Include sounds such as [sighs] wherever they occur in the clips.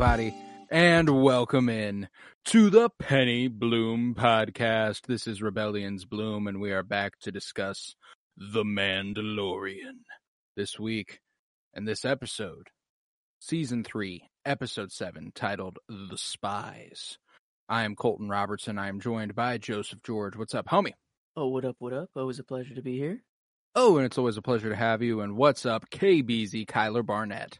everybody, and welcome in to the Penny Bloom podcast. This is Rebellion's Bloom, and we are back to discuss The Mandalorian this week and this episode, Season 3, Episode 7, titled The Spies. I am Colton Robertson. I am joined by Joseph George. What's up, homie? Oh, what up, what up? Always a pleasure to be here. Oh, and it's always a pleasure to have you. And what's up, KBZ Kyler Barnett?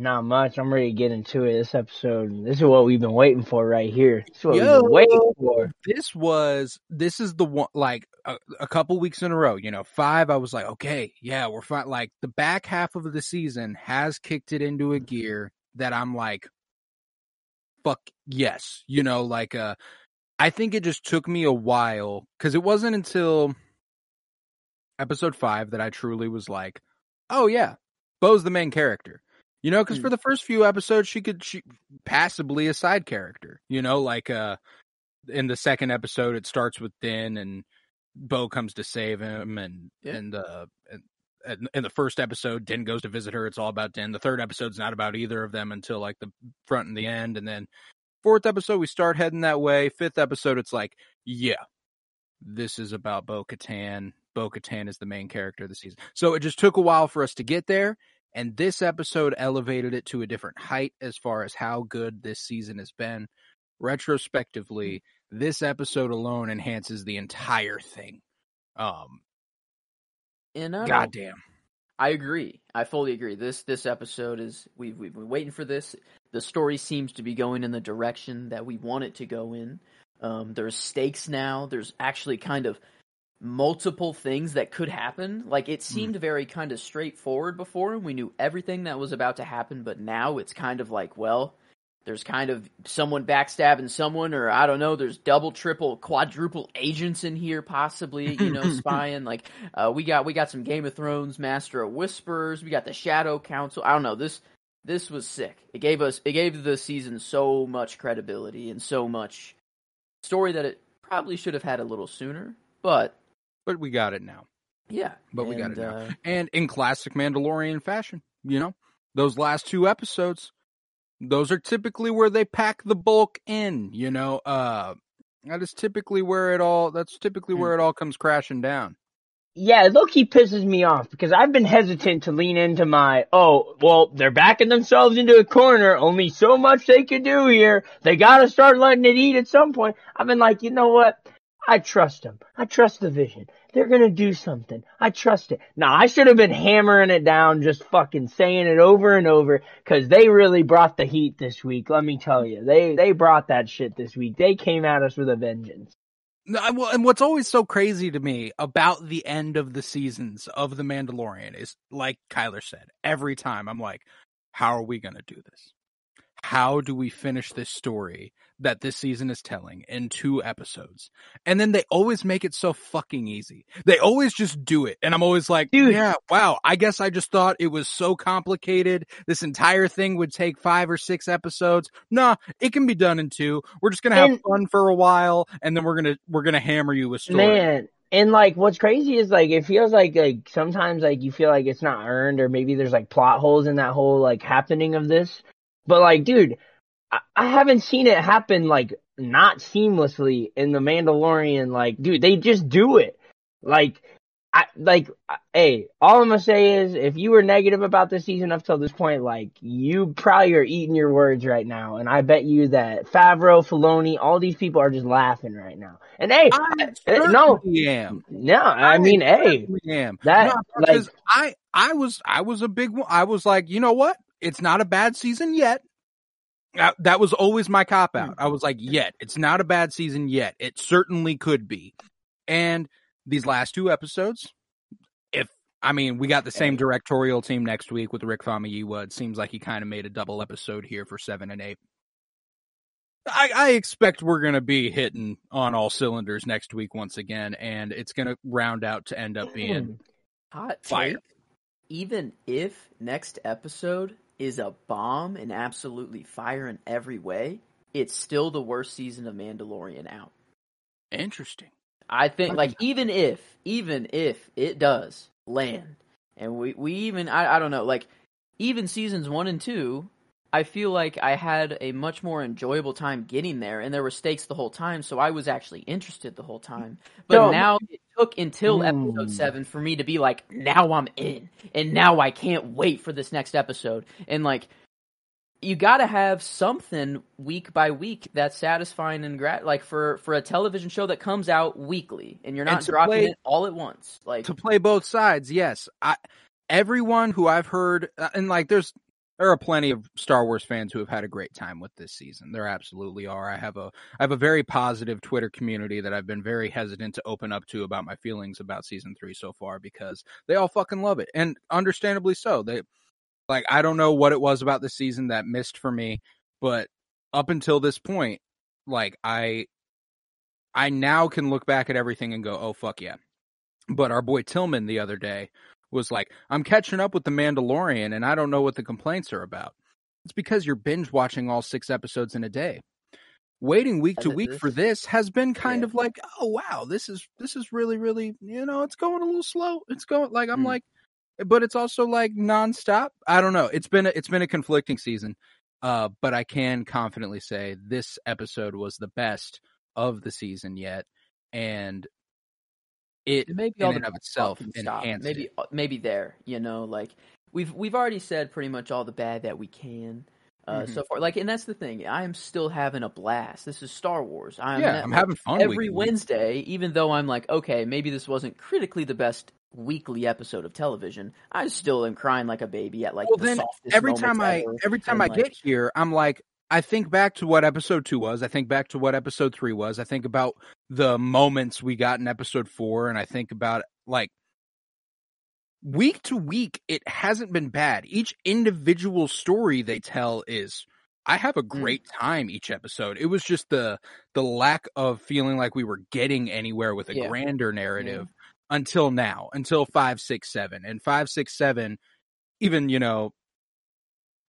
Not much. I'm ready to get into it. This episode, this is what we've been waiting for right here. This is what Yo. we've been waiting for. this was this is the one like a, a couple weeks in a row you know five i was like okay yeah we're fine like the back half of the season has kicked it into a gear that i'm like fuck yes you know like uh i think it just took me a while because it wasn't until episode five that i truly was like oh yeah bo's the main character you know because Mm. for the first few episodes she could she passably a side character you know like uh in the second episode it starts with Din and Bo comes to save him and Yeah. and uh and, and in the first episode Din goes to visit her it's all about Din the third episode's not about either of them until like the front and the end and then fourth episode we start heading that way fifth episode it's like yeah this is about Bo Katan Bo Katan is the main character of the season so it just took a while for us to get there and this episode elevated it to a different height as far as how good this season has been retrospectively this episode alone enhances the entire thing um And I goddamn I agree. I fully agree. This this episode is we've we've been waiting for this. The story seems to be going in the direction that we want it to go in. Um, there's stakes now. There's actually kind of multiple things that could happen. Like it seemed very kind of straightforward before, and we knew everything that was about to happen. But now it's kind of like, well, there's kind of someone backstabbing someone, or I don't know. There's double, triple, quadruple agents in here, possibly, you know, [laughs] spying. Like uh, we got we got some Game of Thrones Master of Whispers. We got the Shadow Council. I don't know this. This was sick. It gave us it gave the season so much credibility and so much story that it probably should have had a little sooner. But but we got it now yeah, But we got it now. uh, and in classic mandalorian fashion you know those last two episodes those are typically where they pack the bulk in you know uh that is typically where it all that's typically where it all comes crashing down Yeah, Loki pisses me off because I've been hesitant to lean into my, oh, well, they're backing themselves into a corner. Only so much they can do here. They gotta start letting it eat at some point. I've been like, you know what? I trust them. I trust the vision. They're gonna do something. I trust it. Now, I should have been hammering it down, just fucking saying it over and over, cause they really brought the heat this week, let me tell you. They, they brought that shit this week. They came at us with a vengeance. And what's always so crazy to me about the end of the seasons of The Mandalorian is, like Kyler said, every time I'm like, how are we going to do this? How do we finish this story that this season is telling in two episodes? And then they always make it so fucking easy. They always just do it. And I'm always like, Dude. yeah, wow. I guess I just thought it was so complicated. This entire thing would take five or six episodes. Nah, it can be done in two. We're just going to have And- fun for a while. And then we're going to, we're going to hammer you with story. Man, and like what's crazy is like it feels like like sometimes like you feel like it's not earned or maybe there's like plot holes in that whole like happening of this. But like, dude, I, I haven't seen it happen like not seamlessly in the Mandalorian. Like, dude, they just do it. Like, I like, I- hey, all I'm gonna say is if you were negative about this season up till this point, like you probably are eating your words right now, and I bet you that Favreau, Filoni, all these people are just laughing right now. And hey, I eh, no, am. no, I mean, hey, am. that, No, like- I I was I was a big one. I was like, you know what? It's not a bad season yet. That, that was always my cop out. Mm-hmm. I was like, yet. It's not a bad season yet. It certainly could be. And these last two episodes, if, I mean, we got the same directorial team next week with Rick Famuyiwa. It seems like he kind of made a double episode here for seven and eight. I, I expect we're going to be hitting on all cylinders next week once again, and it's going to round out to end up being mm. Hot Fire. take. Even if next episode is a bomb and absolutely fire in every way, it's still the worst season of Mandalorian out. interesting. I think like even if even if it does land and we we even I, I don't know like even seasons 1 and 2 I feel like I had a much more enjoyable time getting there and there were stakes the whole time so I was actually interested the whole time but No, now it took until Hmm. episode 7 for me to be like now I'm in and now I can't wait for this next episode and like you got to have something week by week that's satisfying and grat like for for a television show that comes out weekly and you're not to dropping play- it all at once like to play both sides, yes. I everyone who I've heard uh, and like there's there are plenty of Star Wars fans who have had a great time with this season. There absolutely are. I have a I have a very positive Twitter community that I've been very hesitant to open up to about my feelings about season 3 so far because they all fucking love it and understandably so. They like I don't know what it was about this season that missed for me, but up until this point, like I I now can look back at everything and go, "Oh fuck yeah." But our boy Tillman the other day was like, I'm catching up with The Mandalorian and I don't know what the complaints are about. It's because you're binge watching all six episodes in a day. Waiting week As to week is. for this has been kind Yeah. of like, oh wow, this is this is really, really you know, it's going a little slow. It's going like I'm Mm. like but it's also like nonstop. I don't know. It's been a, it's been a conflicting season. Uh, but I can confidently say this episode was the best of the season yet, and it maybe in all and the of itself enhanced maybe it. maybe there you know like we've we've already said pretty much all the bad that we can uh, Mhm. so far like and that's the thing I am still having a blast this is Star Wars I'm yeah, I'm having fun every week to week. Wednesday, even though I'm like, okay, maybe this wasn't critically the best weekly episode of television, I still am crying like a baby at like Well, the then softest every time I ever. every time I like- get here, I'm like, I think back to what episode two was. I think back to what episode three was. I think about the moments we got in episode four, and I think about like week to week, it hasn't been bad. Each individual story they tell is. I have a mm. great time each episode. It was just the the lack of feeling like we were getting anywhere with a Yeah. grander narrative until now, until five, six, seven, and five, six, seven. Even you know,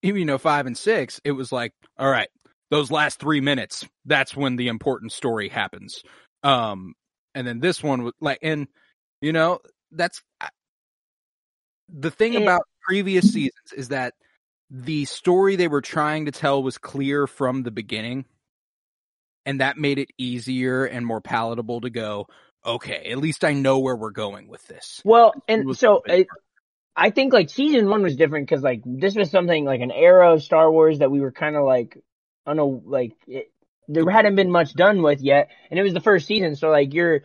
even you know five and six, it was like, all right, those last three minutes, that's when the important story happens. Um, and then this one was like, and you know, that's the thing And- about previous seasons is that the story they were trying to tell was clear from the beginning, and that made it easier and more palatable to go. Okay, at least I know where we're going with this. Well, and so it, I think like season one was different because like this was something like an era of Star Wars that we were kind of like, I don't know, like it, there hadn't been much done with yet, and it was the first season, so like you're,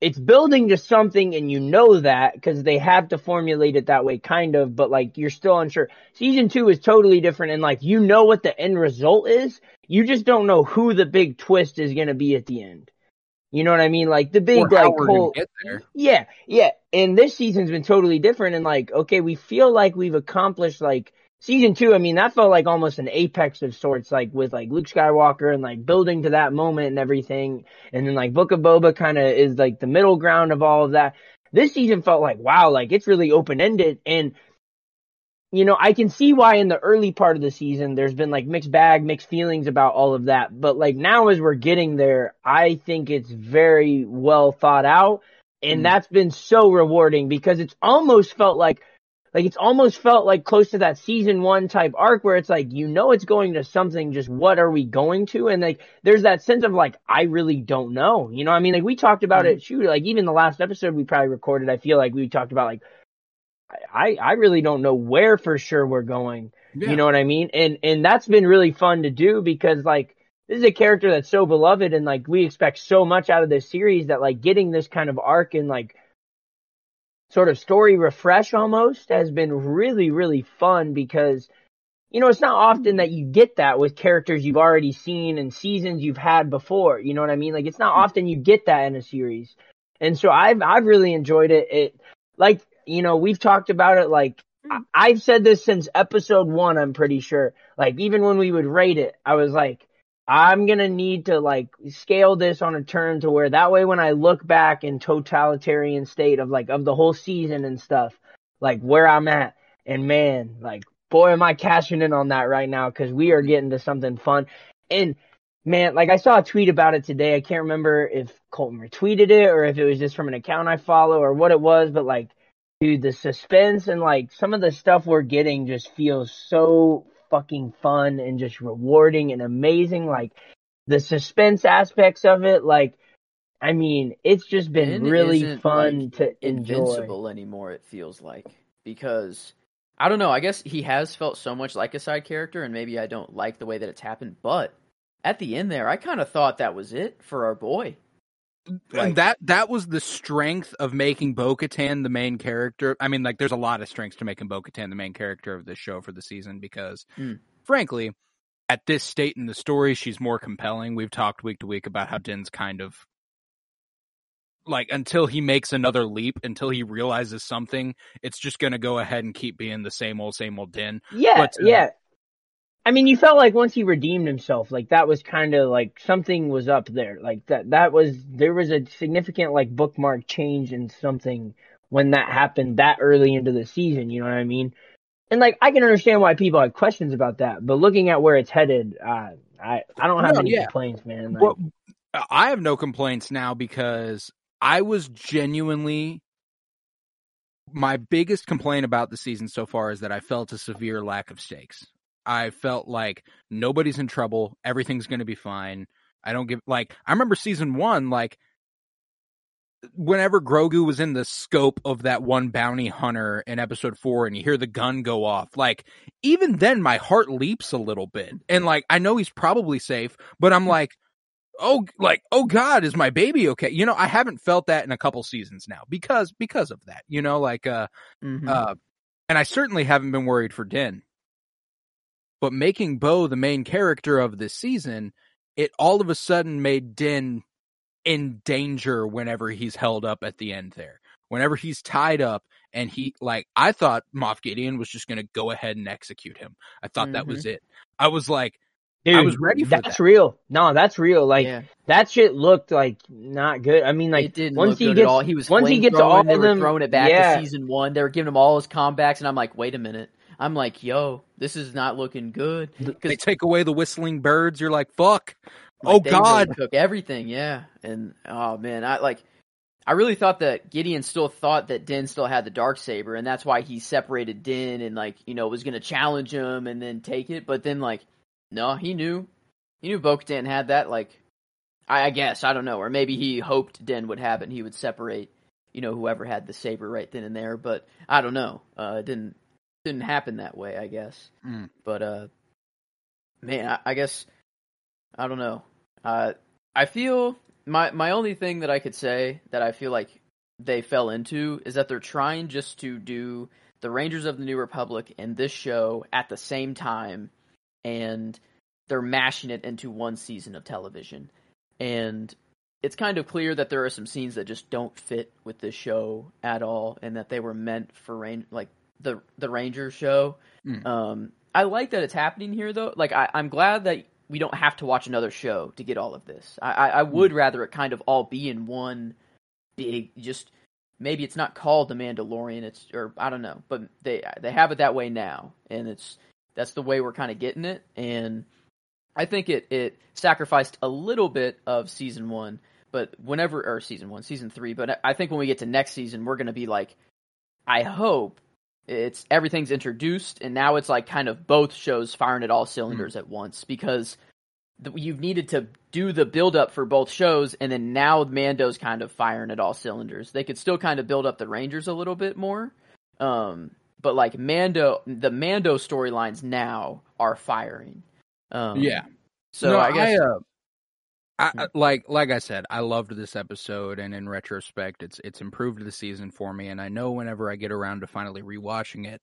it's building to something, and you know that because they have to formulate it that way, kind of, but like you're still unsure. Season two is totally different, and like you know what the end result is, you just don't know who the big twist is gonna be at the end. You know what I mean? Like the big like whole yeah, yeah. And this season's been totally different and like, okay, we feel like we've accomplished like season two, I mean, that felt like almost an apex of sorts, like with like Luke Skywalker and like building to that moment and everything. And then like Book of Boba kind of is like the middle ground of all of that. This season felt like, wow, like it's really open ended and you know, I can see why in the early part of the season there's been like mixed bag, mixed feelings about all of that. But like now as we're getting there, I think it's very well thought out. And Mm. that's been so rewarding because it's almost felt like, like it's almost felt like close to that season one type arc where it's like, you know, it's going to something, just what are we going to? And like, there's that sense of like, I really don't know. You know, I mean, like we talked about Mhm. it, shoot, like even the last episode we probably recorded, I feel like we talked about like, I, I really don't know where for sure we're going. Yeah. You know what I mean? And and that's been really fun to do because like this is a character that's so beloved and like we expect so much out of this series that like getting this kind of arc and like sort of story refresh almost has been really really fun because you know, it's not often that you get that with characters you've already seen and seasons you've had before. You know what I mean? Like it's not hmm. often you get that in a series. And so I've, I've really enjoyed it. It, like, you know, we've talked about it like, hmm. I- I've said this since episode one, I'm pretty sure. Like even when we would rate it, I was like, I'm gonna need to like scale this on a turn to where that way when I look back in totalitarian state of like of the whole season and stuff, like where I'm at, and man, like boy am I cashing in on that right now because we are getting to something fun. And man, like I saw a tweet about it today. I can't remember if Colton retweeted it or if it was just from an account I follow or what it was, but like, dude, the suspense and like some of the stuff we're getting just feels so fucking fun and just rewarding and amazing. Like the suspense aspects of it, like, I mean, it's just been Ben really fun like, to enjoy. invincible anymore. It feels like because I don't know. I guess he has felt so much like a side character, and maybe I don't like the way that it's happened. But at the end there, I kind of thought that was it for our boy. And that that was the strength of making Bo Katan the main character. I mean, like, there's a lot of strengths to making Bo Katan the main character of this show for the season because, Mm. frankly, at this state in the story, she's more compelling. We've talked week to week about how Din's kind of like until he makes another leap, until he realizes something, it's just going to go ahead and keep being the same old, same old Din. Yeah, But, uh, yeah. I mean, you felt like once he redeemed himself, like that was kind of like something was up there. Like that, that was, there was a significant like bookmark change in something when that happened that early into the season. You know what I mean? And like, I can understand why people have questions about that, but looking at where it's headed, uh, I, I don't have No, any yeah. complaints, man. Like, Well, I have no complaints now because I was genuinely my biggest complaint about the season so far is that I felt a severe lack of stakes. I felt like nobody's in trouble, everything's going to be fine. I don't give like I remember season 1 like whenever Grogu was in the scope of that one bounty hunter in episode 4 and you hear the gun go off like even then my heart leaps a little bit. And like I know he's probably safe but I'm like oh like oh god is my baby okay? You know i haven't felt that in a couple seasons now because because of that you know like uh Mhm. uh and i certainly haven't been worried for din but making bo the main character of this season it all of a sudden made din in danger whenever he's held up at the end there whenever he's tied up and he like i thought moff gideon was just going to go ahead and execute him i thought that was mm-hmm. it i was like dude, I was ready for that's that. real. No, that's real. Like, yeah, that shit looked like not good. I mean, like, it didn't once look he gets, at all. He was once he gets all they of them, throwing it back yeah. to season one. They were giving him all his comebacks, and I'm like, wait a minute. I'm like, yo, this is not looking good. they take away the whistling birds you're like fuck Like, oh really god took everything, yeah. And oh man, I like I really thought that Gideon still thought that Din still had the dark saber, and that's why he separated Din and like you know was gonna challenge him and then take it. But then like no, he knew he knew Bo-Katan had that. Like I, I guess I don't know, or maybe he hoped Din would have it and he would separate you know whoever had the saber right then and there. But I don't know. Uh, it didn't didn't happen that way. I guess. Mm. But uh, man, I, I guess I don't know. Uh, I feel my my only thing that I could say that I feel like they fell into is that they're trying just to do the Rangers of the New Republic and this show at the same time, and they're mashing it into one season of television. And it's kind of clear that there are some scenes that just don't fit with this show at all, and that they were meant for rain like the the Rangers show. Mm. Um, I like that it's happening here though. Like I, I'm glad that we don't have to watch another show to get all of this. I, I, I would rather it kind of all be in one big just maybe it's not called the Mandalorian, it's or I don't know, but they they have it that way now, and it's that's the way we're kind of getting it, and I think it it sacrificed a little bit of season one, but whenever or season one, season three, but I think when we get to next season, we're gonna be like, I hope it's everything's introduced, and now it's like kind of both shows firing at all cylinders at once because the, you've needed to do the build up for both shows, and then now Mando's kind of firing at all cylinders. They could still kind of build up the Rangers a little bit more, um, but like Mando, the Mando storylines now are firing. Um, yeah So No, I guess uh, I, Hmm. I- like like I said, I loved this episode, and in retrospect, it's it's improved the season for me. And I know whenever I get around to finally rewatching it,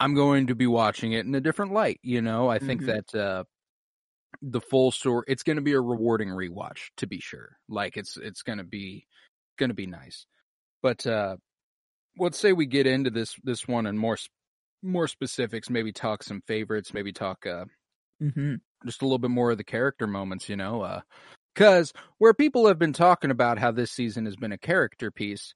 I'm going to be watching it in a different light. You know, I think Mhm. that uh, the full story it's going to be a rewarding rewatch to be sure. Like it's it's going to be going to be nice. But uh, let's say we get into this this one and more more specifics. Maybe talk some favorites. Maybe talk uh, Mm-hmm. just a little bit more of the character moments. You know, uh, because where people have been talking about how this season has been a character piece.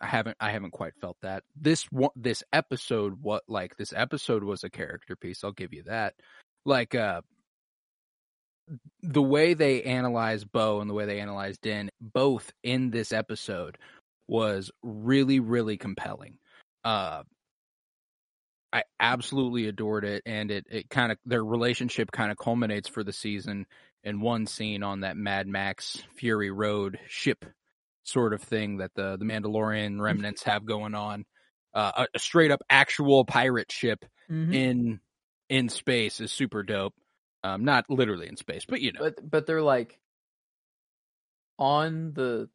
I haven't I haven't quite felt that. This one this episode what like this episode was a character piece, I'll give you that. Like uh the way they analyze Bo and the way they analyze Din both in this episode was really really compelling. Uh I absolutely adored it and it it kind of their relationship kind of culminates for the season in one scene on that Mad Max Fury Road ship sort of thing that the the Mandalorian remnants have going on. Uh, a, a straight up actual pirate ship Mm-hmm. in in space is super dope. Um, not literally in space, but you know, But but they're like on the.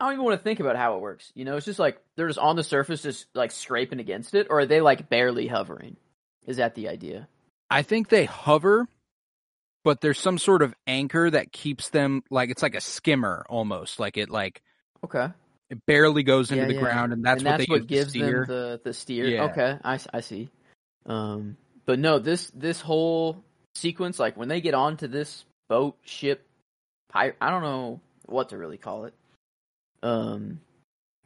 I don't even want to think about how it works. You know, it's just like they're just on the surface, just like scraping against it, or are they like barely hovering? Is that the idea? I think they hover, but there's some sort of anchor that keeps them like it's like a skimmer almost, like it like Okay, it barely goes into Yeah, the yeah. ground, and that's and what that's they what gives steer. them the the steer. Yeah. Okay, I see. Um, but no, this this whole sequence, like when they get onto this boat, ship, pirate, I don't know what to really call it. Um,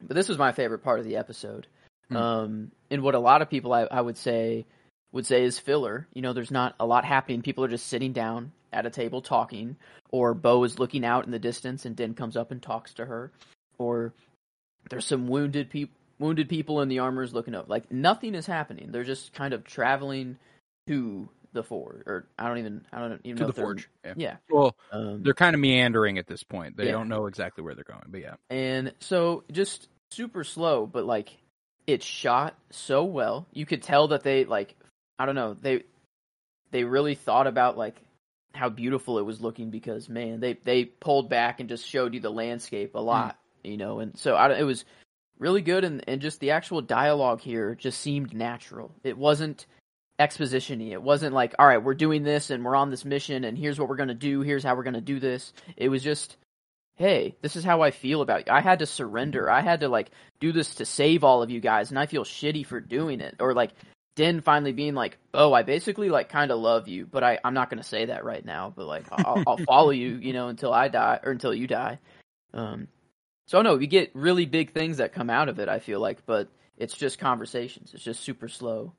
but this was my favorite part of the episode. Hmm. Um, and what a lot of people I, I would say would say is filler. You know, there's not a lot happening. People are just sitting down at a table talking, or Bo is looking out in the distance and Den comes up and talks to her, or there's some wounded people wounded people in the armors looking up. Like nothing is happening. They're just kind of traveling to the forge, or I don't even I don't even to know the if forge. Yeah. Yeah. Well, Um, they're kind of meandering at this point. They Yeah. don't know exactly where they're going, but yeah. and so just super slow, but like it's shot so well. You could tell that they like I don't know they they really thought about like how beautiful it was looking because man they they pulled back and just showed you the landscape a lot you know and so I, it was really good and and just the actual dialogue here just seemed natural. It wasn't expositiony. It wasn't like all right we're doing this and we're on this mission and here's what we're gonna do. Here's how we're gonna do this. It was just hey, this is how I feel about you. I had to surrender. I had to like do this to save all of you guys, and I feel shitty for doing it. Or like Den finally being like, oh, I basically like kind of love you, but I I'm not gonna say that right now. But like I'll, I'll follow you, you know, until I die or until you die. Um, so no, we get really big things that come out of it. I feel like, but it's just conversations. It's just super slow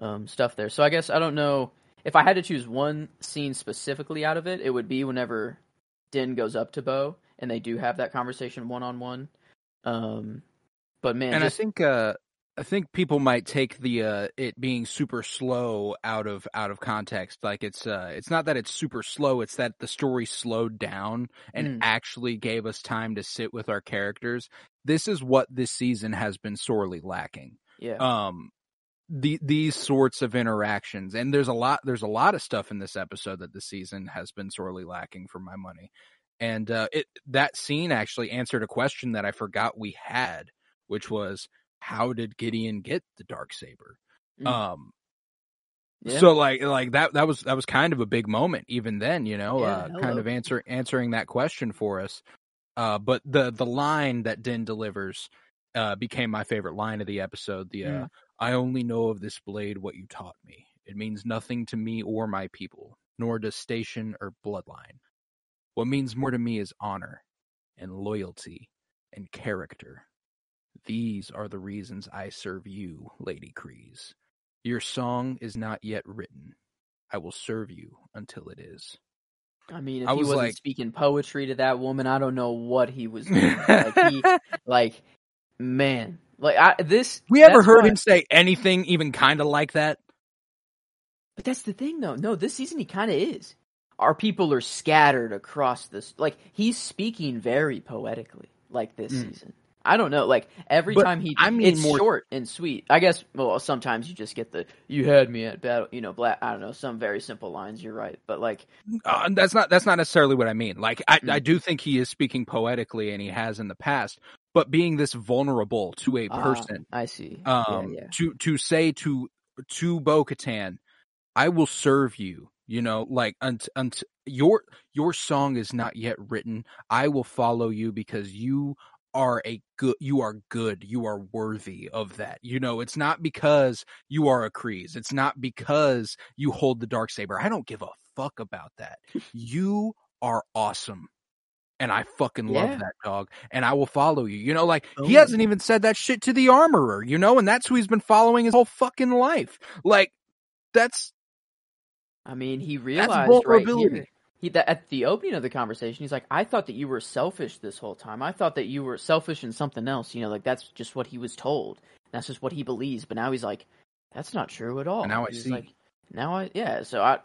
um, stuff there. So I guess I don't know if I had to choose one scene specifically out of it. It would be whenever Din goes up to Bo and they do have that conversation one on one. Um, but man, and just, I think uh I think people might take the uh it being super slow out of out of context. Like it's uh it's not that it's super slow, it's that the story slowed down and Mm. actually gave us time to sit with our characters. This is what this season has been sorely lacking. yeah, Um the these sorts of interactions and there's a lot there's a lot of stuff in this episode that the season has been sorely lacking for my money. And uh it that scene actually answered a question that I forgot we had, which was how did Gideon get the dark saber? Mm. Um yeah. so like like that that was that was kind of a big moment even then, you know, Yeah, uh kind of answer answering that question for us. Uh but the the line that Din delivers uh became my favorite line of the episode. The uh Mm. I only know of this blade what you taught me. It means nothing to me or my people, nor does station or bloodline. What means more to me is honor and loyalty and character. These are the reasons I serve you, Lady Kryze. Your song is not yet written. I will serve you until it is. I mean, if I he was wasn't like- speaking poetry to that woman, I don't know what he was doing. like, he, [laughs] like, man, like I, this. we ever heard him say anything even kind of like that? But that's the thing, though. No, this season he kind of is. Our people are scattered across this. Like he's speaking very poetically, like this Mm. season. I don't know. Like every But time he, I mean it's more- short and sweet. I guess. Well, sometimes you just get the "you had me at battle," you know. Black. I don't know. Some very simple lines. You're right, but like, Uh, that's not that's not necessarily what I mean. Like I, Mm. I do think he is speaking poetically, and he has in the past. But being this vulnerable to a Ah, person, I see. um, yeah, yeah. to to say to to Bo Katan, I will serve you. You know, like unt, unt, your your song is not yet written. I will follow you because you are a good. You are good. You are worthy of that. You know, it's not because you are a Kryze. It's not because you hold the dark saber. I don't give a fuck about that. [laughs] you are awesome. And I fucking love Yeah. that dog. And I will follow you. You know, like Oh. he hasn't even said that shit to the armorer, you know, and that's who he's been following his whole fucking life. Like that's I mean, he realized right here. He that at the opening of the conversation, he's like, "I thought that you were selfish this whole time. I thought that you were selfish in something else. You know, like that's just what he was told. That's just what he believes. But now he's like, that's not true at all. And now I He's see. Like, now I yeah. So I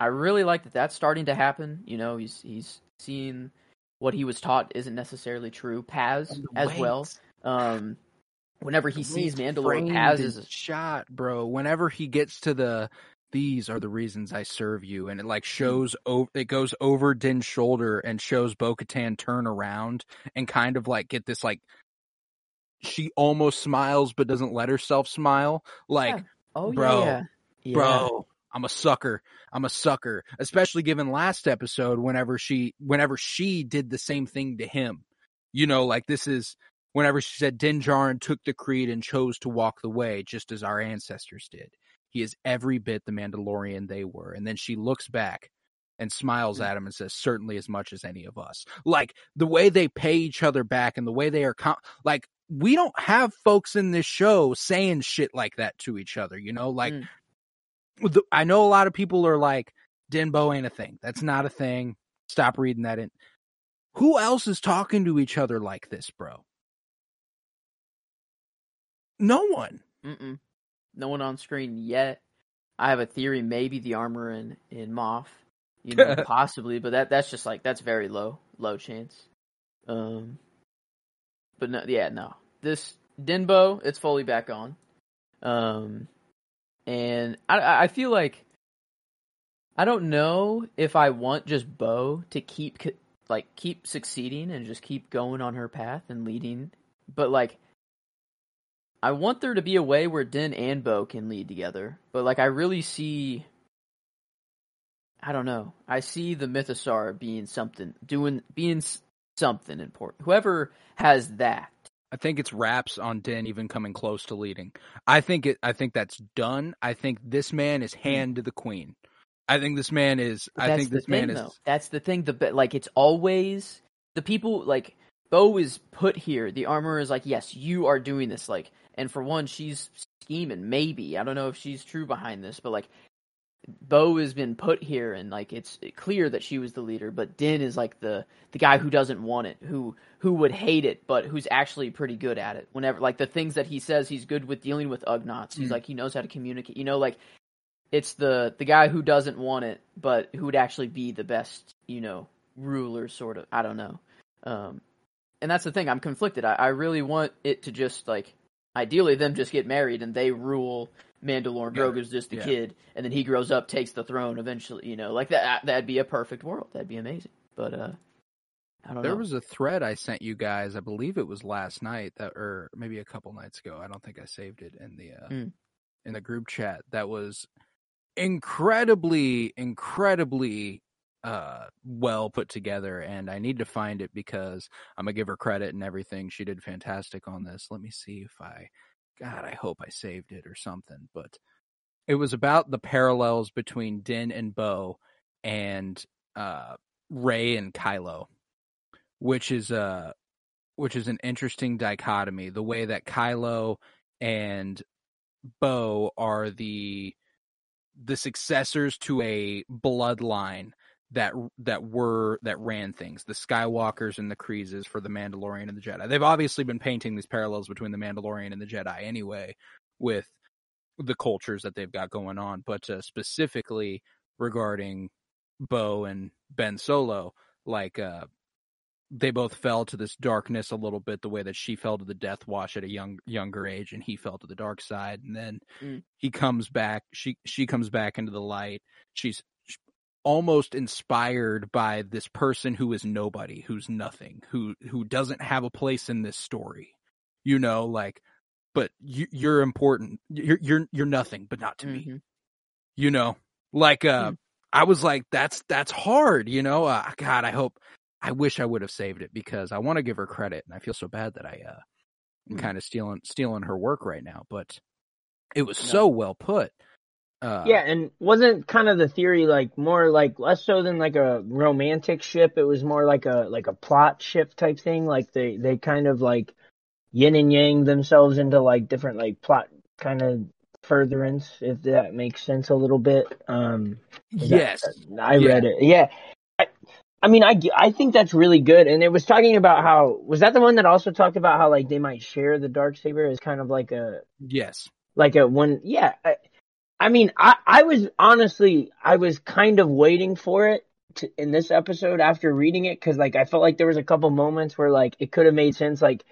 I really like that that's starting to happen. You know, he's he's seeing what he was taught isn't necessarily true. Paz as well. Um, whenever he sees Mandalore, Paz is shot, bro. Whenever he gets to the these are the reasons I serve you, and it like shows over, it goes over Din's shoulder and shows Bo Katan turn around and kind of like get this like she almost smiles but doesn't let herself smile. Like, Yeah. oh bro, yeah, yeah. bro, I'm a sucker. I'm a sucker. Especially given last episode, whenever she whenever she did the same thing to him. You know, like this is whenever she said Din Djarin took the creed and chose to walk the way, just as our ancestors did. He is every bit the Mandalorian they were. And then she looks back and smiles at him and says, certainly as much as any of us. Like the way they pay each other back and the way they are, com- like, we don't have folks in this show saying shit like that to each other, you know? Like, Mm. The- I know a lot of people are like, Denbo ain't a thing. That's not a thing. Stop reading that in. Who else is talking to each other like this, bro? No one. Mm-mm. No one on screen yet. I have a theory, maybe the armor in in Moff, you know, [laughs] possibly, but that that's just like that's very low, low chance. Um, but no, yeah, no. This Denbo, it's fully back on. Um, and I I feel like I don't know if I want just Bo to keep like keep succeeding and just keep going on her path and leading, but like I want there to be a way where Din and Bo can lead together, but like I really see I don't know. I see the Mythosaur being something, doing being something important. Whoever has that. I think it's wraps on Din even coming close to leading. I think it. I think that's done. I think this man is hmm. hand to the queen. I think this man is. But I think this man thing, is. That's the thing. The like it's always the people like Bo is put here. The armor is like, yes, you are doing this. Like, and for one, she's scheming. Maybe I don't know if she's true behind this, but like Bo has been put here, and like it's clear that she was the leader. But Din is like the the guy who doesn't want it, who who would hate it, but who's actually pretty good at it. Whenever like the things that he says, he's good with dealing with Ugnaughts. He's Mm. like he knows how to communicate. You know, like it's the the guy who doesn't want it, but who would actually be the best, you know, ruler. Sort of. I don't know. Um, and that's the thing. I'm conflicted. I, I really want it to just like ideally them just get married and they rule Mandalore. Yeah. Grogu's just the Yeah. kid, and then he grows up, takes the throne eventually. You know, like that. That'd be a perfect world. That'd be amazing. But uh, I don't There know. was a thread I sent you guys. I believe it was last night that, or maybe a couple nights ago. I don't think I saved it in the uh, Mm. in the group chat. That was incredibly, incredibly uh well put together and I need to find it because I'm gonna give her credit and everything. She did fantastic on this. Let me see if I God, I hope I saved it or something. But it was about the parallels between Din and Bo and uh Rey and Kylo, which is a which is an interesting dichotomy. The way that Kylo and Bo are the the successors to a bloodline that that were that ran things. The skywalkers and the Kryzes for the mandalorian and the jedi. They've obviously been painting these parallels between the mandalorian and the jedi anyway with the cultures that they've got going on. But uh, specifically regarding bo and ben solo like uh they both fell to this darkness a little bit the way that she fell to the Death Watch at a young younger age and he fell to the dark side and then Mm. he comes back she she comes back into the light she's almost inspired by this person who is nobody, who's nothing, who who doesn't have a place in this story. You know, like, but you, you're important. You're you're you're nothing, but not to me. Mhm. You know, like uh, Hmm. I was like, that's that's hard. You know, uh, God, I hope. I wish I would have saved it because I want to give her credit, and I feel so bad that I uh, am Hmm. kind of stealing stealing her work right now. But it was No. so well put. Uh, Yeah, and wasn't kind of the theory like more like less so than like a romantic ship. It was more like a like a plot ship type thing. Like they they kind of like yin and yang themselves into like different like plot kind of furtherance, if that makes sense a little bit. Um, that- Yes. I Yeah. read it. Yeah. I, I mean, I, I think that's really good. And it was talking about how, was that the one that also talked about how like they might share the dark saber as kind of like a, Yes. like a one, yeah. I, I mean, I, I was honestly, I was kind of waiting for it to, in this episode after reading it. Cause like I felt like there was a couple moments where like it could have made sense. Like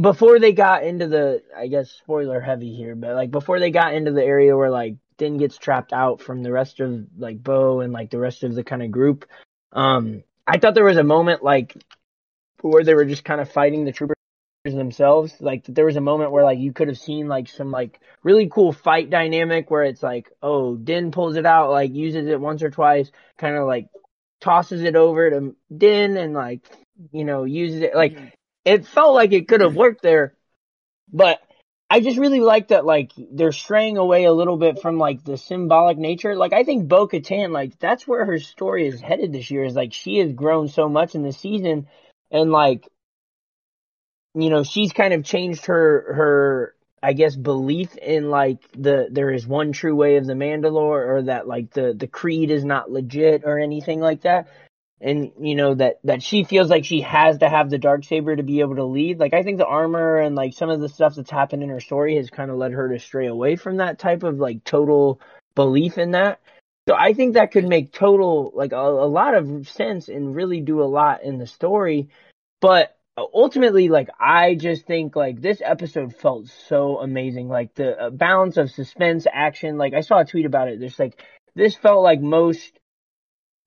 before they got into the, I guess spoiler heavy here, but like before they got into the area where like Din gets trapped out from the rest of like Bo and like the rest of the kind of group. Um, I thought there was a moment like where they were just kind of fighting the troopers themselves. Like there was a moment where like you could have seen like some like really cool fight dynamic where it's like, oh, Din pulls it out, like uses it once or twice, kind of like tosses it over to Din and like you know uses it like it felt like it could have worked there, but I just really like that like they're straying away a little bit from like the symbolic nature. Like I think Bo Katan, like that's where her story is headed this year. Is like she has grown so much in the season, and like you know she's kind of changed her her I guess belief in like the there is one true way of the Mandalore, or that like the the creed is not legit or anything like that and you know that that she feels like she has to have the dark saber to be able to lead. Like i think the armor and like some of the stuff that's happened in her story has kind of led her to stray away from that type of like total belief in that. So i think that could make total like a, a lot of sense and really do a lot in the story. But ultimately like i just think like this episode felt so amazing. Like the uh, balance of suspense action. Like i saw a tweet about it. There's like this felt like most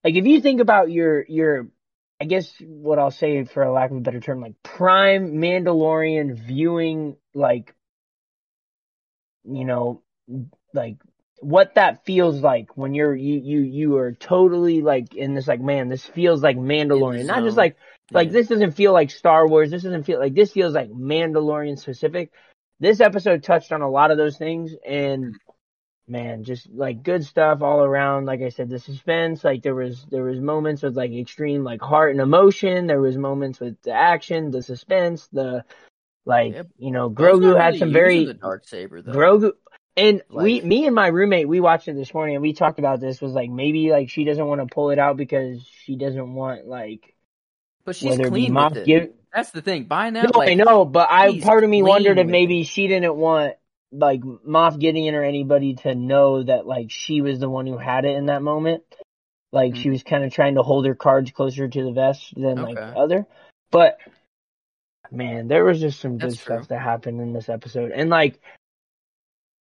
like if you think about your your I guess what I'll say for a lack of a better term, like prime Mandalorian viewing, like you know, like what that feels like when you're you you you are totally like in this like man, this feels like Mandalorian, not just like like Yeah. this doesn't feel like Star Wars. This doesn't feel like this feels like Mandalorian specific. This episode touched on a lot of those things and man, just like good stuff all around. Like I said, the suspense, like there was there was moments with like extreme like heart and emotion. There was moments with the action, the suspense, the like Yep. you know, Grogu not had really some very the dark saber though. Grogu and we me and my roommate we watched it this morning and we talked about this was like maybe like she doesn't want to pull it out because she doesn't want like but she's whether it be clean with it. Gideon- That's the thing. By now, no, like I know, but I part of me clean wondered if maybe she didn't want like Moff Gideon or anybody to know that like she was the one who had it in that moment. Like she Mhm. was kind of trying to hold her cards closer to the vest than like Okay. other. But man, there was just some good That's true. stuff that happened in this episode, and like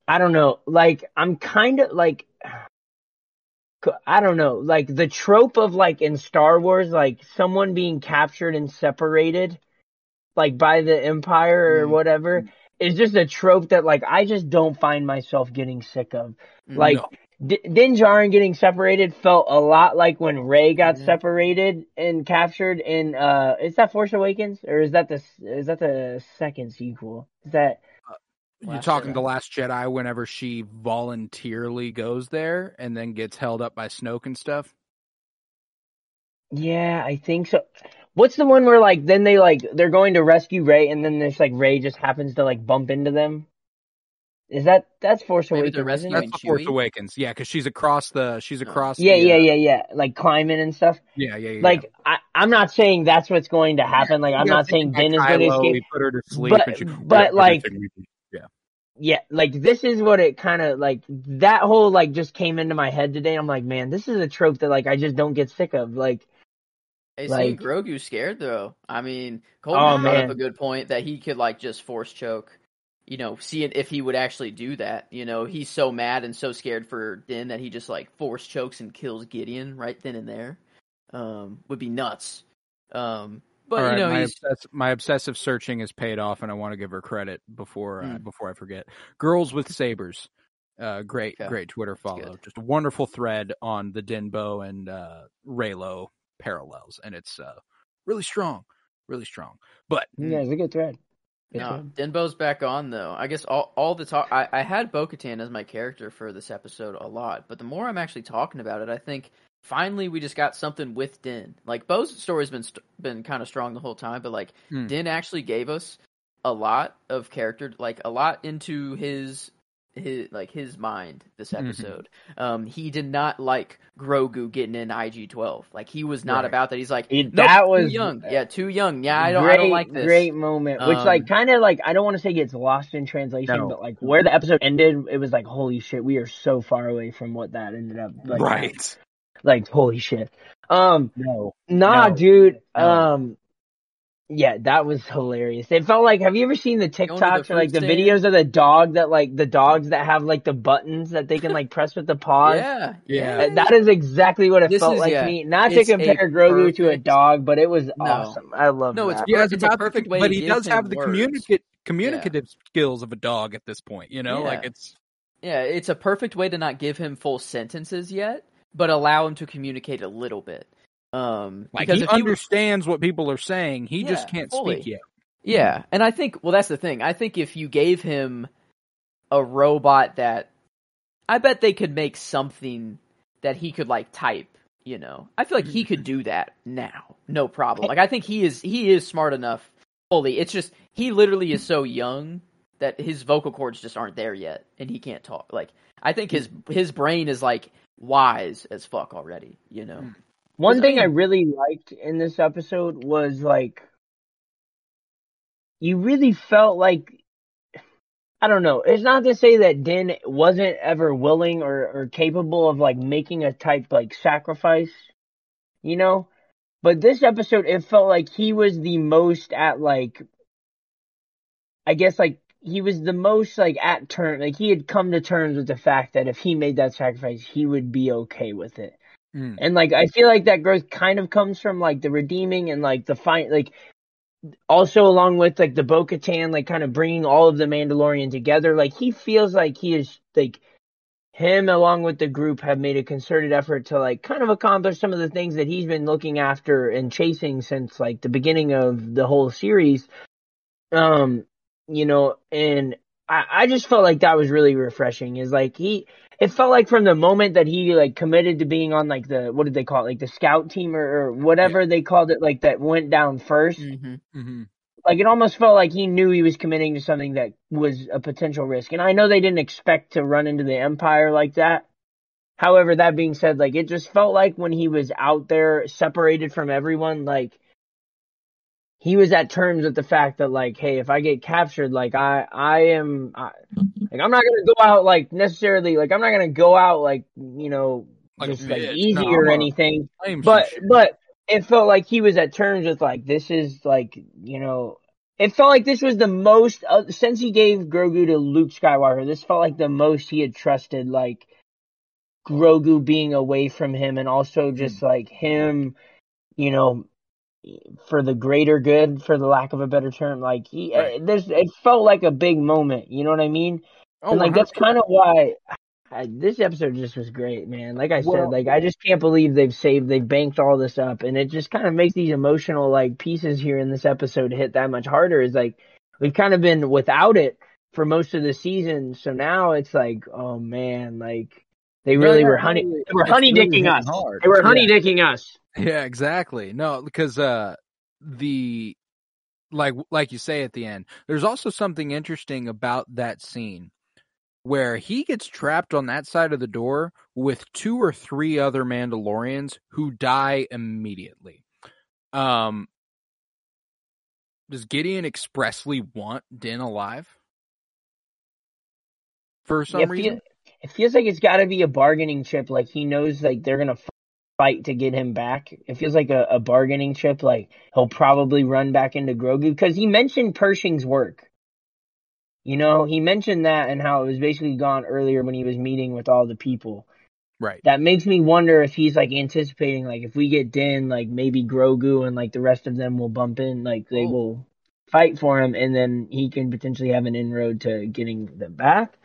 I don't know, like I'm kind of like. I don't know, like the trope of like in Star Wars, like someone being captured and separated, like by the Empire or Mhm. whatever, is just a trope that like I just don't find myself getting sick of. Like No. D- Din Djarin getting separated felt a lot like when Rey got Mhm. separated and captured in uh is that Force Awakens or is that the is that the second sequel? Is that you're talking Jedi. the Last Jedi whenever she voluntarily goes there and then gets held up by Snoke and stuff? Yeah, I think so. What's the one where like then they like they're going to rescue Rey and then this like Rey just happens to like bump into them? Is that that's Force Maybe Awakens? isn't That's it? rescuing the Force Awakens. Yeah, because she's across the she's across. Yeah, the, yeah, uh, yeah, yeah. Like climbing and stuff. yeah, yeah, yeah. Like I, I'm not saying that's what's going to happen. Like I'm Yeah, not saying Ben is going to Kylo, escape. He put her to sleep, But- and she, but, yeah, like- yeah, Yeah, like this is what it kind of like that whole like just came into my head today. I'm like, man, this is a trope that like I just don't get sick of. Like, Hey, Like- seeing Grogu scared though. I mean, Colton Oh, brought up a good point that he could like just force choke, you know, seeing if he would actually do that. You know, he's so mad and so scared for Din that he just like force chokes and kills Gideon right then and there. Um, would be nuts. Um, but All right, you know, my, he's obsess- my obsessive searching has paid off, and I want to give her credit before uh, Mm. before I forget. Girls with sabers, uh, great Okay. great Twitter follow. Just a wonderful thread on the Dinbo and uh, Reylo parallels, and it's uh, really strong, really strong. But Yeah, it's a good thread. Good No, thread. Denbo's back on though. I guess all all the talk. I, I had Bo-Katan as my character for this episode a lot, but the more I'm actually talking about it, I think finally we just got something with Din. Like Bo's story's been st- been kind of strong the whole time, but like Hmm. Din actually gave us a lot of character, like a lot into his his like his mind this Mhm. episode. Um, he did not like Grogu getting in IG twelve. Like he was not Right. about that. He's like It- nope, that too was- young. Yeah, too young. Yeah, I don't. great, I don't like this. Great moment, which Um, like kind of like I don't want to say gets lost in translation, No. but like where the episode ended, it was like holy shit, we are so far away from what that ended up like. right, Like holy shit. Um, no, nah, No. dude. No. Um, yeah, that was hilarious. It felt like have you ever seen the to the TikToks or like the stand? videos of the dog that like the dogs that have like the buttons that they can like [laughs] press with the paws? Yeah, Yeah. That is exactly what it This felt is- like yeah, to me. Not to it's a compare Grogu to a dog, but it was No. awesome. I love No, that. it's- yeah, it's a perfect way But he does have the words. communicate communicative skills of a dog at this point. You know, Yeah. like it's Yeah, it's a perfect way to not give him full sentences yet, but allow him to communicate a little bit. Um, like because he if he understands what people are saying. He just can't fully. speak yet. yeah, and I think well, that's the thing. I think if you gave him a robot that, I bet they could make something that he could like type. You know, I feel like he could do that now, no problem. Like I think he is he is smart enough. Fully, it's just he literally is so young that his vocal cords just aren't there yet, and he can't talk. Like I think his his brain is like wise as fuck already. You know. One thing I really liked in this episode was like you really felt like I don't know. It's not to say that Din wasn't ever willing or, or capable of like making a type like sacrifice, you know? But this episode it felt like he was the most at like I guess like he was the most like at turn like he had come to terms with the fact that if he made that sacrifice he would be okay with it. Mm. And like I feel like that growth kind of comes from like the redeeming and like the fine like also along with like the Bo-Katan like kind of bringing all of the Mandalorian together like he feels like he is like him along with the group have made a concerted effort to like kind of accomplish some of the things that he's been looking after and chasing since like the beginning of the whole series um you know and I, I just felt like that was really refreshing is like he it felt like from the moment that he like committed to being on like the what did they call it? Like the scout team or, or whatever they called it like that went down 1st Mm-hmm. hmm like it almost felt like he knew he was committing to something that was a potential risk. And i know they didn't expect to run into the empire like that. However that being said like it just felt like when he was out there separated from everyone like he was at terms with the fact that like hey if i get captured like i i am I, like i'm not gonna go out like necessarily like i'm not gonna go out like you know Like just like easy No, or anything but but it felt like he was at terms with like this is like you know it felt like this was the most uh, since he gave Grogu to Luke Skywalker. This felt like the most he had trusted like Grogu being away from him, and also just like him, you know, for the greater good, for the lack of a better term. Like he, Right. uh, there's it felt like a big moment. You know what I mean? Oh, and like that's 100%. kind of why I, this episode just was great, man. Like I said, Well- like I just can't believe they've saved, they've banked all this up, and it just kind of makes these emotional like pieces here in this episode hit that much harder. Is like we've kind of been without it for most of the season, so now it's like, oh man, like they really yeah, were honey, really- they were it's honey really dicking us. hard. They were Yeah. honey dicking us. Yeah, exactly. No, because uh the like like you say at the end, there's also something interesting about that scene where he gets trapped on that side of the door with two or three other Mandalorians who die immediately. Um does Gideon expressly want Din alive? For some it, reason? It feels like it's got to be a bargaining chip. Like he knows like they're gonna fight to get him back. It feels like a, a bargaining chip. Like he'll probably run back into Grogu because he mentioned Pershing's work. You know, he mentioned that and how it was basically gone earlier when he was meeting with all the people. Right. That makes me wonder if he's like anticipating, like if we get Din, like maybe Grogu and like the rest of them will bump in, like they Oh. will fight for him, and then he can potentially have an inroad to getting them back,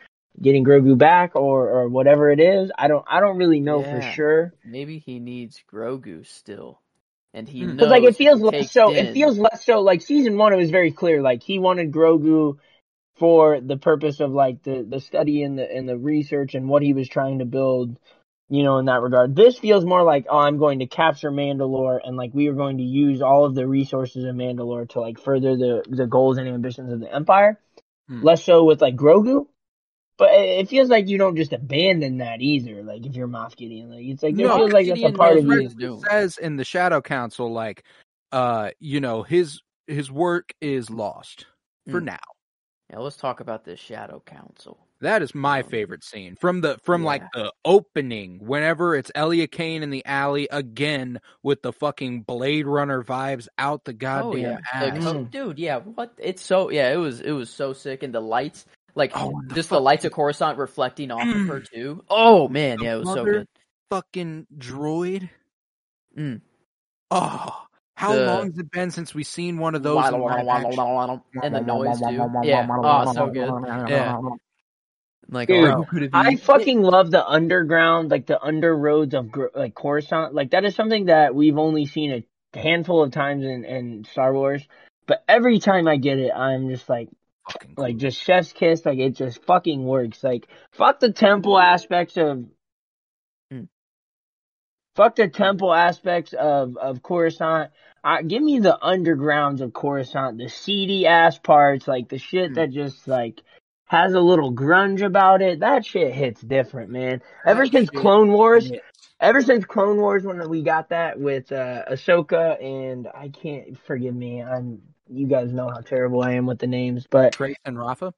getting Grogu back, or or whatever it is. I don't, I don't really know for sure. Maybe he needs Grogu still, and he Hmm. knows. Because like it feels less so. Din- It feels less so. Like season one, it was very clear. Like he wanted Grogu for the purpose of like the the study and the and the research and what he was trying to build. You know, in that regard, this feels more like oh, I'm going to capture Mandalore and like we are going to use all of the resources of Mandalore to like further the the goals and ambitions of the Empire. Hmm. Less so with like Grogu. But it it feels like you don't just abandon that either. Like if you're Moff Gideon, like it's like it No, feels like that's a part of what you. he's doing. says in the Shadow Council, like, uh, you know, his his work is lost for Mm. now. Yeah, let's talk about this Shadow Council. That is my Um, favorite scene from the from like the opening. Whenever it's Elia Kane in the alley again with the fucking Blade Runner vibes out the oh goddamn yeah, ass. Like, oh, dude, yeah. What? It's so yeah. It was it was so sick, and the lights, like Oh, and the just the lights of Coruscant reflecting off of her too. Oh man, The yeah, it was so good. fucking droid. Mm. Oh, how The- long has it been since we've seen one of those? in live action? and the noise too. Yeah, oh, so good. Yeah. Like, Dude, oh, who could it be? I fucking love the underground, like the under roads of Gr- like Coruscant. Like that is something that we've only seen a handful of times in, in Star Wars. But every time I get it, I'm just like, Fucking like just chef's kiss. Like it just fucking works. Like fuck the temple aspects of, Mm. fuck the temple aspects of of Coruscant. Uh, give me the undergrounds of Coruscant, the seedy ass parts, like the shit Mm. that just like has a little grunge about it. That shit hits different, man. Ever since Clone Wars, ever since Clone Wars when we got that with uh Ahsoka and I can't forgive me, I'm you guys know how terrible I am with the names, but Trace and Rafa.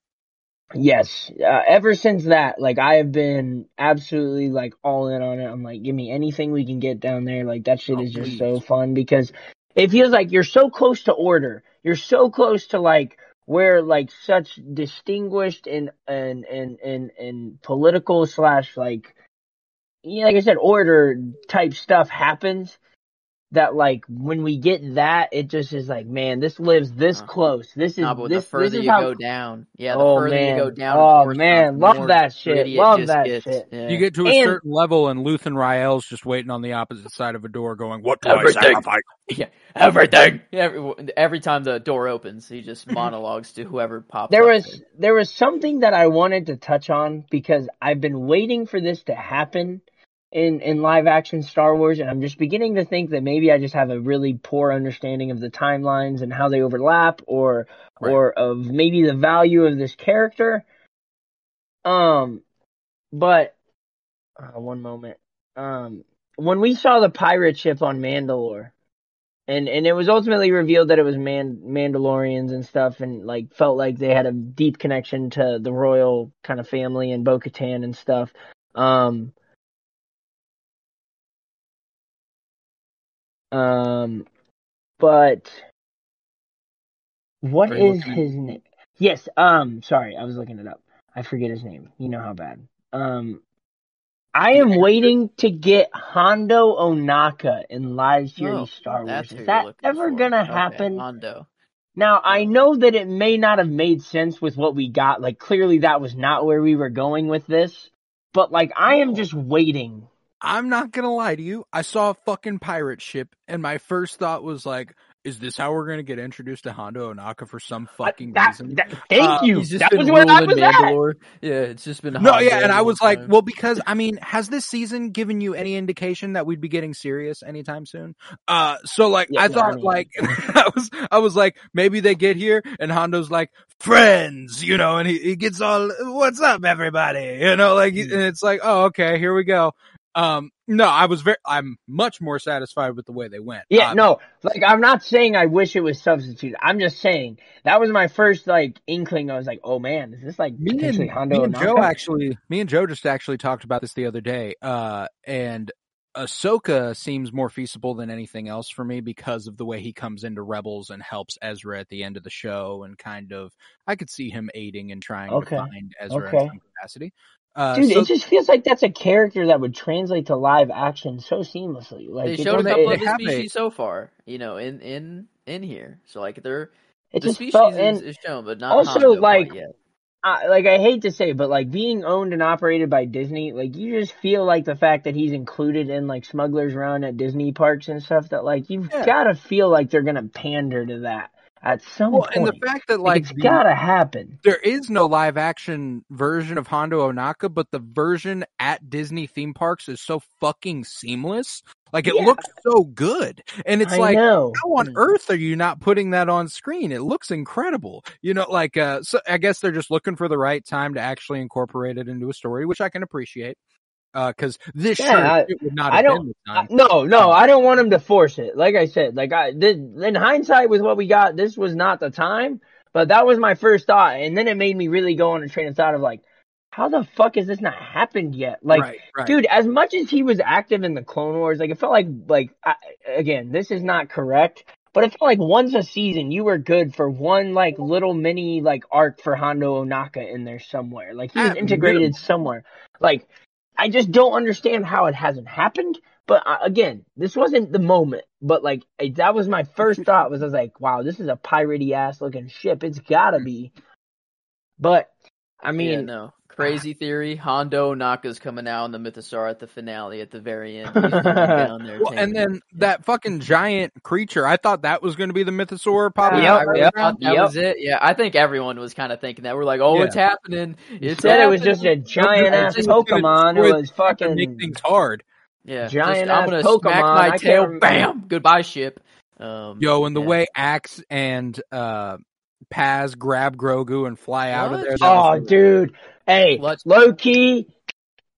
yes, uh, ever since that, like I have been absolutely like all in on it. I'm like, give me anything we can get down there. Like that shit Oh, is just please. so fun because it feels like you're so close to order. You're so close to like where like such distinguished and and and and and political slash like yeah, like I said, order type stuff happens. That like when we get that, it just is like, man, this lives this Uh-huh. close. This is Nah, this. the further this is you how, go down, yeah, the Oh, further man. you go down, Oh, course, man. Love that shit. Love that gets. shit. Yeah. You get to a And- certain level, and Luthen Rael's just waiting on the opposite side of a door, going, "What do I Everything. sacrifice?" Yeah, everything. Every, every time the door opens, he just [laughs] monologues to whoever pops. There up was there was something that I wanted to touch on because I've been waiting for this to happen in in live action Star Wars, and I'm just beginning to think that maybe I just have a really poor understanding of the timelines and how they overlap, or Right. or of maybe the value of this character. Um, but uh, one moment. Um, when we saw the pirate ship on Mandalore, and and it was ultimately revealed that it was Man Mandalorians and stuff, and like felt like they had a deep connection to the royal kind of family and Bo-Katan and stuff. Um, um, but what Are is his name? Yes. Um, sorry, I was looking it up. I forget his name. You know how bad. Um, I am waiting to get Hondo Ohnaka in live series Oh, Star Wars. Is that ever for. gonna Okay, happen? Hondo. Now I know that it may not have made sense with what we got. Like clearly that was not where we were going with this. But like I am just waiting. I'm not gonna lie to you. I saw a fucking pirate ship, and my first thought was like, "Is this how we're gonna get introduced to Hondo Ohnaka for some fucking That- reason?" that- thank Uh, you. That been was where I was at. Yeah, it's just been No, Hondo yeah, and I was like, time. well, because I mean, has this season given you any indication that we'd be getting serious anytime soon? Uh, so like, Yeah, I no, thought I mean- like, [laughs] I was, I was like, maybe they get here and Hondo's like, friends, you know, and he, he gets all, what's up, everybody, you know, like, Mm. and it's like, oh, okay, here we go. Um, no, I was very, I'm much more satisfied with the way they went. Yeah, Uh, no, like I'm not saying I wish it was substituted. I'm just saying that was my first like inkling. I was like, oh man, is this like me and, Hondo me and Joe actually, me and Joe just actually talked about this the other day. Uh, and Ahsoka seems more feasible than anything else for me because of the way he comes into Rebels and helps Ezra at the end of the show and kind of I could see him aiding and trying Okay. to find Ezra Okay. in some capacity. Uh, Dude, so it just feels like that's a character that would translate to live action so seamlessly. Like they showed a couple of the species so far, you know, in in in here. So like they're it the just species felt is, is shown, but not also, Hondo like, yet. I, like I hate to say, but like being owned and operated by Disney, like you just feel like the fact that he's included in like Smuggler's Run at Disney parks and stuff that like you've Yeah. got to feel like they're gonna pander to that at some well, point. and the fact that like, it's the- gotta happen. there is no live action version of Hondo Ohnaka, but the version at Disney theme parks is so fucking seamless. Like it Yeah. looks so good. And it's I like know. how on earth are you not putting that on screen? It looks incredible. You know, like uh so I guess they're just looking for the right time to actually incorporate it into a story, which I can appreciate. Uh cuz this Yeah, sure I- it would not I have don't- I- no, no, I don't want him to force it. Like I said, like I did in hindsight with what we got, this was not the time. But that was my first thought, and then it made me really go on a train of thought of like, how the fuck has this not happened yet? Like, right, right. dude, as much as he was active in the Clone Wars, like it felt like like I, again, this is not correct, but it felt like once a season you were good for one like little mini like arc for Hondo Ohnaka in there somewhere. Like he was At integrated minimum. somewhere. Like I just don't understand how it hasn't happened. But uh, again, this wasn't the moment. But like it, that was my first [laughs] thought was I was like, wow, this is a piratey ass looking ship. It's gotta be. But I mean, yeah, no. Crazy theory. Hondo Naka's coming out in the Mythosaur at the finale at the very end. He's [laughs] just down there Well, and then it. that fucking giant creature, I thought that was going to be the mythosaur popping Yep, out. really yep, that yep. was it. Yeah, I think everyone was kind of thinking that. We're like, oh, Yeah. it's happening. you It's said it was just a giant ass It's Pokemon. destroy It was fucking make things hard. Yeah, giant just, I'm gonna smack Pokemon. my I tail. Bam. Goodbye, ship. Um, Yo, and the yeah. way Axe and uh Paz grab Grogu and fly out of there. Oh, dude. Hey, Let's- low key.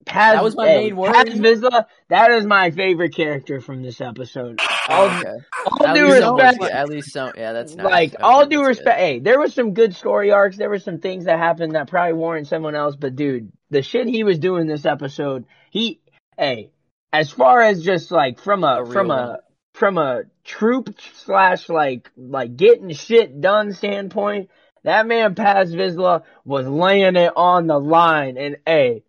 Paz, That was my hey, main worry. Paz Vizsla, that is my favorite character from this episode. Oh, all, Oh, okay. all At due least some respect, good. At least some. Yeah, that's nice. like Okay, all due good. respect. Hey, there was some good story arcs. There were some things that happened that probably warrant someone else. But dude, the shit he was doing this episode, he, hey, as far as just like from a, A from one. a from a troop slash like like getting shit done standpoint, that man Paz Vizsla was laying it on the line. And hey,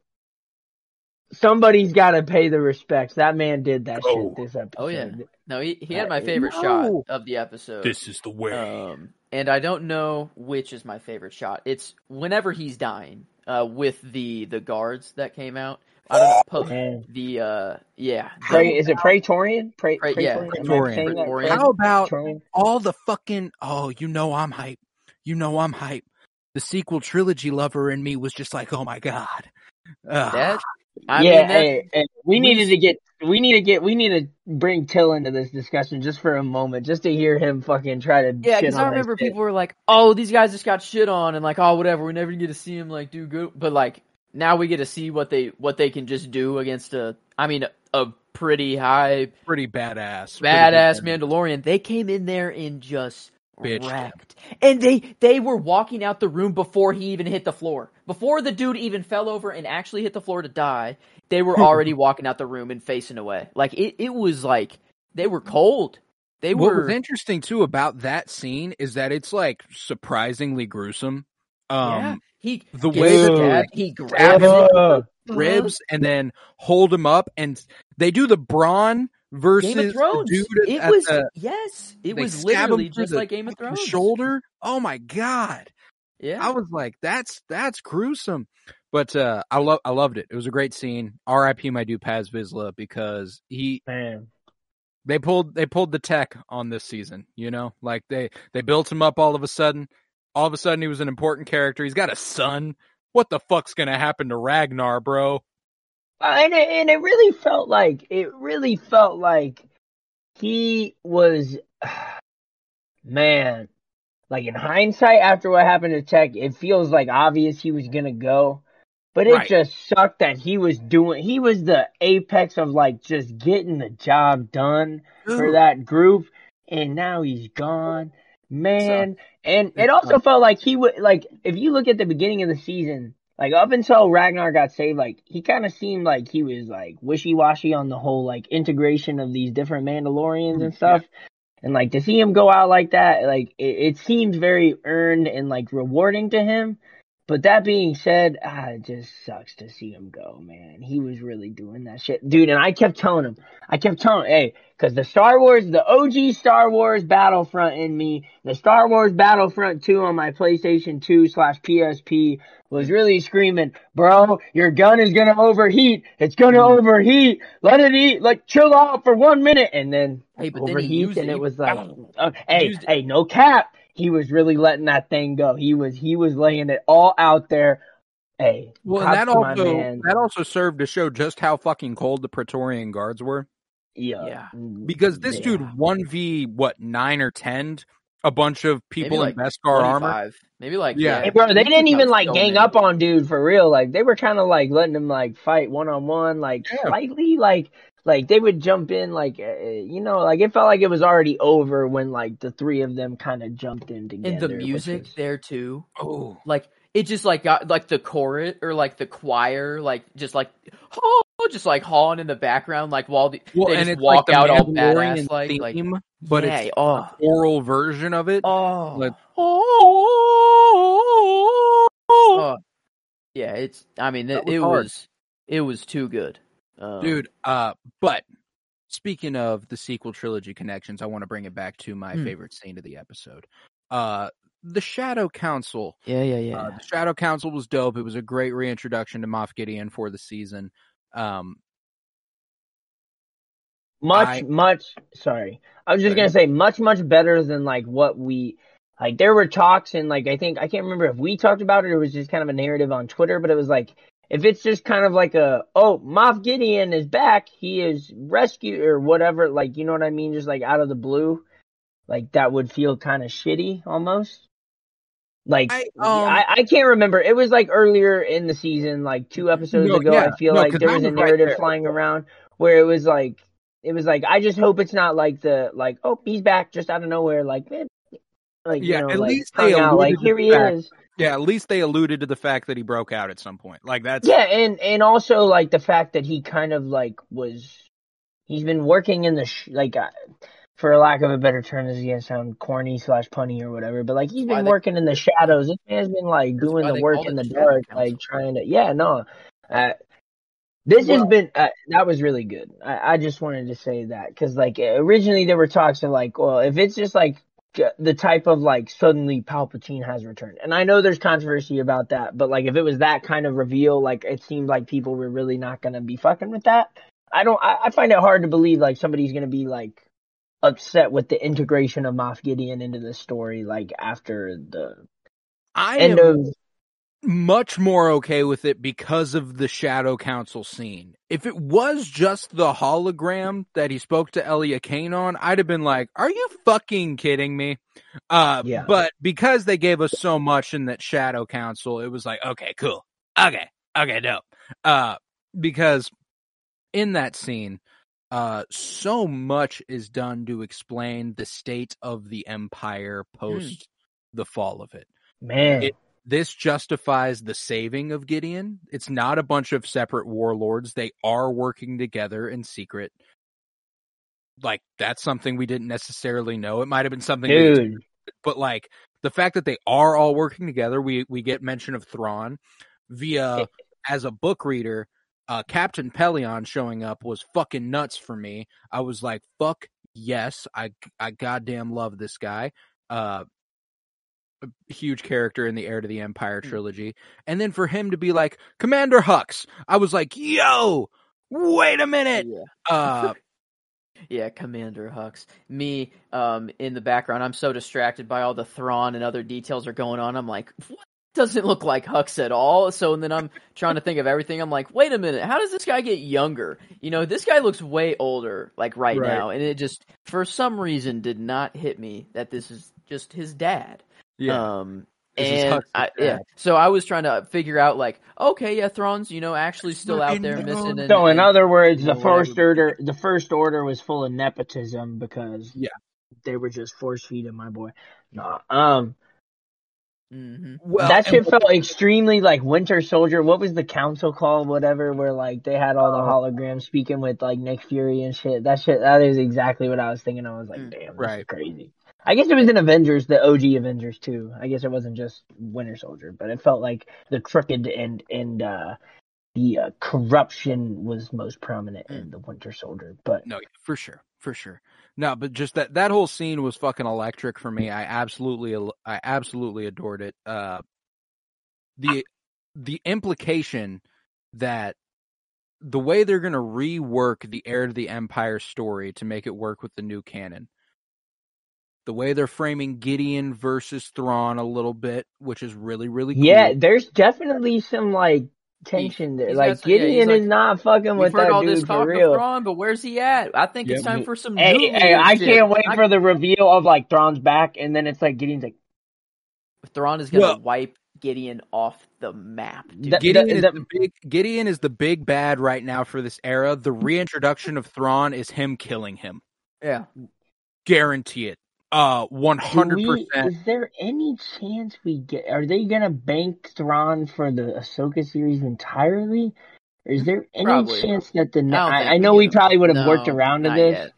somebody's got to pay the respects. That man did that Oh. shit this episode. Oh, yeah. No, he he had Uh, my favorite no. shot of the episode. This is the way. Um, and I don't know which is my favorite shot. It's whenever he's dying, uh, with the the guards that came out. I don't know. Po- Man. the uh, yeah. the- Pray, is it Praetorian? Pray, Pra- Praetorian? Am I Praetorian. Praetorian. How about Praetorian? all the fucking oh, you know I'm hype. You know I'm hype. The sequel trilogy lover in me was just like, oh my god. Ugh. that. I yeah, mean, that, hey, hey, we we- needed to get, we need to get, we need to bring Till into this discussion just for a moment, just to hear him fucking try to. yeah, because I on this remember shit. people were like, "Oh, these guys just got shit on," and like, "Oh, whatever." We never get to see him like do good, but like now we get to see what they what they can just do against a. I mean, a, a pretty high pretty badass. Badass good. Mandalorian. They came in there and just Bitched him. Wrecked. And they they were walking out the room before he even hit the floor. Before the dude even fell over and actually hit the floor to die, they were already [laughs] walking out the room and facing away. Like it, it was like they were cold. They were. What was interesting too about that scene is that it's like surprisingly gruesome. Um yeah. He the way that stabbed, he grabs it Ugh. ribs and then hold him up and they do the brawn versus Game of Thrones. the dude it at was the, yes, it was literally just the like Game of fucking Thrones. shoulder. Oh my god. Yeah. I was like, that's that's gruesome. But uh I love I loved it. It was a great scene. R.I.P. my dude Paz Vizsla because he Man, they pulled they pulled the tech on this season, you know? Like they they built him up all of a sudden. All of a sudden he was an important character. He's got a son. What the fuck's gonna happen to Ragnar, bro? And it, and it really felt like it really felt like he was, [sighs] man, like in hindsight after what happened to Tech, it feels like obvious he was gonna go, but it Right. just sucked that he was doing. He was the apex of like just getting the job done for that group, and now he's gone, man. And it also felt like he would like if you look at the beginning of the season, like up until Ragnar got saved, like he kind of seemed like he was like wishy washy on the whole like integration of these different Mandalorians and mm-hmm. stuff. And like to see him go out like that, like it, it seemed very earned and like rewarding to him. But that being said, ah, it just sucks to see him go, man. He was really doing that shit. Dude, and I kept telling him, I kept telling, him, hey, cause the Star Wars, the OG Star Wars Battlefront in me, the Star Wars Battlefront 2 on my PlayStation 2 slash PSP was really screaming, bro, your gun is gonna overheat. It's gonna Mm-hmm. overheat. Let it eat. Like, chill out for one minute. And then Hey, but then he and it. it was like, Ow. uh, hey, Used hey, no cap. He was really letting that thing go. He was, he was laying it all out there. Hey, Well, that also man. that also served to show just how fucking cold the Praetorian guards were. yeah, Yeah. Mm, because this Yeah. dude one v what nine or ten a bunch of people Maybe in like Beskar armor. Maybe like Yeah. yeah. Hey, bro, they didn't even like so gang many. up on dude for real. Like they were kind of like letting him like fight one on one, like Yeah. slightly, like like they would jump in, like uh, you know, like it felt like it was already over when like the three of them kind of jumped in together. And the music was- there too. Oh, Like it just like got like the chorus or like the choir, like just like oh, just like hauling in the background, like while the, well, they just it's walk like out all badass, like like theme, but yeah, it's oh an oral version of it. oh Like- oh yeah. It's I mean it, was it was it was too good, um, dude. Uh, but speaking of the sequel trilogy connections, I want to bring it back to my Hmm. favorite scene of the episode. Uh, the Shadow Council. Yeah, yeah, yeah. Uh, the Shadow Council was dope. It was a great reintroduction to Moff Gideon for the season. Um, much I- much. Sorry, I was just Sorry. gonna say much much better than like what we. Like there were talks and like I think I can't remember if we talked about it or it was just kind of a narrative on Twitter, but it was like if it's just kind of like a oh Moff Gideon is back, he is rescued or whatever, like you know what I mean, just like out of the blue, like that would feel kind of shitty almost. Like I, I, um, I, can't remember. It was like earlier in the season, like two episodes No, ago. yeah. I feel No, like there was a was right narrative flying around where it was like it was like I just hope it's not like the like oh he's back just out of nowhere like eh, like Yeah, you know at like least they out like here he is yeah, at least they alluded to the fact that he broke out at some point. Like that's yeah and and also like the fact that he kind of like was he's been working in the sh- like uh, for lack of a better term this is gonna sound corny slash punny or whatever but like he's been they- working in the shadows. This man's been like doing the work in the dark Council. like trying to yeah no. Uh, this has been uh, that was really good. I, I just wanted to say that because like originally there were talks of like well if it's just like the type of like suddenly Palpatine has returned and I know there's controversy about that but like if it was that kind of reveal like it seemed like people were really not gonna be fucking with that. I don't I, I find it hard to believe like somebody's gonna be like upset with the integration of Moff Gideon into the story like after the I end am of much more okay with it because of the Shadow Council scene. If it was just the hologram that he spoke to Elia Kane on, I'd have been like, "Are you fucking kidding me?" Uh, Yeah. But because they gave us so much in that Shadow Council, it was like, "Okay, cool, okay, okay, dope." Uh, because in that scene, uh, so much is done to explain the state of the Empire post the fall of it man It- this justifies the saving of Gideon. It's not a bunch of separate warlords. They are working together in secret. Like that's something we didn't necessarily know. It might have been something, dude but like the fact that they are all working together, we we get mention of Thrawn via [laughs] as a book reader. Uh, Captain Pellaeon showing up was fucking nuts for me. I was like, "Fuck yes, I I goddamn love this guy." Uh, a huge character in the Heir to the Empire trilogy. And then for him to be like, Commander Hux, I was like, yo, wait a minute. yeah. Uh, [laughs] Yeah, Commander Hux. Me, um, in the background, I'm so distracted by all the Thrawn and other details are going on. I'm like, what? Doesn't look like Hux at all. So and then I'm trying to think of everything. I'm like, wait a minute, how does this guy get younger? You know, this guy looks way older, like right, Right. now, and it just for some reason did not hit me that this is just his dad. yeah. Um, and I, yeah, so I was trying to figure out like, okay, yeah, Thrawn's you know actually still out there missing. And, So in and- other words, you the know, whatever. first order, the first order was full of nepotism because Yeah. they were just force feeding my boy. No, um, hmm Well, that shit felt extremely like Winter Soldier. What was the council call, Whatever, where like they had all the holograms speaking with like Nick Fury and shit. That shit, that is exactly what I was thinking. I was like, Mm. damn, this Right. crazy. I guess it was in Avengers, the OG Avengers too. I guess it wasn't just Winter Soldier, but it felt like the crooked and and uh the uh, corruption was most prominent Mm. in the Winter Soldier. But No, for sure, for sure. No, but just that that whole scene was fucking electric for me. I absolutely, I absolutely adored it. Uh, the the implication that the way they're gonna rework the heir to the empire story to make it work with the new canon. The way they're framing Gideon versus Thrawn a little bit, which is really, really cool. yeah, there's definitely some like tension there. he's Like got some- yeah, he's Gideon like, is not fucking with heard that all dude this for talk real. of Thrawn, but where's he at? I think it's time for some Hey, new hey, I leadership. can't wait I- for the reveal of like Thrawn's back, and then it's like Gideon's like Thrawn is gonna Well- wipe Gideon off the map. Dude. The- Gideon the- is the- the big Gideon is the big bad right now for this era. The reintroduction of Thrawn is him killing him. yeah. Guarantee it. Uh, one hundred percent. Is there any chance we get? Are they gonna bank Thrawn for the Ahsoka series entirely? Or is there any Probably. chance that the I I, I know get we probably would have No, worked around to this, yet.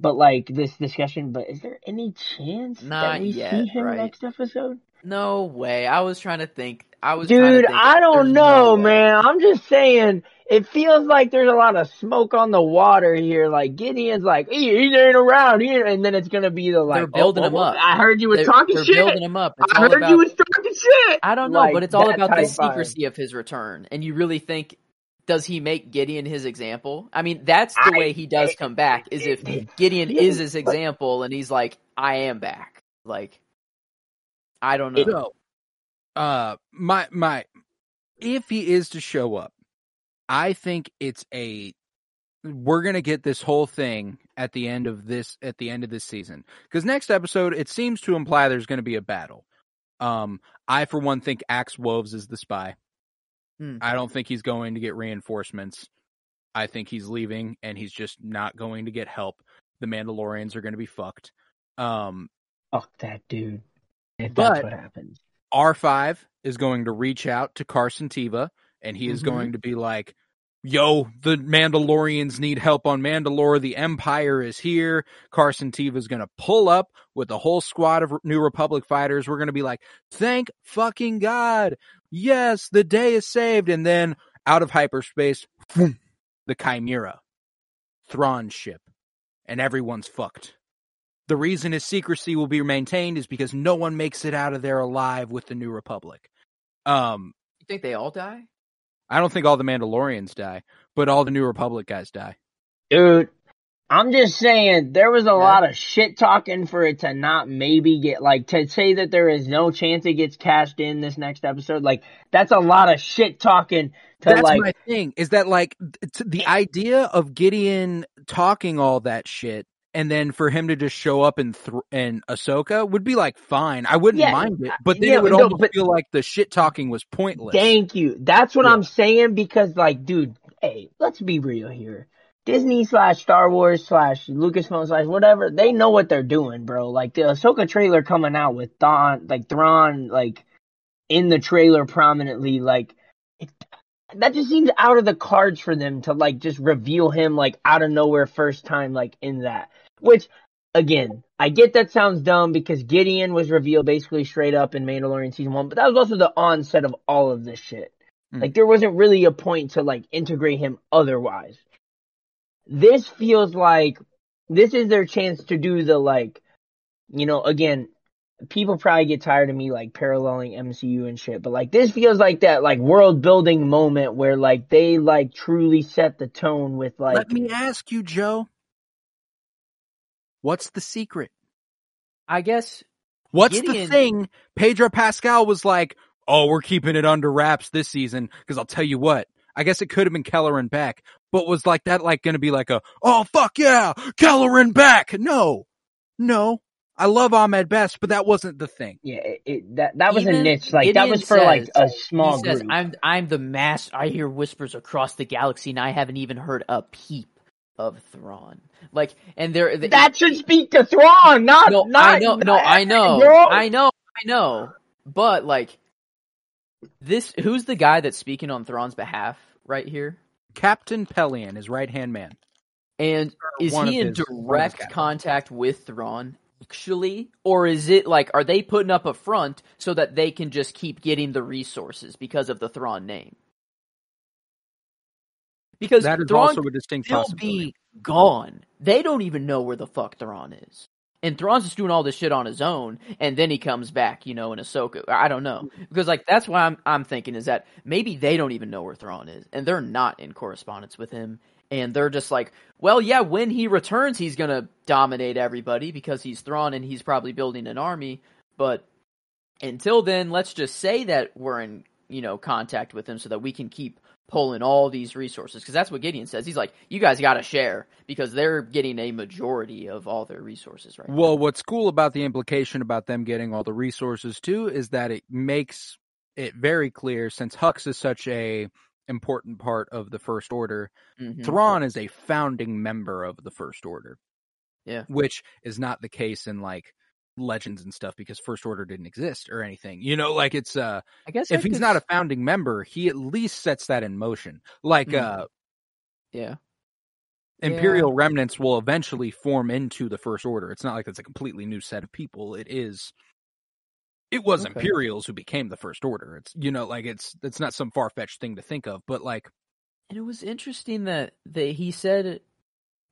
but like this discussion. But is there any chance Not that we yet, see him right. next episode? No way. I was trying to think. I was trying to Dude, think, I don't know, no man. I'm just saying, it feels like there's a lot of smoke on the water here. Like Gideon's like, he, he ain't around here, and then it's gonna be the like, They're building oh, him up. I heard you were They're, talking they're shit. building him up. It's I heard about, you was talking shit. I don't know, Like, but it's all about the secrecy of his return. And you really think, does he make Gideon his example? I mean, that's the I- way he does come back. Is if it Gideon feels is his example, and he's like, I am back. Like, I don't know. So, uh, my my, if he is to show up, I think it's a. We're gonna get this whole thing at the end of this at the end of this season because next episode it seems to imply there's going to be a battle. Um, I for one think Axe Woves is the spy. Hmm. I don't think he's going to get reinforcements. I think he's leaving and he's just not going to get help. The Mandalorians are going to be fucked. Um, Fuck that dude. If But- that's what happens. R5 is going to reach out to Carson Teva and he is Mhm. going to be like, Yo, the Mandalorians need help on Mandalore. The Empire is here. Carson Teva is going to pull up with a whole squad of New Republic fighters. We're going to be like, thank fucking God. Yes, the day is saved. And then out of hyperspace, the Chimaera, Thrawn ship, and everyone's fucked. The reason his secrecy will be maintained is because no one makes it out of there alive with the New Republic. Um, You think they all die? I don't think all the Mandalorians die, but all the New Republic guys die. Dude, I'm just saying there was a lot of shit talking for it to not maybe get like to say that there is no chance it gets cashed in this next episode. Like that's a lot of shit talking to That's like my thing. Is that like t- the idea of Gideon talking all that shit, and then for him to just show up in th- in Ahsoka would be like fine. I wouldn't Yeah, mind it, but then yeah, it would no, almost but- feel like the shit talking was pointless. Thank you. That's what Yeah. I'm saying because like, dude, hey, let's be real here. Disney slash Star Wars slash Lucasfilm slash whatever, they know what they're doing, bro. Like the Ahsoka trailer coming out with Thrawn, like Thrawn, like in the trailer prominently, like it, that just seems out of the cards for them to like just reveal him like out of nowhere first time like in that. Which again, I get that sounds dumb because Gideon was revealed basically straight up in Mandalorian season one, but that was also the onset of all of this shit. Mm. Like there wasn't really a point to like integrate him otherwise. This feels like this is their chance to do the like, you know, again, people probably get tired of me like paralleling MCU and shit, but like this feels like that like world building moment where like they like truly set the tone with like Let me ask you, Joe. What's the secret? I guess What's the thing? Pedro Pascal was like, "Oh, we're keeping it under wraps this season." Because I'll tell you what, I guess it could have been Kelleran Beq, but was like that like going to be like a, "Oh fuck yeah, Kelleran Beq"? No, no. I love Ahmed Best, but that wasn't the thing. yeah, it, it, that that was a niche. Like that was for like a small he says, group. "I'm I'm the mass. I hear whispers across the galaxy, and I haven't even heard a peep of Thrawn." Like, and there that should speak to Thrawn, not no, not. I know, no, I know, [laughs] Bro. I know, I know. but like this, who's the guy that's speaking on Thrawn's behalf right here? Captain Pellaeon, his right hand man. And is one he in his- one of his direct contact with Thrawn actually, or is it like are they putting up a front so that they can just keep getting the resources because of the Thrawn name? Because That is Thrawn also a distinct still be gone. They don't even know where the fuck Thrawn is. And Thrawn's just doing all this shit on his own, and then he comes back, you know, in Ahsoka. I don't know mm-hmm. because like that's why I'm I'm thinking is that maybe they don't even know where Thrawn is, and they're not in correspondence with him, and they're just like, well, yeah, when he returns, he's gonna dominate everybody because he's Thrawn and he's probably building an army, but until then, let's just say that we're in you know contact with him so that we can keep pulling all these resources because that's what Gideon says. He's like, you guys got to share because they're getting a majority of all their resources right now. Well, what's cool about the implication about them getting all the resources too is that it makes it very clear since Hux is such a important part of the First Order, Mhm. Thrawn is a founding member of the First Order. Yeah. Which is not the case in like legends and stuff because First Order didn't exist or anything. You know, like it's uh I guess if I he's could not a founding member, he at least sets that in motion. Like Mhm. uh yeah, Imperial remnants will eventually form into the First Order. It's not like it's a completely new set of people. It is. It was Okay. Imperials who became the First Order. It's you know like it's it's not some far fetched thing to think of, but like and it was interesting that that he said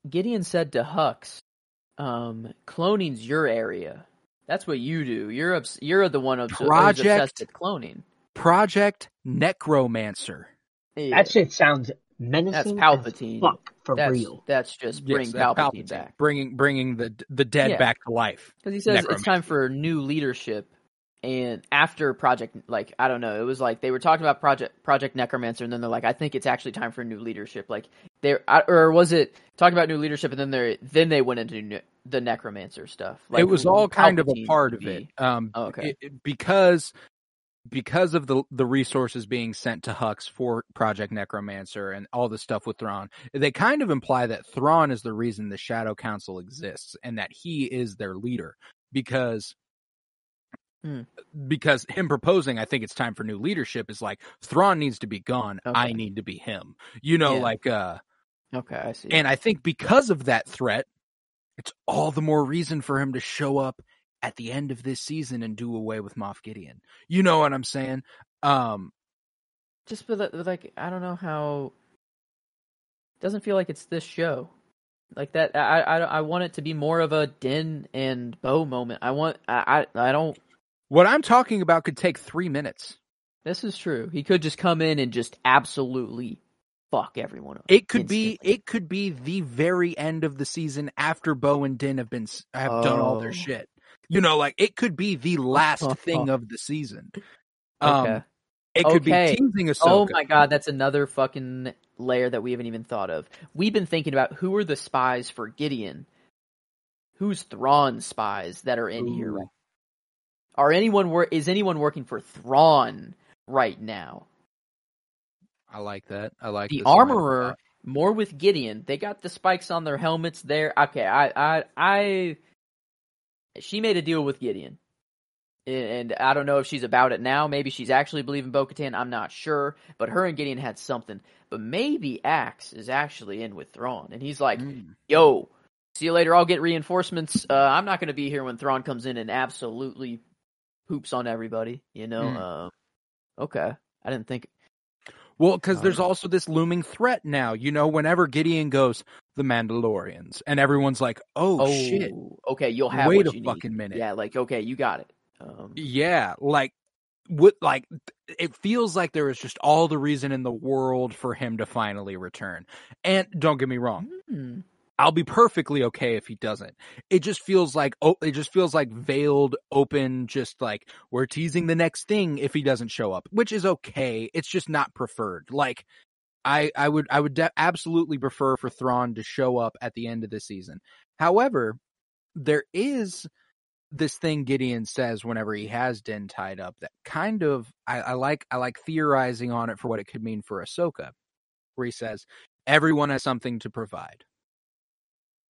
Gideon said to Hux, um, "Cloning's your area. That's what you do. You're obs- you're the one obs- who's Project- obsessed with cloning." Project Necromancer. Yeah. That shit sounds menacing. That's as Palpatine. Fuck for that's, real. That's just bring that's Palpatine, back. bringing bringing the the dead Yeah. back to life. Because he says it's time for new leadership. And after Project, like I don't know, it was like they were talking about Project Project Necromancer, and then they're like, I think it's actually time for new leadership. Like they, or was it talking about new leadership, and then they then they went into ne- the Necromancer stuff. Like it was all kind of a part of it, um, Oh, okay. it- it- because because of the the resources being sent to Hux for Project Necromancer and all the stuff with Thrawn. They kind of imply that Thrawn is the reason the Shadow Council exists and that he is their leader because. Hmm. Because him proposing, I think it's time for new leadership. Is like Thrawn needs to be gone. I need to be him. You know, Yeah. like uh, Okay, I see. and I think because of that threat, it's all the more reason for him to show up at the end of this season and do away with Moff Gideon. You know what I'm saying? Um, just the, like I don't know how. Doesn't feel like it's this show, like that. I I I want it to be more of a Din and Bo moment. I want I I, I don't. what I'm talking about could take three minutes. This is true. He could just come in and just absolutely fuck everyone up. It could be it could be the very end of the season after Bo and Din have been have done all their Oh. shit. You know, like it could be the last thing [laughs] of the season. Um, Okay. it could Okay. be teasing Ahsoka. Oh my god, that's another fucking layer that we haven't even thought of. We've been thinking about who are the spies for Gideon. Who's Thrawn's spies that are in here? Ooh. Right? Are anyone wor- is anyone working for Thrawn right now? I like that. I like the armorer more with Gideon. They got the spikes on their helmets there. Okay, I I I she made a deal with Gideon. And I don't know if she's about it now. Maybe she's actually believing Bo Katan. I'm not sure. But her and Gideon had something. But maybe Axe is actually in with Thrawn. And he's like, Mm. yo, see you later. I'll get reinforcements. Uh, I'm not going to be here when Thrawn comes in and absolutely poops on everybody. You know? Mm. Uh, okay. I didn't think. Well, because Um, there's also this looming threat now. You know, whenever Gideon goes, the Mandalorians, and everyone's like, "Oh, Oh, shit, okay. You'll have wait what a you need. fucking minute." Yeah, like okay, you got it. Um, Yeah, like what? Like it feels like there is just all the reason in the world for him to finally return. And don't get me wrong, hmm. I'll be perfectly okay if he doesn't. It just feels like oh, it just feels like veiled, open, just like we're teasing the next thing if he doesn't show up, which is okay. It's just not preferred. Like I, I would, I would de- absolutely prefer for Thrawn to show up at the end of the season. However, there is this thing Gideon says whenever he has Din tied up that kind of I, I like I like theorizing on it for what it could mean for Ahsoka, where he says everyone has something to provide.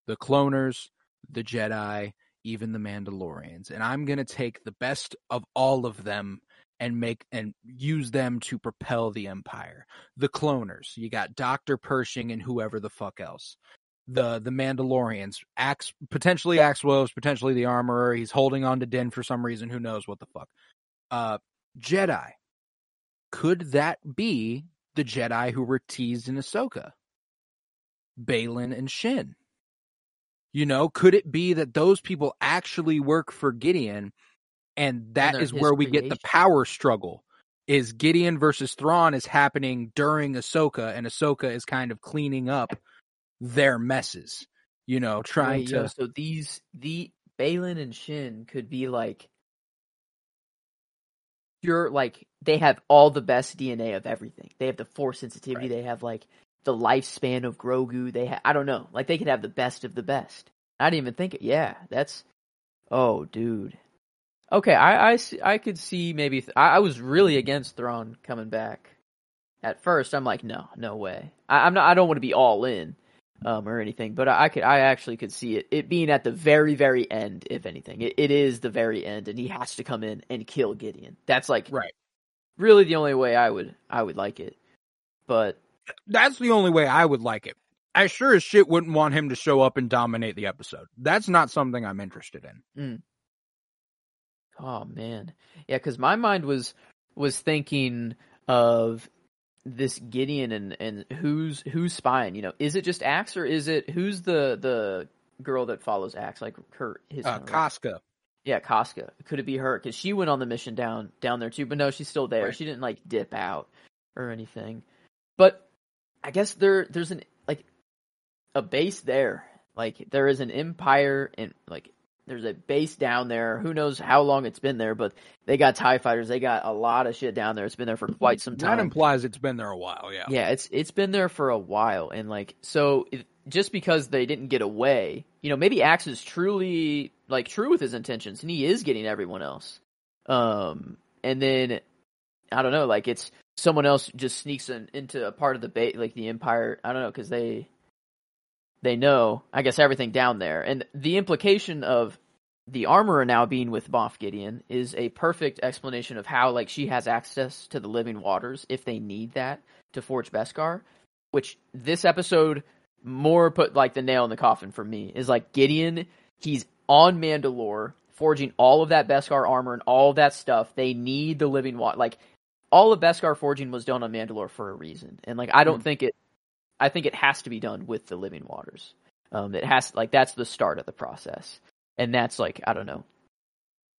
The cloners, the Jedi, even the Mandalorians, and I'm gonna take the best of all of them and make and use them to propel the Empire. The cloners, you got Doctor Pershing and whoever the fuck else. The the Mandalorians, Axe potentially Axe Woves, potentially the Armorer. He's holding on to Din for some reason. Who knows what the fuck? Uh, Jedi. Could that be the Jedi who were teased in Ahsoka? Baylan and Shin. You know, could it be that those people actually work for Gideon and that they're is where we get the power struggle? Is Gideon versus Thrawn is happening during Ahsoka and Ahsoka is kind of cleaning up their messes. You know, trying Wait, to yo, so these the Baylan and Shin could be like you're like they have all the best DNA of everything. They have the force sensitivity. They have like the lifespan of Grogu. They ha- I don't know. Like they could have the best of the best. I didn't even think it. Yeah, that's. Oh, dude. Okay, I I, I could see maybe th- I, I was really against Thrawn coming back. At first, I'm like, no, no way. I, I'm not. I don't want to be all in, um, or anything. But I, I could. I actually could see it. It being at the very, very end. If anything, it, it is the very end, and he has to come in and kill Gideon. That's like Right. really the only way I would. I would like it. But that's the only way I would like it. I sure as shit wouldn't want him to show up and dominate the episode. That's not something I'm interested in. Oh man, yeah, because my mind was was thinking of this Gideon and and who's who's spying. You know, is it just Axe or is it who's the the girl that follows Axe? Like her his Uh. Koska. yeah, Koska. Could it be her? Because she went on the mission down down there too. But no, she's still there. Right. She didn't like dip out or anything. But I guess there there's an like a base there. Like there is an empire and like there's a base down there. Who knows how long it's been there, but they got TIE fighters, they got a lot of shit down there. It's been there for quite some time. That implies it's been there a while, yeah. Yeah, it's it's been there for a while, and like so, it, just because they didn't get away, you know, maybe Axe is truly like true with his intentions, and he is getting everyone else. Um, and then I don't know, like it's someone else just sneaks in, into a part of the bait, like the Empire. I don't know because they they know, I guess, everything down there, and the implication of the armorer now being with Moff Gideon is a perfect explanation of how like she has access to the living waters if they need that to forge Beskar, which this episode more put like the nail in the coffin for me is like Gideon, he's on Mandalore forging all of that Beskar armor and all that stuff. They need the living water. Like all of Beskar forging was done on Mandalore for a reason, and like I don't think it. I think it has to be done with the living waters. Um, it has like that's the start of the process, and that's like I don't know.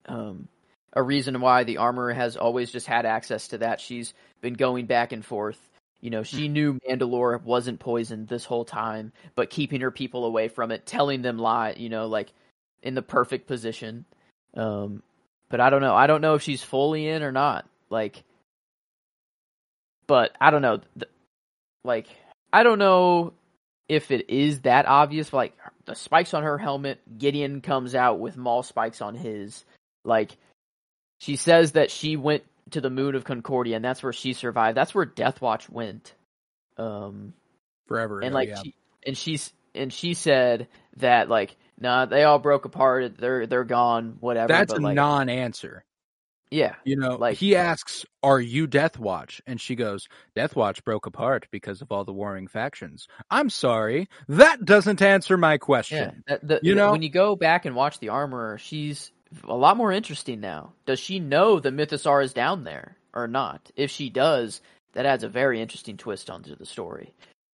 Um, a reason why the armorer has always just had access to that. She's been going back and forth. You know, she knew Mandalore wasn't poisoned this whole time, but keeping her people away from it, telling them lie. You know, like in the perfect position. Um, but I don't know. I don't know if she's fully in or not. Like, but I don't know. Th- Like, I don't know if it is that obvious. But like the spikes on her helmet, Gideon comes out with Maul spikes on his. Like, she says that she went to the moon of Concordia, and that's where she survived. That's where Death Watch went. Um, Forever. and ago, like yeah. she and she's and she said that like nah they all broke apart they're they're gone whatever That's but a like non-answer. Yeah You know, Like- he asks, "Are you Death Watch?" And she goes, "Death Watch broke apart because of all the warring factions." I'm sorry, that doesn't answer my question. that, the, You know- when you go back and watch the armorer she's a lot more interesting now does she know the mythosaur is down there or not if she does that adds a very interesting twist onto the story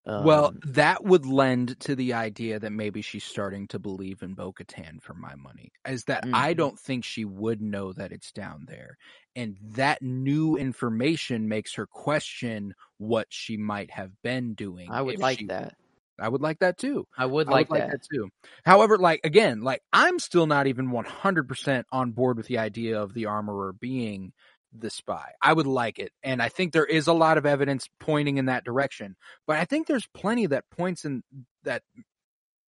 um, well, that would lend to the idea that maybe she's starting to believe in Bo Katan for my money. Is that I Mhm. don't think she would know that it's down there. And that new information makes her question what she might have been doing. i would like she- that I would like that too. i would I like that, like that too. However, like again, like I'm still not even 100% on board with the idea of the armorer being the spy. I would like it, and I think there is a lot of evidence pointing in that direction. But I think there's plenty that points in that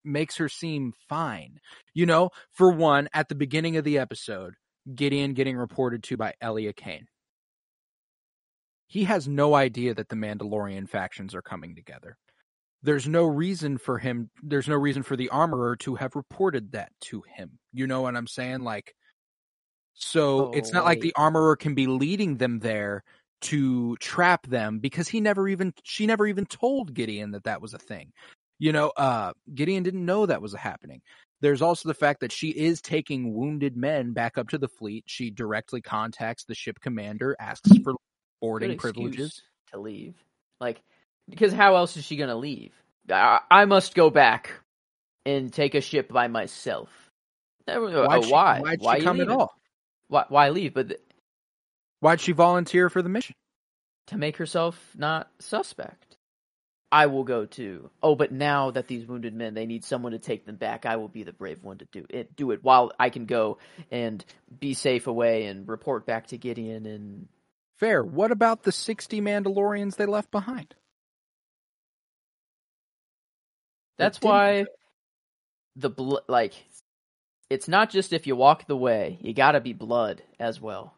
makes her seem fine. You know, for one, at the beginning of the episode, Gideon getting reported to by Elia Kane. He has no idea that the Mandalorian factions are coming together. there's no reason for him there's no reason for the armorer to have reported that to him you know what i'm saying like so Oh, it's not like the armorer can be leading them there to trap them because he never even she never even told gideon that that was a thing you know uh gideon didn't know that was happening there's also the fact that she is taking wounded men back up to the fleet she directly contacts the ship commander asks for boarding privileges to leave. Like, because how else is she gonna leave? I, I must go back and take a ship by myself. Why'd she, why? why'd why she come at all Why, why leave? But th- why'd she volunteer for the mission to make herself not suspect. I will go too. Oh, but now that these wounded men, they need someone to take them back. I will be the brave one to do it. Do it while I can go and be safe away and report back to Gideon. And Fair. What about the 60 Mandalorians they left behind? that's why the bl- like it's not just if you walk the way, you got to be blood as well.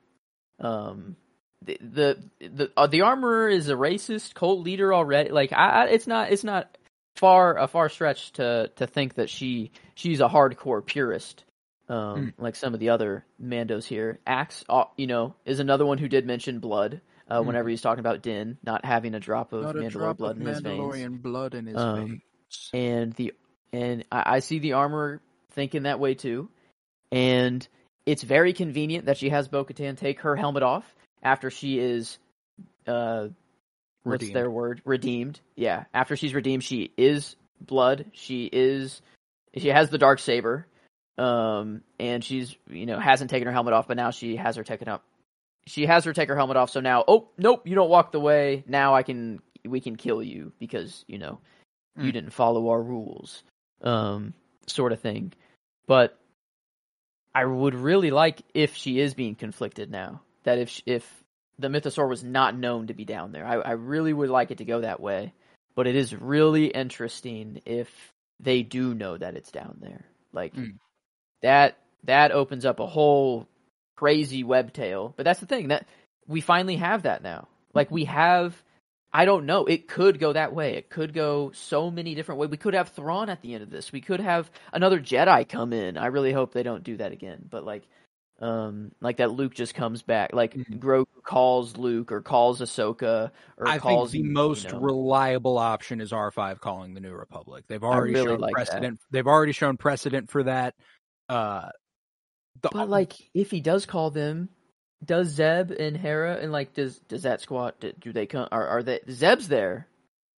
Um, the the the, uh, the armorer is a racist cult leader already. Like, I, I it's not it's not far a far stretch to to think that she she's a hardcore purist. Um, like some of the other Mandos here, Axe, uh, you know, is another one who did mention blood. Uh, Mhm. whenever he's talking about Din not having a drop of Not Mandalorian drop blood of in his veins Mandalorian blood in his Um, veins. and the and I, I see the armor thinking that way too. And it's very convenient that she has Bo Katan take her helmet off after she is uh what's their word? Redeemed. Yeah. After she's redeemed, she is blood. She is she has the dark saber. Um and she's you know hasn't taken her helmet off, but now she has her taken up she has her take her helmet off, so now oh nope, you don't walk the way. Now I can we can kill you because, you know, you Mm. didn't follow our rules. Um sort of thing. But I would really like if she is being conflicted now. That if if the mythosaur was not known to be down there. I, I really would like it to go that way. But it is really interesting if they do know that it's down there. Like Mm. that that opens up a whole crazy web tail. But that's the thing that we finally have that now. Like we have I don't know. It could go that way. It could go so many different ways. We could have Thrawn at the end of this. We could have another Jedi come in. I really hope they don't do that again. But like, um, like that Luke just comes back. Like Mhm. Grogu calls Luke or calls Ahsoka or I think calls the you most know. reliable option is R5 calling the New Republic. They've already really shown like that. precedent. They've already shown precedent for that. Uh, the, But like, if he does call them, does Zeb and Hera and like does does that squad do, do they come? Are are they Zeb's there?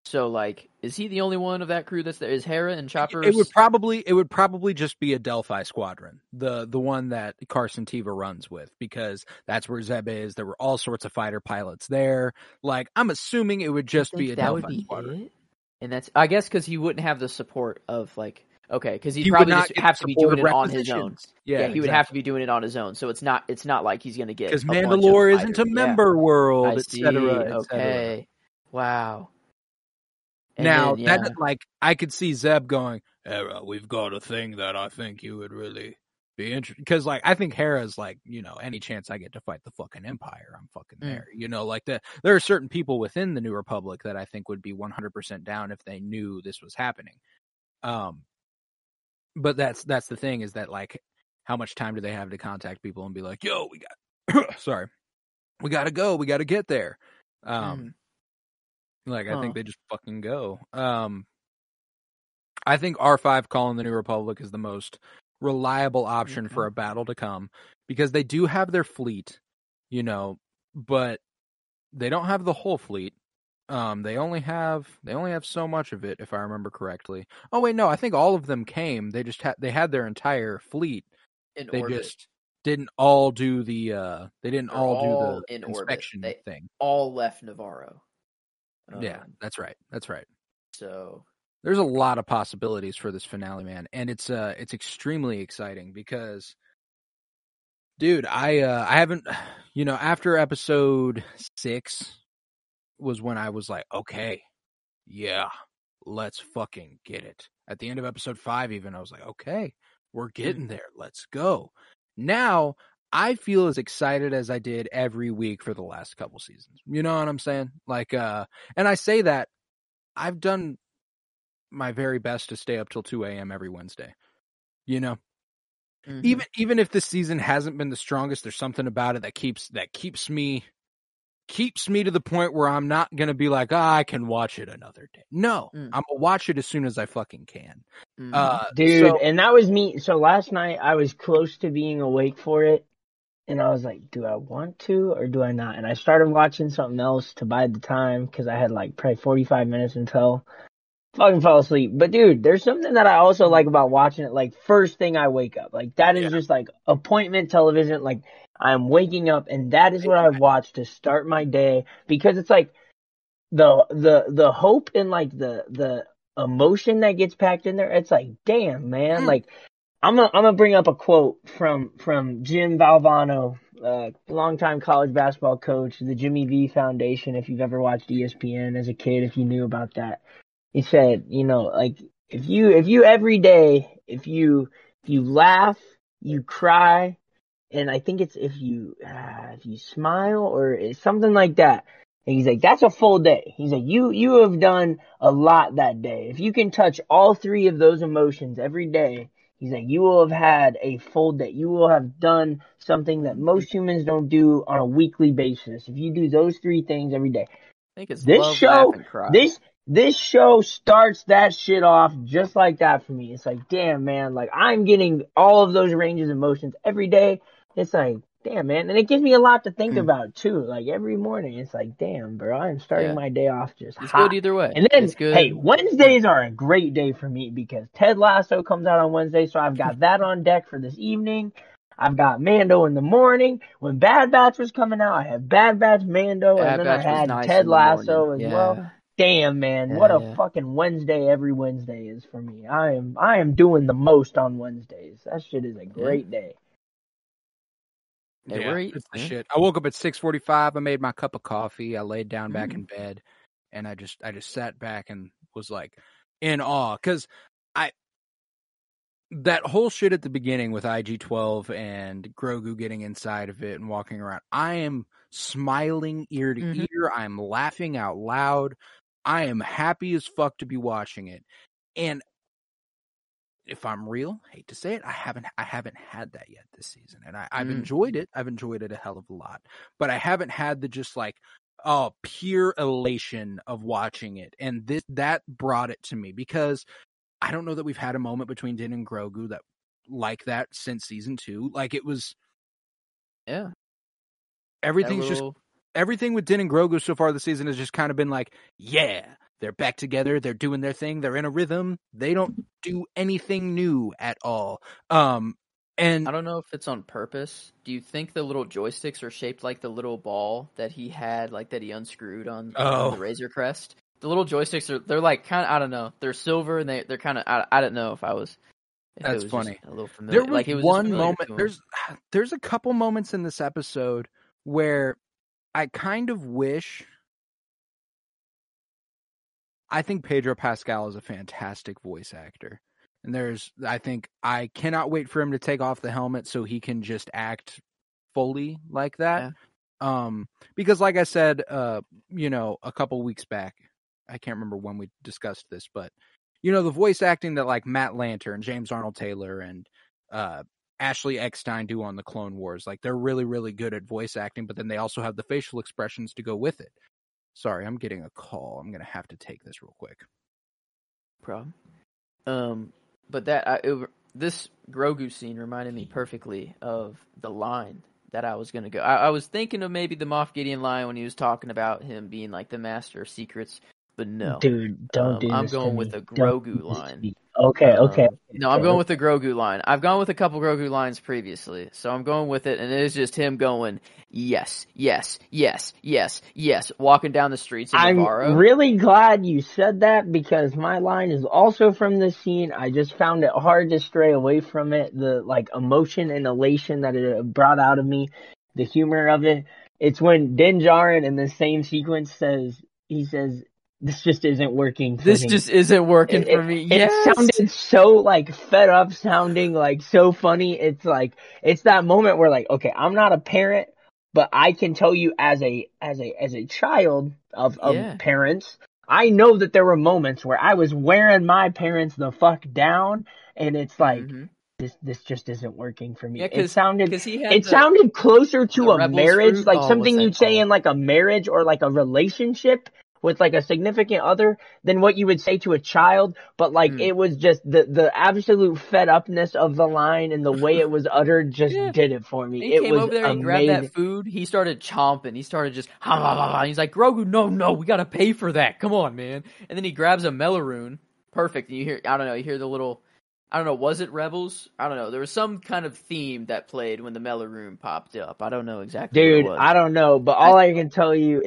So like, is he the only one of that crew that's there? Is Hera and Chopper? it would probably it would probably just be a Delphi squadron, the the one that Carson Teva runs with, because that's where Zeb is. There were all sorts of fighter pilots there. Like I'm assuming it would just be a that Delphi would be squadron. it. And that's I guess because he wouldn't have the support of like okay because he'd He probably just have to be doing it on his own. requisitions. Yeah, he would have to be doing it on his own. So it's not it's not like he's gonna get because a bunch of Mandalore isn't a fighters. Yeah. member world, I et okay, wow. And now then, yeah. that like I could see Zeb going, Hera, we've got a thing that I think you would really be interested because like I think Hera's like you know any chance I get to fight the fucking Empire, I'm fucking Mm. there. You know, like the there are certain people within the New Republic that I think would be 100 percent down if they knew this was happening. Um, but that's that's the thing is that like how much time do they have to contact people and be like, yo, we got [clears throat] sorry, we got to go, we got to get there. Um. Mm. Like I think they just fucking go. Um I think R5 calling the New Republic is the most reliable option for a battle to come because they do have their fleet, you know, but they don't have the whole fleet. Um they only have they only have so much of it if I remember correctly. Oh wait, no, I think all of them came. They just had they had their entire fleet. in They orbit. just didn't all do the uh they didn't all, all do the in orbit. inspection They- thing. all left Nevarro. yeah, Um, that's right. That's right. So there's a lot of possibilities for this finale, man, and it's uh it's extremely exciting because dude, I uh I haven't [sighs] you know, after episode 6 was when I was like, okay. Yeah, let's fucking get it. At the end of episode 5 even I was like, okay, we're getting there. Let's go. Now, I feel as excited as I did every week for the last couple seasons. You know what I'm saying? Like uh and I say that I've done my very best to stay up till 2 a.m. every Wednesday. You know, Mhm. even even if this season hasn't been the strongest, there's something about it that keeps that keeps me keeps me to the point where I'm not gonna be like, ah, I can watch it another day. No, Mm. I'm gonna watch it as soon as I fucking can. Mhm. Uh, Dude, so- and that was me. So last night I was close to being awake for it. And I was like, do I want to or do I not? And I started watching something else to bide the time because I had like probably 45 minutes until fucking fell asleep. But dude, there's something that I also like about watching it like first thing I wake up. Like that is Yeah. just like appointment television. Like I'm waking up and that is what I watch to start my day because it's like the the the hope and like the the emotion that gets packed in there. It's like, damn, man, Mm. like I'm gonna I'm gonna bring up a quote from from Jim Valvano, uh, longtime college basketball coach, the Jimmy V Foundation. If you've ever watched ESPN as a kid, if you knew about that, he said, you know, like if you if you every day if you if you laugh, you cry, and I think it's if you uh, if you smile or something like that. And he's like, that's a full day. He's like, you you have done a lot that day. If you can touch all three of those emotions every day, he's like, you will have had a full day. You will have done something that most humans don't do on a weekly basis. If you do those three things every day, I think it's this love, show- laugh, and cry. this this show starts that shit off just like that for me. It's like, damn man, like I'm getting all of those ranges of emotions every day. It's like, damn man, and it gives me a lot to think Mm. about too. Like every morning, it's like, damn, bro, I'm starting Yeah. my day off just it's hot. good either way. And then, it's good. hey, Wednesdays are a great day for me because Ted Lasso comes out on Wednesday, so I've got that on deck for this evening. I've got Mando in the morning. When Bad Batch was coming out, I had Bad Batch Mando, Bad and then Batch I had nice Ted Lasso as Yeah. well. Damn, man, Yeah, what a fucking Wednesday every Wednesday is for me. I am, I am doing the most on Wednesdays. That shit is a great day. Hey, yeah, we're eat- it's the yeah. shit. I woke up at six forty five. I made my cup of coffee. I laid down back Mm. in bed, and I just I just sat back and was like in awe because I that whole shit at the beginning with IG twelve and Grogu getting inside of it and walking around. I am smiling ear to Mhm. ear. I'm laughing out loud. I am happy as fuck to be watching it, and if I'm real, hate to say it, I haven't I haven't had that yet this season, and I, I've Mm. enjoyed it. I've enjoyed it a hell of a lot, but I haven't had the just like oh pure elation of watching it, and this that brought it to me because I don't know that we've had a moment between Din and Grogu that like that since season two. Like it was Yeah. everything's that just everything with Din and Grogu so far this season has just kind of been like, yeah, they're back together, they're doing their thing, they're in a rhythm. They don't do anything new at all. Um and I don't know if it's on purpose. Do you think the little joysticks are shaped like the little ball that he had, like that he unscrewed on, on Oh. the Razor Crest? The little joysticks are they're like kind of I don't know. They're silver and they they're kind of I, I don't know if I was. If That's was funny. A little familiar. there was, like it was one moment there's there's a couple moments in this episode where I kind of wish I think Pedro Pascal is a fantastic voice actor. And there's I think I cannot wait for him to take off the helmet so he can just act fully like that. Um because like I said uh you know a couple weeks back I can't remember when we discussed this but you know the voice acting that like Matt Lanter, and James Arnold Taylor and uh Ashley Eckstein do on the Clone Wars. Like they're really, really good at voice acting, but then they also have the facial expressions to go with it. Sorry, I'm getting a call. I'm gonna have to take this real quick. problem. Um, but that I, it, this Grogu scene reminded me perfectly of the line that I was gonna go. I, I was thinking of maybe the Moff Gideon line when he was talking about him being like the master of secrets, but no. Dude, don't Um, do I'm this going me. with the Don't Grogu do this to line. me. Okay, okay. Um, no, I'm going with the Grogu line. I've gone with a couple Grogu lines previously, so I'm going with it, and it is just him going, yes, yes, yes, yes, yes, walking down the streets of I'm Nevarro. really glad you said that because my line is also from this scene. I just found it hard to stray away from it. The like emotion and elation that it brought out of me, the humor of it. It's when Din Djarin in the same sequence says he says this just isn't working. For this me. just isn't working It- for me. It Yes. sounded so like fed up sounding, like so funny. It's like it's that moment where like, okay, I'm not a parent, but I can tell you as a as a as a child of of Yeah. parents, I know that there were moments where I was wearing my parents the fuck down, and it's like Mhm. this this just isn't working for me. Yeah, it sounded it the- sounded closer to a marriage, like something you'd say in like a marriage or like a relationship with like a significant other than what you would say to a child. But like Hmm. it was just the the absolute fed upness of the line and the way it was uttered [laughs] just Yeah. did it for me. He it came was over there, he amazing. grabbed that food, he started chomping. He started just ha ha ha. He's like, Grogu, no, no, we gotta pay for that. Come on, man. And then he grabs a Meiloorun. Perfect. And you hear I don't know, you hear the little I don't know, was it Rebels? I don't know. There was some kind of theme that played when the Meiloorun popped up. I don't know exactly Dude, what it was. I don't know, but all I can tell you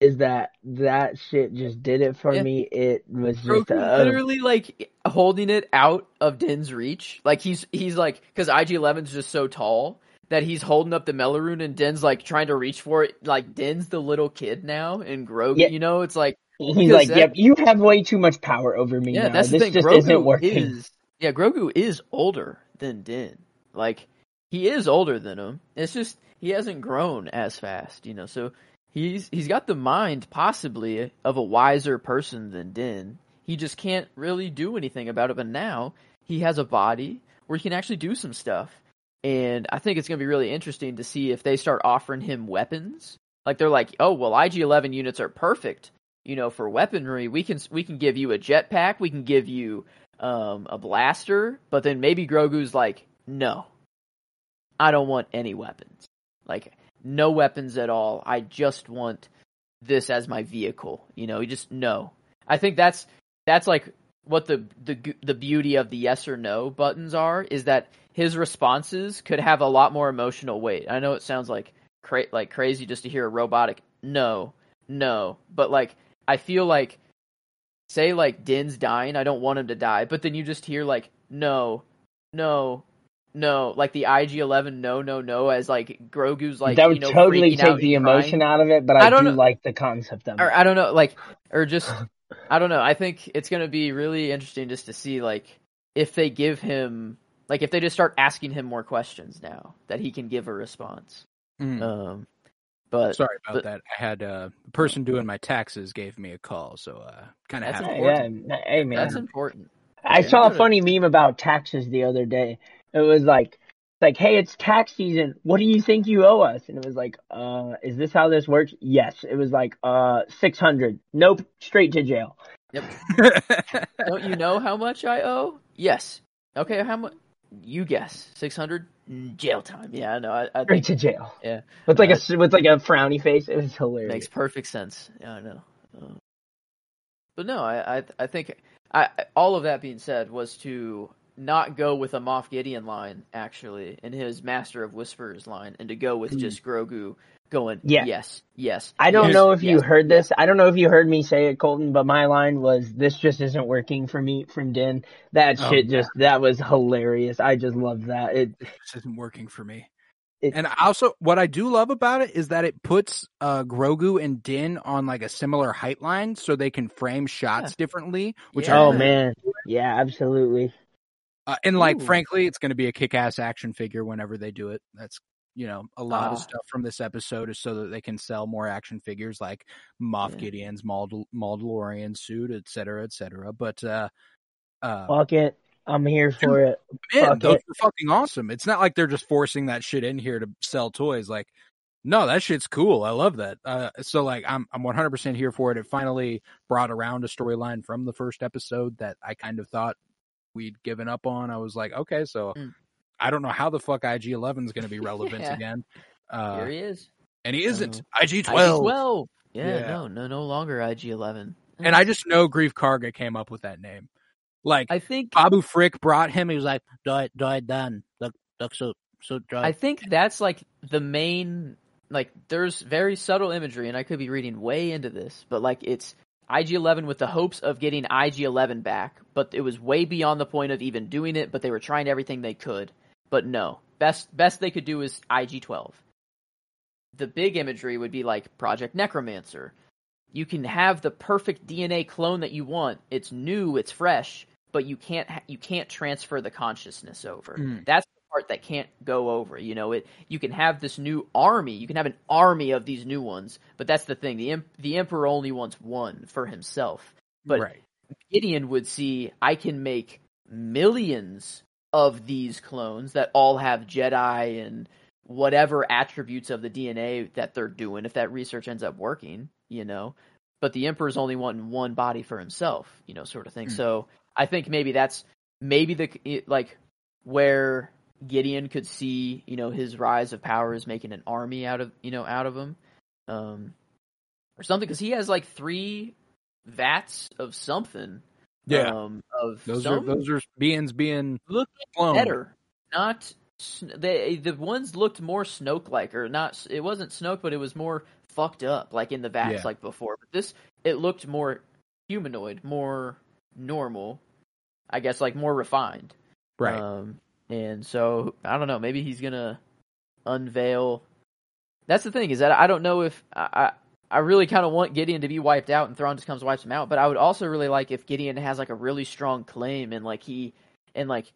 is that that shit just did it for Yeah. me. It was just uh, literally like holding it out of Din's reach. Like he's he's like because IG 11's just so tall that he's holding up the Meiloorun and Din's like trying to reach for it. Like Din's the little kid now, and Grogu, Yeah. you know, it's like [laughs] he's like, that- "Yep, you have way too much power over me yeah, now. that's this the thing. just Grogu isn't working." is yeah, Grogu is older than Din. Like he is older than him. It's just he hasn't grown as fast, you know. So he's he's got the mind possibly of a wiser person than Din. He just can't really do anything about it. But now he has a body where he can actually do some stuff. And I think it's going to be really interesting to see if they start offering him weapons. Like they're like, oh well, IG Eleven units are perfect, you know, for weaponry. We can we can give you a jetpack. We can give you um, a blaster. But then maybe Grogu's like, no, I don't want any weapons. Like no weapons at all. I just want this as my vehicle. You know, you just no. I think that's that's like what the the the beauty of the yes or no buttons are is that his responses could have a lot more emotional weight. I know it sounds like cra- like crazy just to hear a robotic no, no, but like I feel like say like Din's dying, I don't want him to die, but then you just hear like no, no, no, like the IG11 no, no, no as like Grogu's like that would you know, totally take the and crying emotion out of it, but I, I don't do know- like the concept of it. or. I don't know, like, or just, [laughs] I don't know. I think it's gonna be really interesting just to see, like, if they give him, like, if they just start asking him more questions now that he can give a response. Mm. Um, but Sorry about but- that. I had uh, the person doing my taxes gave me a call, so uh, kind of That's Yeah, important. hey man, that's important. I Yeah, saw a funny meme about taxes the other day. It was like, like, hey, it's tax season. What do you think you owe us? And it was like, uh, is this how this works? Yes. It was like, uh, six hundred. Nope, straight to jail. Yep. [laughs] Don't you know how much I owe? Yes. Okay, how much? You guess. Six hundred jail time. Yeah, I know. I, I Straight think to jail. Yeah. With like Uh, a s- with like a frowny face. It was hilarious. Makes perfect sense. Yeah, I know. Uh, but no, I, I, I think I, I- all of that being said was to not go with a Moff Gideon line actually in his Master of Whispers line, and to go with just Grogu going Yeah. yes, yes. I don't yes, know if you yes, heard yes. this. I don't know if you heard me say it, Colton, but my line was, "This just isn't working for me." From Din, that Oh, shit just that was hilarious. I just love that. It this isn't working for me. It- and also, what I do love about it is that it puts uh, Grogu and Din on like a similar height line, so they can frame shots differently. Which Yeah. oh man, yeah, absolutely. Uh, and like Ooh. frankly, it's going to be a kick-ass action figure whenever they do it. That's you know a lot of Ah. stuff from this episode is so that they can sell more action figures like Moff Yeah. Gideon's Mald- Mandalorian suit, et cetera, et cetera. But uh, uh, Fuck it, I'm here for it. man, those it. are fucking awesome. It's not like they're just forcing that shit in here to sell toys. Like, no, that shit's cool. I love that. Uh, so like, I'm I'm 100 percent here for it. It finally brought around a storyline from the first episode that I kind of thought we'd given up on. I was like, okay, so Mm. I don't know how the fuck IG 11 is going to be [laughs] relevant Yeah. again. Uh, Here he is. and he isn't. Oh. IG 12. IG-12. Yeah, Yeah. no, no, no longer IG-11. And I just know Greef Karga came up with that name. Like I think Babu Frick brought him. He was like, "Die, die, Dan. Look, look, so, so, I think that's like the main like there's very subtle imagery and I could be reading way into this, but like it's IG11 with the hopes of getting IG11 back, but it was way beyond the point of even doing it, but they were trying everything they could. But no. Best best they could do is IG12. The big imagery would be like Project Necromancer. You can have the perfect DNA clone that you want. It's new, it's fresh, but you can't ha- you can't transfer the consciousness over. Mm. That's part that can't go over. You know, it you can have this new army, you can have an army of these new ones, but that's the thing. The the emperor only wants one for himself. But right. Gideon would see I can make millions of these clones that all have Jedi and whatever attributes of the DNA that they're doing if that research ends up working, you know. But the emperor's only wanting one body for himself, you know, sort of thing. Mm. So I think maybe that's maybe the like where Gideon could see, you know, his rise of power is making an army out of, you know, out of him. Um or something cuz he has like 3 vats of something. Yeah. Um of Those some are those are beings being look cloned. better. Not they the ones looked more Snoke like or not it wasn't Snoke but it was more fucked up like in the vats Yeah. like before. But this it looked more humanoid, more normal. I guess like more refined. Right. Um and so I don't know, maybe he's going to unveil That's the thing is that I don't know if I I, I really kind of want Gideon to be wiped out and Thrawn just comes wipes him out, but I would also really like if Gideon has like a really strong claim and like he and like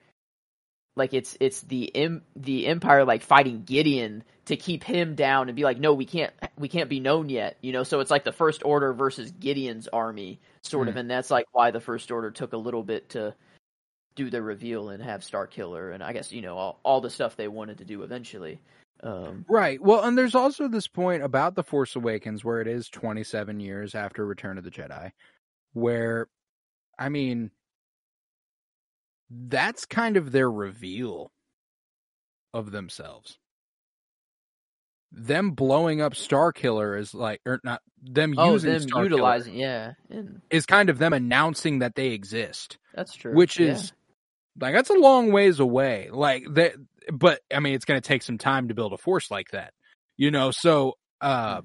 like it's it's the em, the empire like fighting Gideon to keep him down and be like no we can't we can't be known yet you know? So it's like the first order versus Gideon's army sort of hmm. and that's like why the first order took a little bit to do the reveal and have Star Killer and I guess you know all all the stuff they wanted to do eventually um Right. Well, and there's also this point about The Force Awakens where it is 27 years after Return of the Jedi, where, I mean, that's kind of their reveal of themselves. Them blowing up Star Killer is like, or not, them oh using them Star utilizing yeah and is kind of them announcing that they exist that's true which is like that's a long ways away. Like that, but I mean, it's going to take some time to build a force like that, you know. So, uh,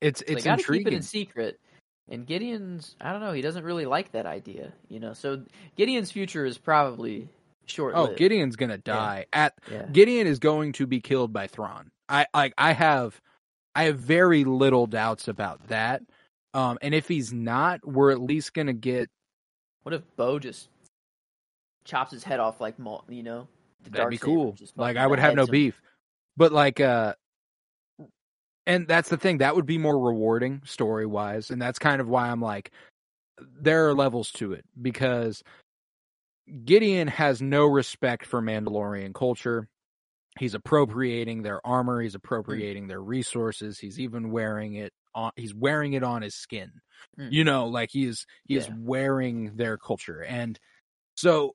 it's they it's keep it in secret. And Gideon's, I don't know, he doesn't really like that idea, you know. So Gideon's future is probably short. Oh, Gideon's going to die. At Yeah. Gideon is going to be killed by Thrawn. I like I have I have very little doubts about that. Um, and if he's not, we're at least going to get What if Bo just chops his head off like you know? The That'd be cool. Like I would have no beheads him. beef. But like uh and that's the thing, that would be more rewarding story wise. And that's kind of why I'm like there are levels to it because Gideon has no respect for Mandalorian culture. He's appropriating their armor, he's appropriating their resources, he's even wearing it on he's wearing it on his skin. Mm. You know, like he is he is wearing their culture. And so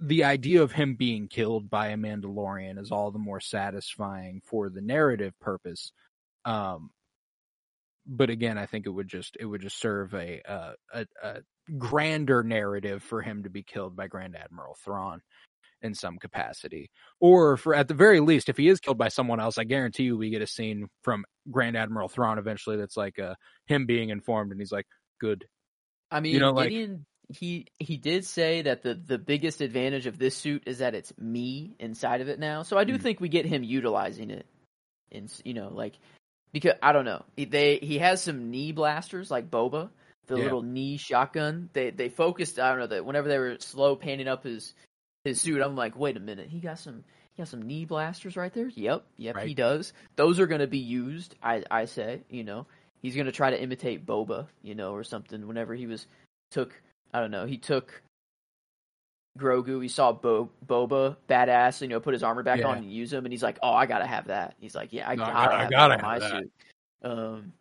the idea of him being killed by a Mandalorian is all the more satisfying for the narrative purpose. Um, but again, I think it would just it would just serve a uh, a, a grander narrative for him to be killed by Grand Admiral Thrawn in some capacity, or for at the very least, if he is killed by someone else, I guarantee you we get a scene from Grand Admiral Thrawn eventually that's like uh, him being informed, and he's like, "Good, I mean, you know, like- Gideon, he he did say that the the biggest advantage of this suit is that it's me inside of it now. So I do Mm. think we get him utilizing it, in you know, like because I don't know, he, they he has some knee blasters like Boba, the Yeah. little knee shotgun. They they focused. I don't know that whenever they were slow panning up his his suit, I'm like, wait a minute, he got some. He got some knee blasters right there. Yep, yep, he does. Those are going to be used. I I say, you know, he's going to try to imitate Boba, you know, or something. Whenever he was took, I don't know, he took Grogu. He saw Bo- Boba badass, you know, put his armor back Yeah. on and use him, and he's like, "Oh, I gotta have that." He's like, "Yeah, I No, gotta, gotta- I gotta have my that." suit." Um,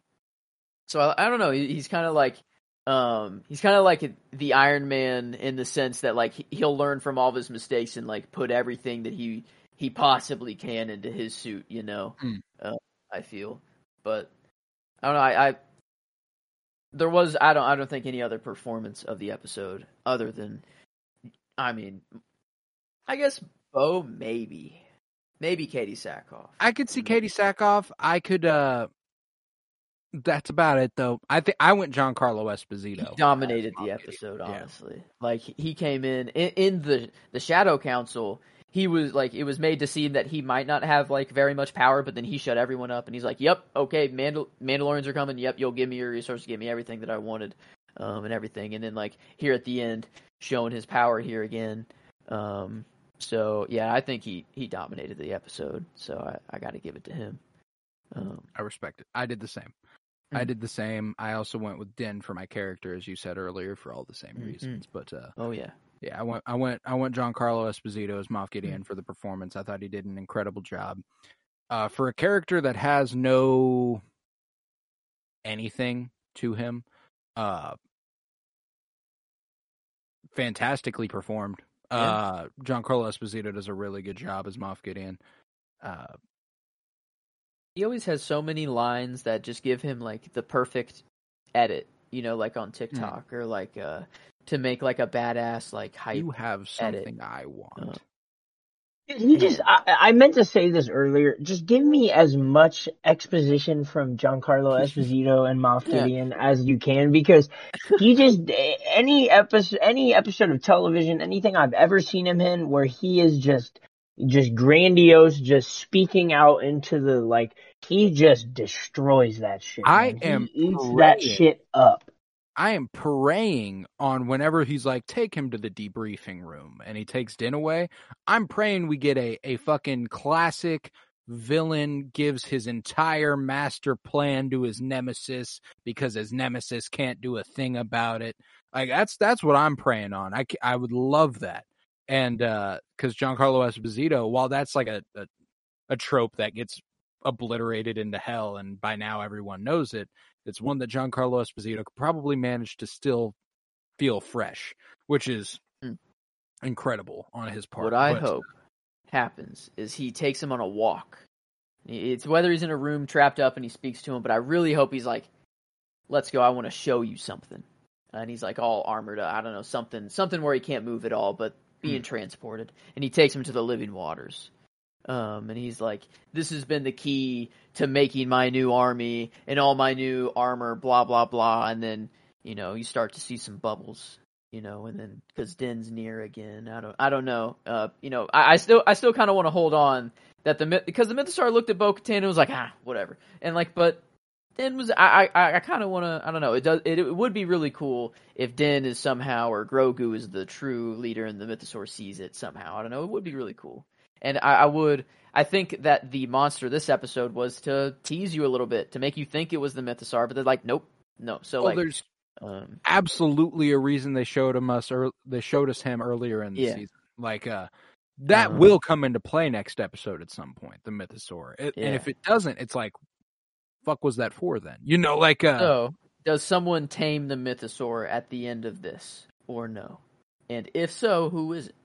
so I, I don't know. He, he's kind of like, um, he's kind of like the Iron Man in the sense that like he- he'll learn from all of his mistakes and like put everything that he he possibly can into his suit. You know, Mm. uh, I feel, but I don't know. I, I there was I don't I don't think any other performance of the episode other than I mean I guess Bo maybe maybe Katee Sackhoff. I could see Katee Sackhoff. I could. uh That's about it, though. I think I went Giancarlo Esposito. He dominated the episode, Yeah. honestly. Like he came in, in in the the Shadow Council. He was like, it was made to seem that he might not have like very much power, but then he shut everyone up, and he's like, "Yep, okay, Mandal- Mandalorians are coming. Yep, you'll give me your resources, give me everything that I wanted, um, and everything." And then like here at the end, showing his power here again, um, So yeah, I think he he dominated the episode. So I, I got to give it to him. Um, I respect it. I did the same. I Mm. did the same. I also went with Din for my character, as you said earlier, for all the same Mhm. reasons. But uh, oh yeah, yeah, I went, I went, I went. Giancarlo Esposito as Moff Gideon for the performance. I thought he did an incredible job. Uh, for a character that has no anything to him, uh, fantastically performed. Yeah. Uh, Giancarlo Esposito does a really good job as Moff Gideon. Uh, he always has so many lines that just give him like the perfect edit. You know, like on TikTok or like uh to make like a badass like hype. you have edit. something I want. Uh, He just, I, I meant to say this earlier. Just give me as much exposition from Giancarlo [laughs] Esposito and Moff Yeah. As you can because he just, [laughs] any episode, any episode of television, anything I've ever seen him in where he is just, just grandiose, just speaking out into the, like, he just destroys that shit. I man. am He eats that shit up. I am praying on whenever he's like, take him to the debriefing room and he takes Din away. I'm praying we get a, a fucking classic villain gives his entire master plan to his nemesis because his nemesis can't do a thing about it. Like that's that's what I'm praying on. I, I would love that. And uh cuz Giancarlo Esposito, while that's like a, a a trope that gets obliterated into hell and by now everyone knows it, it's one that John Giancarlo Esposito could probably manage to still feel fresh, which is Hmm. incredible on his part. what I But, hope happens is he takes him on a walk. It's whether he's in a room trapped up and he speaks to him, but I really hope he's like, "Let's go. I want to show you something." And he's like all armored up. I don't know something, something where he can't move at all, but being transported. And he takes him to the living waters. Um, and he's like, "This has been the key to making my new army and all my new armor." Blah blah blah. And then you know you start to see some bubbles you know, and then because Den's near again, I don't, I don't know. Uh, you know, I, I still, I still kind of want to hold on that the because the Mythosaur looked at Bo-Katan and was like, ah, whatever, and like, but Den was, I, I, I kind of want to, I don't know. It does, it, it would be really cool if Den is somehow or Grogu is the true leader and the Mythosaur sees it somehow. I don't know. It would be really cool, and I, I would. I think that the monster this episode was to tease you a little bit to make you think it was the Mythosaur, but they're like, nope, no. So like, there's um, absolutely a reason they showed him us or they showed us him earlier in the Yeah. season. Like uh that Uh-huh. will come into play next episode at some point, the Mythosaur. It, And if it doesn't, it's like fuck was that for then? You know, like uh So, does someone tame the mythosaur at the end of this, or no? And if so, who is it?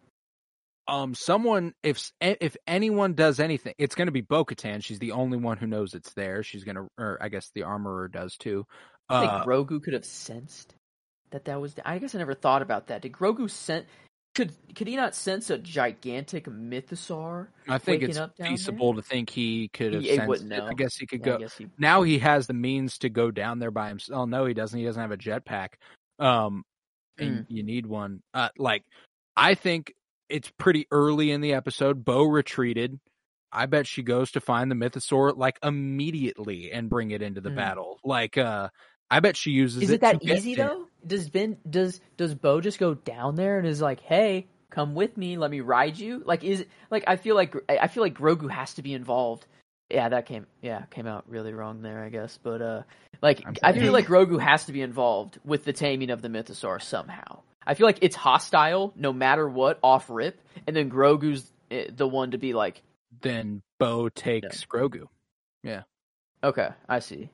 Um someone if if anyone does anything it's going to be Bo-Katan she's the only one who knows it's there she's going to or I guess the armorer does too I think uh Grogu could have sensed that that was. I guess I never thought about that. Did Grogu sense? Could could he not sense a gigantic mythosaur? I think it's feasible to think he could have He- wouldn't know. I guess he could Yeah, go he. now he has the means to go down there by himself. Oh no, he doesn't. He doesn't have a jetpack. Um, Hmm. and you need one. Uh, like I think it's pretty early in the episode. Bo retreated. I bet she goes to find the mythosaur like immediately and bring it into the Hmm. battle. Like, uh, I bet she uses Is it it that easy though? Does Ben does does Bo just go down there and is like, "Hey, come with me, let me ride you"? Like, is like I feel like I feel like Grogu has to be involved. Yeah, that came yeah came out really wrong there, I guess. But uh, like I feel like Grogu has to be involved with the taming of the Mythosaur somehow. I feel like it's hostile no matter what off rip, and then Grogu's eh, the one to be like, Then Bo takes Grogu. Yeah. Okay, I see.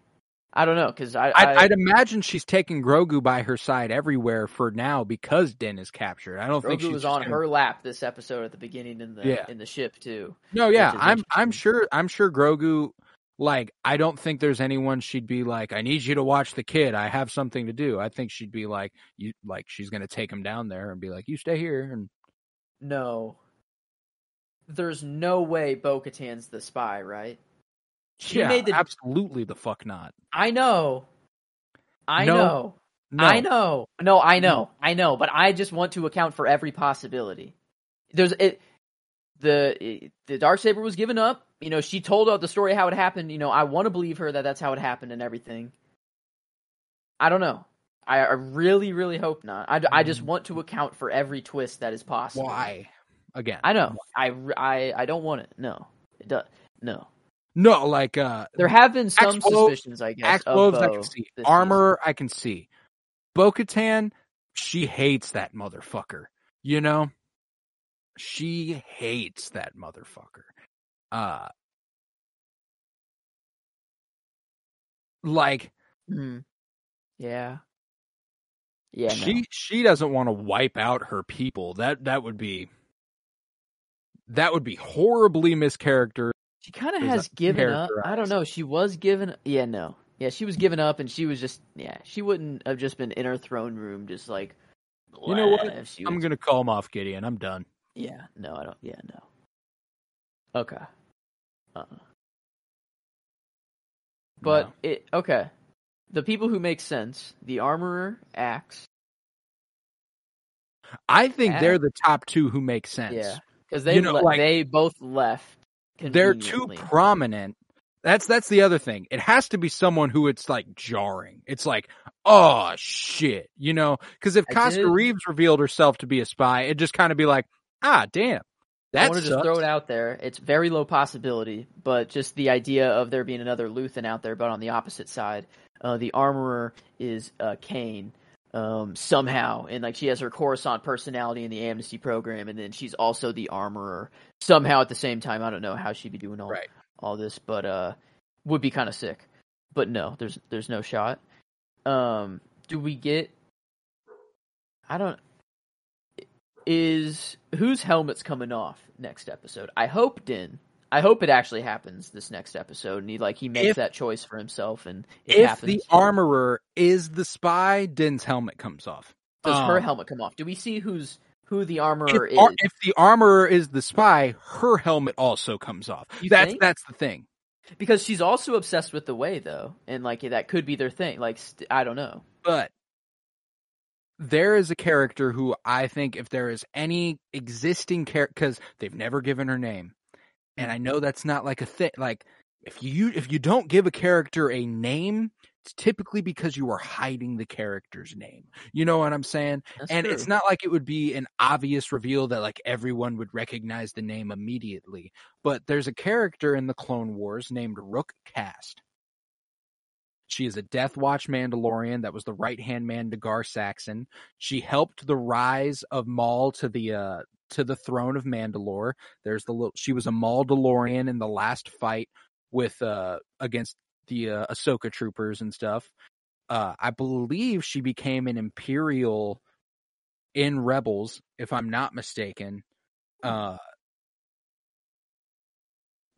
I don't know because I, I'd, I I'd imagine she's taking Grogu by her side everywhere for now because Din is captured. I don't think Grogu was on gonna- her lap this episode at the beginning in the Yeah. in the ship too. No, yeah, I'm I'm sure I'm sure Grogu like I don't think there's anyone she'd be like I need you to watch the kid. I have something to do. I think she'd be like you like she's going to take him down there and be like you stay here and No. There's no way Bo Katan's the spy, right? She yeah, made the- absolutely the fuck not. I know. I No. know. No. I know. No, I know. I know, but I just want to account for every possibility. There's it the the dark saber was given up. You know, she told out the story how it happened. You know, I want to believe her that that's how it happened and everything. I don't know. I, I really, really hope not. I, I just want to account for every twist that is possible. Why? again. I know. I, I, I don't want it. No, it does. No. No, like uh There have been some Axe suspicions, I guess. Axe of I can see. this Armor I can see. Bo Katan, she hates that motherfucker. You know? She hates that motherfucker. Uh like. Mhm. Yeah. Yeah. she no. she doesn't want to wipe out her people. That that would be that would be horribly mischaracter. She kind of has given up. I don't know. She was given. Yeah, no. Yeah, she was given up, and she was just. Yeah, she wouldn't have just been in her throne room, just like. You know what? blah, if she I'm was- gonna call him off, Gideon. I'm done. Yeah. No, I don't. Yeah, no. Okay. Uh. But No. it okay. The people who make sense: the armorer, axe. I think Yeah. they're the top two who make sense. Yeah, because they You know, le- like- they both left. they're too prominent. That's that's the other thing. It has to be someone who it's like jarring. It's like, oh shit, you know? Because if I did- Reeves revealed herself to be a spy, it'd just kind of be like, ah, damn, I want to just throw it out there. It's very low possibility, but just the idea of there being another Luthen out there, but on the opposite side, uh, the armorer is uh, Kane um, somehow, and like she has her Coruscant personality in the amnesty program, and then she's also the armorer somehow at the same time. I don't know how she'd be doing all Right. all this, but uh, would be kind of sick. But no, there's there's no shot. Um, do we get? I don't. Is whose helmet's coming off next episode? I hope Din. I hope it actually happens this next episode, and he like he makes If- that choice for himself, and it If happens. the armorer is the spy, Din's helmet comes off. does her um, helmet come off? Do we see who's who the armorer If, is? ar- if the armorer is the spy, her helmet also comes off. You that's think? that's the thing. because she's also obsessed with the way, though, and like that could be their thing. Like st- I don't know. but there is a character who I think if there is any existing character because they've never given her name, and I know that's not like a thing. Like if you if you don't give a character a name, it's typically because you are hiding the character's name. You know what I'm saying? That's and true. it's not like it would be an obvious reveal that like everyone would recognize the name immediately. But there's a character in the Clone Wars named Rook Kast. She is a Death Watch Mandalorian that was the right hand man to Gar Saxon. She helped the rise of Maul to the uh to the throne of Mandalore. There's the little she was a Maul-Delorian in the last fight with uh against the uh, Ahsoka troopers and stuff. Uh I believe she became an Imperial in Rebels, if I'm not mistaken. Uh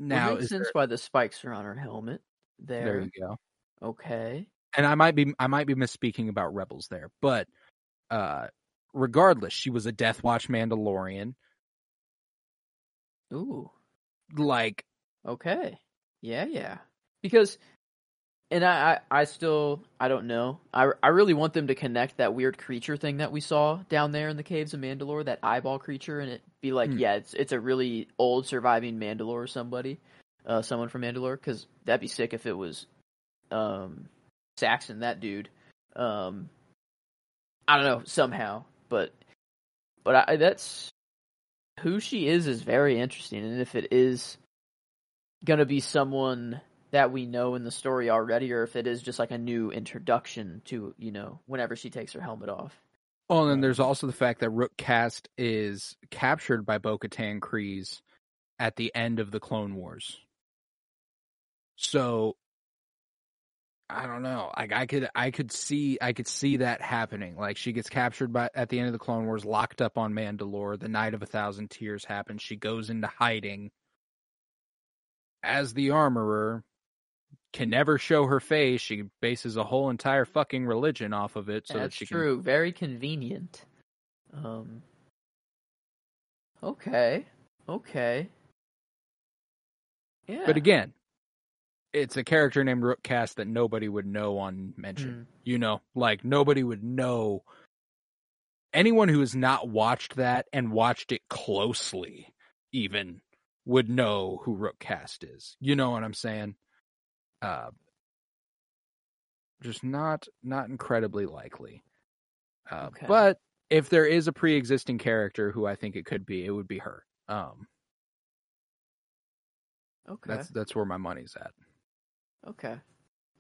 now Would make is sense there, why the spikes are on her helmet. There. there you go. Okay. and I might be I might be misspeaking about Rebels there, but uh regardless, she was a Death Watch Mandalorian. Ooh. Like Okay. Yeah, yeah. Because and I, I, I still I don't know. I I really want them to connect that weird creature thing that we saw down there in the caves of Mandalore, that eyeball creature, and it be like, Hmm. yeah, it's it's a really old surviving Mandalore or somebody, uh, someone from Mandalore, because that'd be sick if it was, um, Saxon, that dude. Um, I don't know somehow, but but I, that's who she is is very interesting, and if it is gonna be someone that we know in the story already, or if it is just like a new introduction to you know whenever she takes her helmet off. Oh, and then there's also the fact that Rook Kast is captured by Bo Katan Kryze at the end of the Clone Wars. So I don't know. Like I could I could see I could see that happening. Like she gets captured by at the end of the Clone Wars, locked up on Mandalore, the Night of a Thousand Tears happens, she goes into hiding as the armorer, can never show her face. She bases a whole entire fucking religion off of it so that That's she true. Very convenient. Um. Okay. Okay. Yeah. But again, it's a character named Rook Kast that nobody would know on mention. Hmm. You know, like nobody would know. Anyone who has not watched that and watched it closely, even would know who Rook Kast is. You know what I'm saying? Uh, just not not incredibly likely. Uh, Okay. But if there is a pre-existing character who I think it could be, it would be her. Um, Okay. that's that's where my money's at. Okay.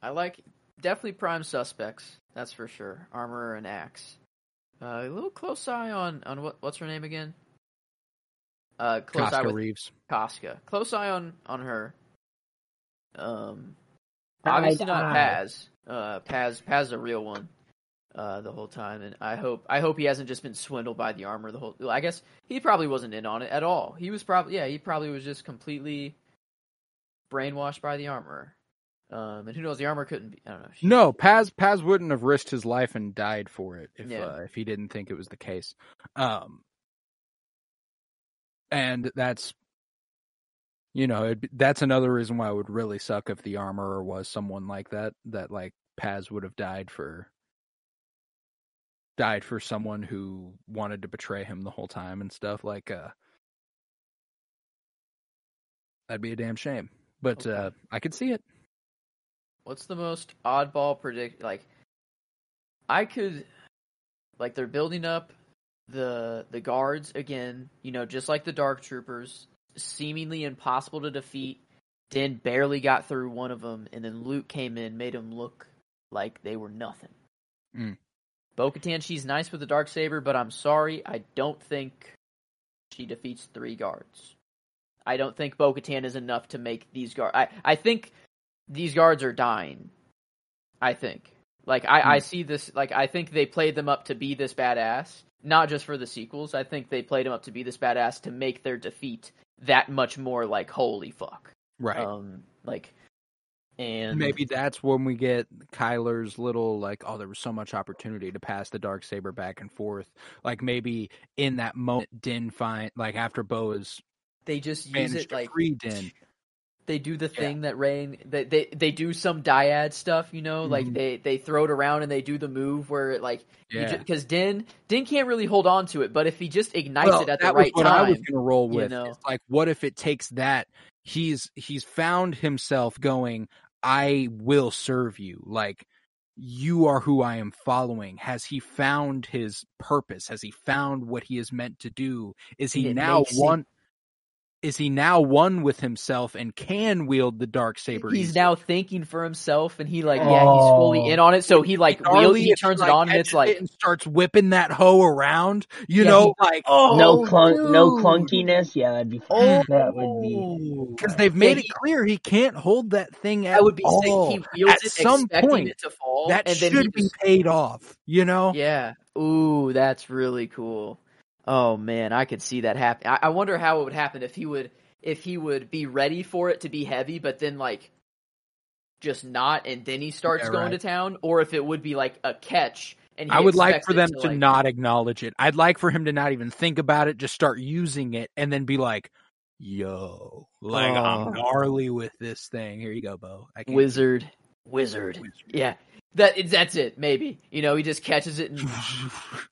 I like definitely prime suspects. That's for sure. Armor and axe. Uh, a little close eye on on what what's her name again? Uh, close eye with Reeves. Koska. Close eye on on her. Um, obviously to not eye. Paz. Uh, Paz Paz is a real one. Uh, the whole time, and I hope I hope he hasn't just been swindled by the armor the whole. I guess he probably wasn't in on it at all. He was probably yeah he probably was just completely brainwashed by the armor. Um, and who knows? The armor couldn't be. I don't know. She- No, Paz Paz wouldn't have risked his life and died for it if Yeah. uh, if he didn't think it was the case. Um, and that's you know it'd, that's another reason why it would really suck if the armorer was someone like that that like Paz would have died for died for someone who wanted to betray him the whole time and stuff like uh that'd be a damn shame but Okay. uh i could see it What's the most oddball predict? Like, I could, like, they're building up the the guards again. You know, just like the Dark Troopers, seemingly impossible to defeat. Din barely got through one of them, and then Luke came in, made them look like they were nothing. Mm. Bo-Katan, she's nice with the dark saber, but I'm sorry, I don't think she defeats three guards. I don't think Bo-Katan is enough to make these guards. I I think these guards are dying. I think. Like I, I see this. Like I think they played them up to be this badass, not just for the sequels. I think they played them up to be this badass to make their defeat that much more like holy fuck. right Um, like, and Maybe that's when we get Kyler's little like, oh, there was so much opportunity to pass the dark saber back and forth. Like maybe in that moment, Din find like after Bo is they just use it like free Din. They do the Yeah. thing that Rain they, they they do some dyad stuff, you know, like Mhm. they they throw it around and they do the move where it like Yeah, because Din Din can't really hold on to it, but if he just ignites well, it at the that right what I was time, gonna roll you with. know. It's like, what if it takes that? He's he's found himself going. I will serve you. Like you are who I am following. Has he found his purpose? Has he found what he is meant to do? Is he it now one? Is he now one with himself and can wield the dark saber? he's easily? now thinking for himself, and he like yeah he's oh. fully Oh. in on it. So he like Gnarly wields, he turns like, it on, and it's like it and starts whipping that hoe around. You Yeah, know, like oh no clunk, no clunkiness. Yeah, that'd be Oh, that would be. because they've made Yeah, it clear he can't hold that thing at That would be all. sick. He wields At it some point, it to fall, that and should he be just, paid off. You know? Yeah. Ooh, that's really cool. Oh man, I could see that happen. I, I wonder how it would happen if he would if he would be ready for it to be heavy, but then like just not, and then he starts Yeah, going right. to town, or if it would be like a catch. And he I would like for them to, to like- not acknowledge it. I'd like for him to not even think about it, just start using it, and then be like, "Yo, like Oh. I'm gnarly with this thing. Here you go, Bo. I can't wizard, wizard. Yeah, that that's it. Maybe you know he just catches it and [laughs] [laughs]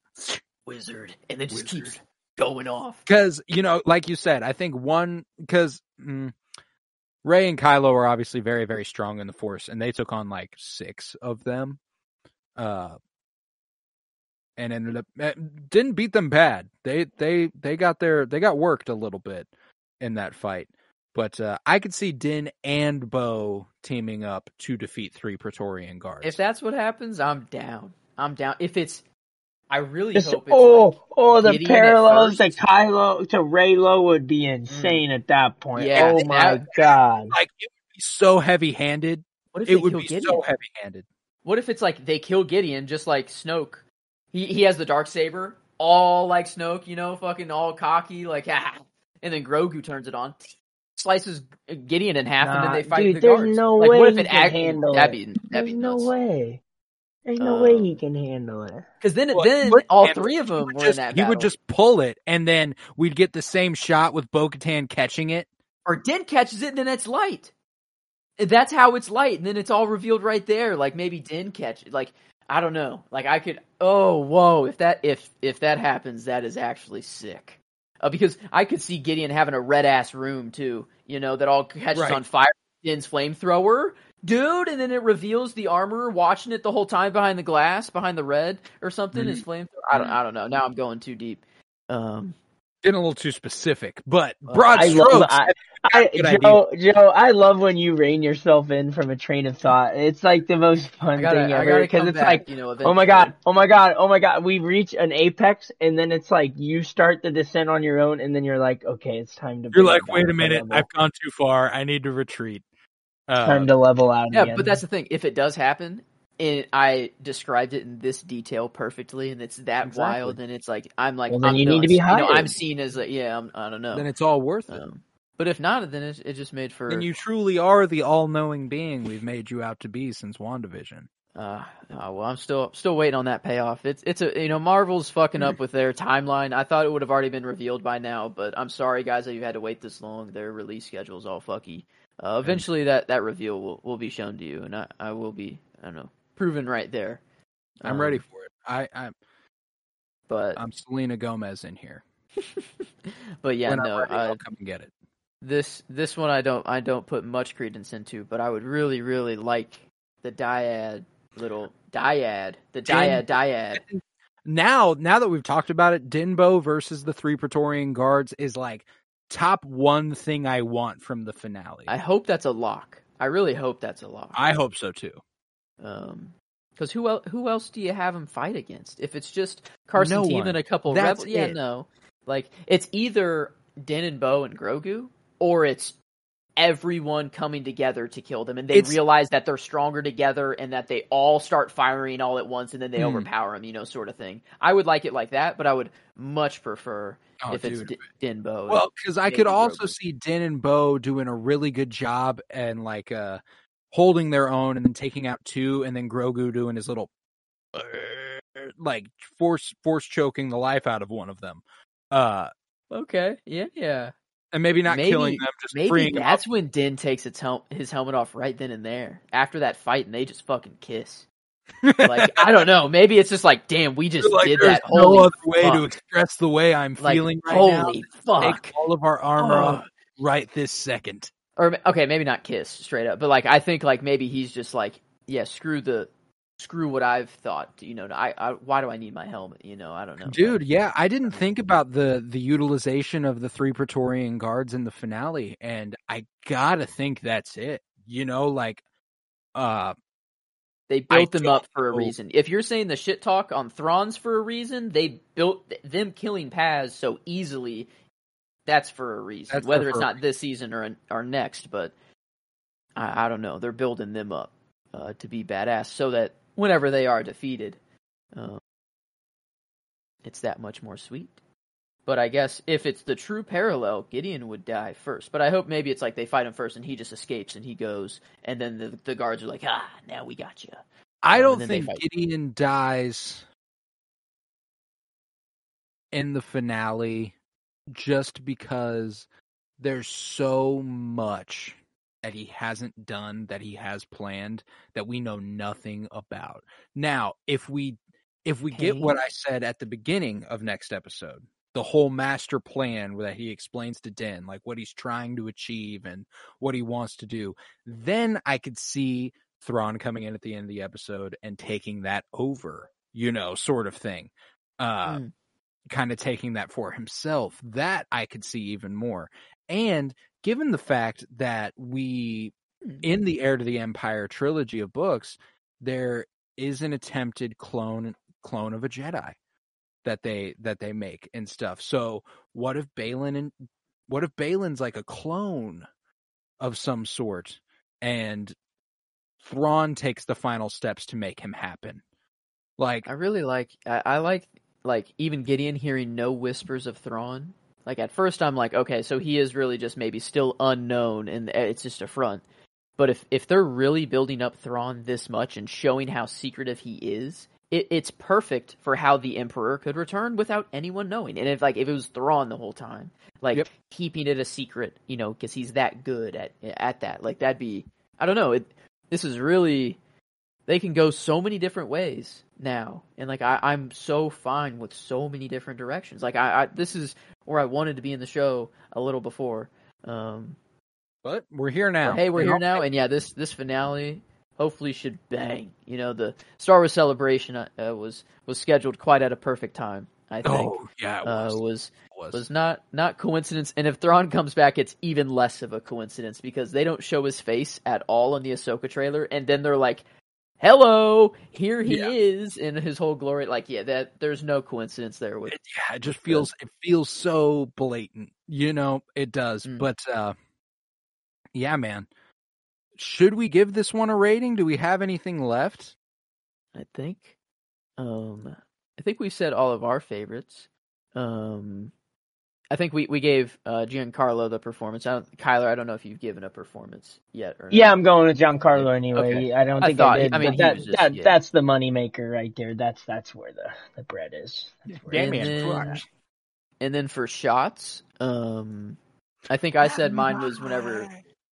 wizard, and then just keeps going off. because you know, like you said, I think one because mm, Rey and Kylo are obviously very, very strong in the Force, and they took on like six of them, uh, and ended up eh, didn't beat them bad. They they they got their they got worked a little bit in that fight, but uh, I could see Din and Bo teaming up to defeat three Praetorian guards. If that's what happens, I'm down. I'm down. If it's, I really Just- hope it's oh, like, oh, the Gideon at parallels to first. Kylo to Reylo would be insane at that point. Yeah, oh my that- god. like it would be so heavy handed, what if it would be Gideon? so heavy handed. What if it's like they kill Gideon just like Snoke? He he has the dark saber, all like Snoke, you know, fucking all cocky, like ah, [laughs] and then Grogu turns it on, slices Gideon in half, and then they fight dude, the there's guards. no like, way what if it can actually handle that'd be that'd be There's no nuts. way. There's no way Um, he can handle it. Because then Well, then all three of them were just, in that He would just pull it, and then we'd get the same shot with Bo-Katan catching it. or Din catches it, and then it's light. That's how it's light, and then it's all revealed right there. Like maybe Din catch it. Like I don't know. Like I could. Oh whoa! If that if if that happens, that is actually sick. Uh, because I could see Gideon having a red ass room too. You know that all catches Right. on fire. Din's flamethrower, dude, and then it reveals the armorer watching it the whole time behind the glass, behind the red or something. His flamethrower. I don't. I don't know. Now I'm going too deep. Um, getting a little too specific, but broad I strokes. love I, I good idea. Joe Joe I love when you rein yourself in from a train of thought. It's like the most fun gotta, thing I ever gotta because it's back, like you know. oh my god oh my god oh my god we reach an apex and then it's like you start the descent on your own and then you're like okay it's time to You're like, wait a minute, level. I've gone too far. I need to retreat. Uh, time to level out Yeah, again. but that's the thing. If it does happen, and I described it in this detail perfectly, and it's that Exactly. wild, and it's like I'm like, Well, then I'm you need to be You know, I'm hired. seen as like, yeah, I'm, I don't know. then it's all worth it. Um, but if not, then it, it just made for. And you truly are the all-knowing being we've made you out to be since WandaVision. Uh, oh, well, I'm still still waiting on that payoff. It's it's a you know Marvel's fucking up with their timeline. I thought it would have already been revealed by now, but I'm sorry guys that you had to wait this long. Their release schedule's all fucky. Uh, eventually, that that reveal will will be shown to you, and I I will be I don't know proven right there. I'm Um, ready for it. I, I'm but I'm Selena Gomez in here. [laughs] but yeah, when no. Ready, Uh, I'll come and get it. this this one I don't I don't put much credence into, but I would really really like the dyad little dyad the dyad dyad. Now, now that we've talked about it, Dinbo versus the three Praetorian guards is like top one thing I want from the finale. I hope that's a lock. I really hope that's a lock. I hope so too. Um, because who el- who else do you have him fight against? If it's just Carson No Team one. and a couple That's rebels, yeah, it. no. Like it's either Din and Bo and Grogu, or it's everyone coming together to kill them, and they It's- realize that they're stronger together, and that they all start firing all at once, and then they Hmm. overpower them, you know, sort of thing. I would like it like that, but I would much prefer Oh, if it's dude. D- Din Bo. Well, because I could also Grogu. see Din and Bo doing a really good job and like uh holding their own and then taking out two, and then Grogu doing his little uh, [laughs] like force force choking the life out of one of them. Uh, okay, yeah, yeah. and maybe not Maybe- killing them, just Maybe freeing that's when Din takes its his helmet off right then and there after that fight, and they just fucking kiss. Like I don't know. Maybe it's just like, damn, we just like, did there's that. no Holy other way to express the way I'm like, feeling right now. holy fuck. Take all of our armor Oh. off right this second. Or okay, maybe not kiss straight up, but like I think like maybe he's just like, yeah, screw the, screw what I've thought. You know, I, I why do I need my helmet? You know, I don't know, Dude, yeah, I didn't think about the the utilization of the three Praetorian guards in the finale, and I gotta think that's it. You know, like, uh, They I built them up for a reason. If you're saying the shit talk on Thrawn's for a reason, they built them killing Paz so easily. That's for a reason. That's Whether it's not this season or or next, but I, I don't know. They're building them up uh, to be badass, so that whenever they are defeated, uh, it's that much more sweet. But I guess if it's the true parallel, Gideon would die first. But I hope maybe it's like they fight him first and he just escapes and he goes, and then the the guards are like, ah, now we got you. I don't and then they think. Gideon dies in the finale just because there's so much that he hasn't done that he has planned that we know nothing about. Now, if we if we get what I said at the beginning of next episode, the whole master plan that he explains to Din, like what he's trying to achieve and what he wants to do, then I could see Thrawn coming in at the end of the episode and taking that over, you know, sort of thing. Uh, Mm. kind of taking that for himself. That I could see even more. And given the fact that we, Hmm. in the Heir to the Empire trilogy of books, there is an attempted clone clone of a Jedi that they that they make and stuff. So what if Baylan and what if Baylan's like a clone of some sort and Thrawn takes the final steps to make him happen? Like I really like I, I like like even Gideon hearing no whispers of Thrawn. Like at first I'm like, okay, so he is really just maybe still unknown and eh, it's just a front. But if if they're really building up Thrawn this much and showing how secretive he is, it, it's perfect for how the Emperor could return without anyone knowing. And if like if it was Thrawn the whole time, like Yep. keeping it a secret, you know, because he's that good at at that, like that'd be I don't know. It this is really they can go so many different ways now and like I, i'm so fine with so many different directions like I, I this is where i wanted to be in the show a little before um but we're here now. hey we're here now and yeah this this finale hopefully should bang you know the star wars celebration uh, uh, was was scheduled quite at a perfect time I think Oh yeah, it uh, was. was was. was not not coincidence. And if Thrawn comes back, it's even less of a coincidence because they don't show his face at all in the Ahsoka trailer, and then they're like, "Hello, here he Yeah. is in his whole glory." Like, yeah, that there's no coincidence there with. It- yeah, it just feels it feels so blatant. You know, it does. Mm. But uh yeah, man. Should we give this one a rating? Do we have anything left? I think, um, I think we said all of our favorites. Um, I think we we gave uh Giancarlo the performance. I don't, Kyler, I don't know if you've given a performance yet or Yeah, not. I'm going with Giancarlo anyway. Okay. I don't I think thought- I did. I mean, but that, just- that yeah. that's the moneymaker right there. That's that's where the, the bread is. That's where And it is. then- And then for shots, um, I think I said mine was whenever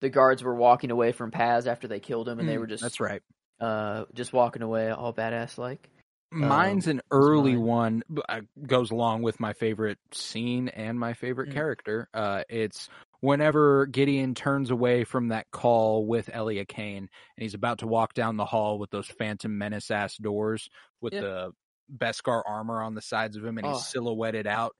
the guards were walking away from Paz after they killed him, and they Mm, were just That's right. uh just walking away all badass like. Mine's Um, an early mine. one. uh, Goes along with my favorite scene and my favorite Mm. character. Uh, it's whenever Gideon turns away from that call with Elia Kane, and he's about to walk down the hall with those Phantom Menace ass doors with Yep. the Beskar armor on the sides of him, and Oh. he's silhouetted out.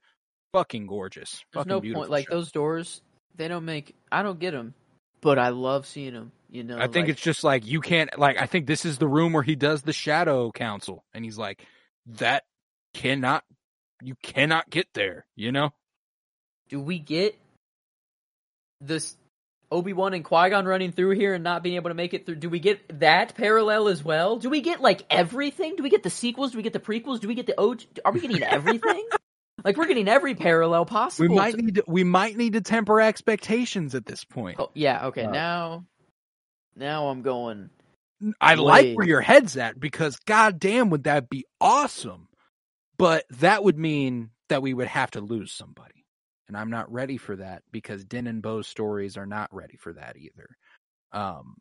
Fucking gorgeous. There's Fucking no beautiful. point like those doors. They don't make. I don't get them, but I love seeing him. You know, I think like- it's just like you can't like I think this is the room where he does the shadow council and he's like that cannot you cannot get there, you know? do we get this Obi Wan and Qui Gon running through here and not being able to make it through? Do we get that parallel as well? Do we get like everything? Do we get the sequels? Do we get the prequels? Do we get the OG? Are we getting [laughs] everything? Like we're getting every parallel possible. We might to- need to, we might need to temper expectations at this point. Oh, yeah. Okay. Uh, now, now I'm going. I like where your head's at because goddamn would that be awesome. But that would mean that we would have to lose somebody. And I'm not ready for that because Din and Bo's stories are not ready for that either. Um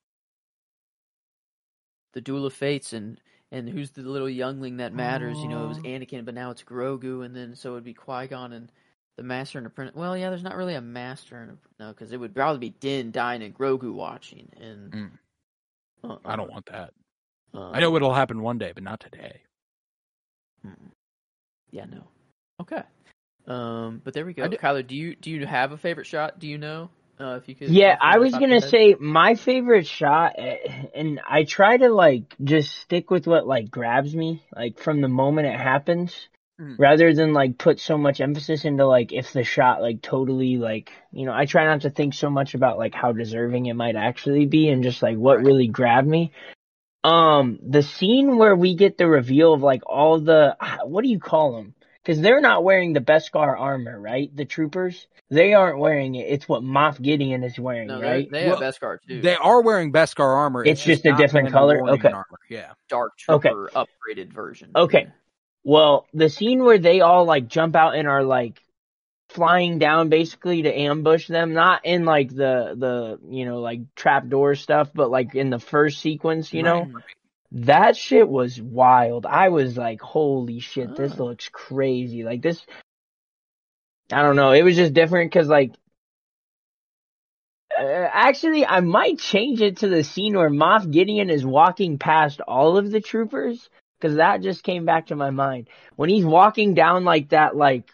the Duel of Fates and and who's the little youngling that matters? You know, it was Oh. Anakin, but now it's Grogu, and then so it'd be Qui Gon and the Master and Apprentice. Well, yeah, there's not really a Master and a, no, because it would probably be Din dying and Grogu watching, and Mm. uh, I don't want that. Uh, I know it'll happen one day, but not today. Yeah, no. Okay. Um, but there we go. Do- Kyler, do you do you have a favorite shot? Do you know? Uh, if you could. Yeah, I was gonna say my favorite shot, eh, and I try to like just stick with what like grabs me, like from the moment it happens, Mm. rather than like put so much emphasis into like if the shot like totally like you know I try not to think so much about like how deserving it might actually be and just like what really grabbed me. Um, the scene where we get the reveal of like all the what do you call them? Because they're not wearing the Beskar armor, right? The troopers, they aren't wearing it. It's what Moff Gideon is wearing, No, right? they have Well, Beskar too. They are wearing Beskar armor. It's just a different color? Okay. Armor. Yeah. Dark Okay. Trooper upgraded version. Okay. Well, the scene where they all like jump out and are like flying down basically to ambush them, not in like the the you know like trapdoor stuff, but like in the first sequence, you know. That shit was wild. I was like, holy shit, this Oh. looks crazy. Like this, I don't know. It was just different because like, uh, actually, I might change it to the scene where Moff Gideon is walking past all of the troopers because that just came back to my mind when he's walking down like that, like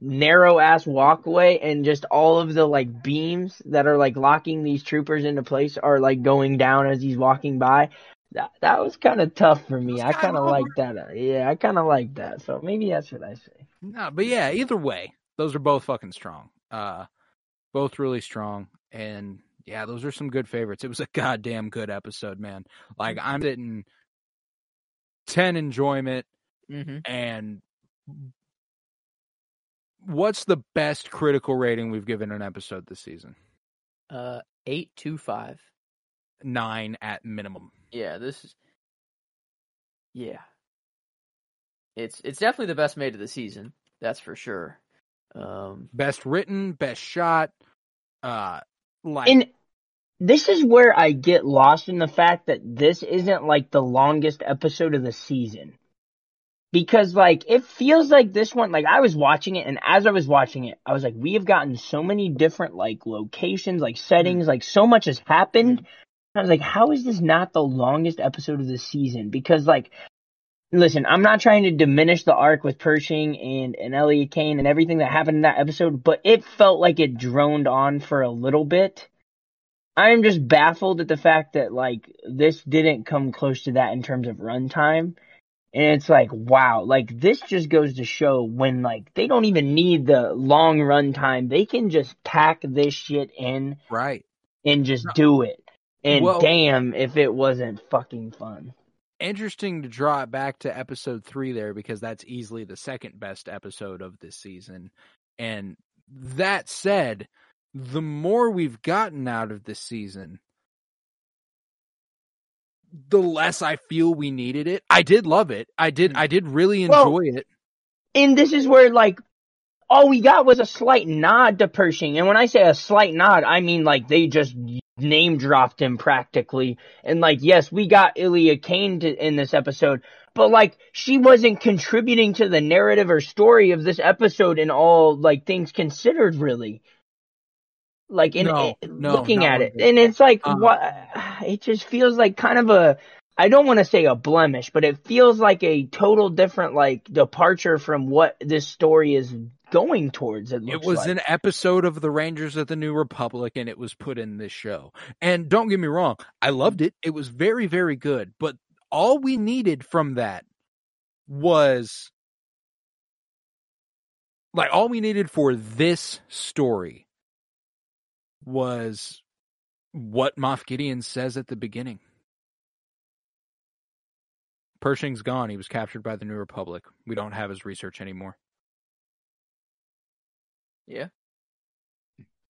narrow ass walkway and just all of the like beams that are like locking these troopers into place are like going down as he's walking by that that was kind of tough for me. I kind of like that. Yeah, I kind of like that. So maybe that's what I say. No, but yeah, either way, those are both fucking strong. Uh both really strong. And yeah, those are some good favorites. It was a goddamn good episode, man. Like I'm sitting ten enjoyment Mm-hmm. and what's the best critical rating we've given an episode this season? Uh, eight two five. Nine at minimum. Yeah, this is. Yeah. It's it's definitely the best made of the season. That's for sure. Um, Best written, best shot, uh like And this is where I get lost in the fact that this isn't like the longest episode of the season. Because like it feels like this one like I was watching it and as I was watching it I was like we have gotten so many different like locations like settings like so much has happened I was like how is this not the longest episode of the season because like listen, I'm not trying to diminish the arc with Pershing and, and Elia Kane and everything that happened in that episode, but it felt like it droned on for a little bit. I'm just baffled at the fact that like this didn't come close to that in terms of runtime. And it's like, wow, like this just goes to show when like they don't even need the long runtime. They can just pack this shit in Right. and just do it. And Well- damn if it wasn't fucking fun. Interesting to draw it back to episode three there because that's easily the second best episode of this season. And that said, the more we've gotten out of this season, the less I feel we needed it. I did love it. I did I did really enjoy Well, it. And this is where like all we got was a slight nod to Pershing. And when I say a slight nod, I mean like they just name dropped him practically. And like, yes, we got Elia Kane to, in this episode, but like she wasn't contributing to the narrative or story of this episode in all like things considered really. Like in, No, in- no, looking at it. And it's like Uh-huh. what [sighs] it just feels like kind of a I don't want to say a blemish, but it feels like a total different like departure from what this story is going towards. It, It was like. an episode of the Rangers of the New Republic and it was put in this show. And don't get me wrong, I loved it. It was very, very good. But all we needed from that was like all we needed for this story was what Moff Gideon says at the beginning. Pershing's gone. He was captured by the New Republic. We don't have his research anymore. Yeah.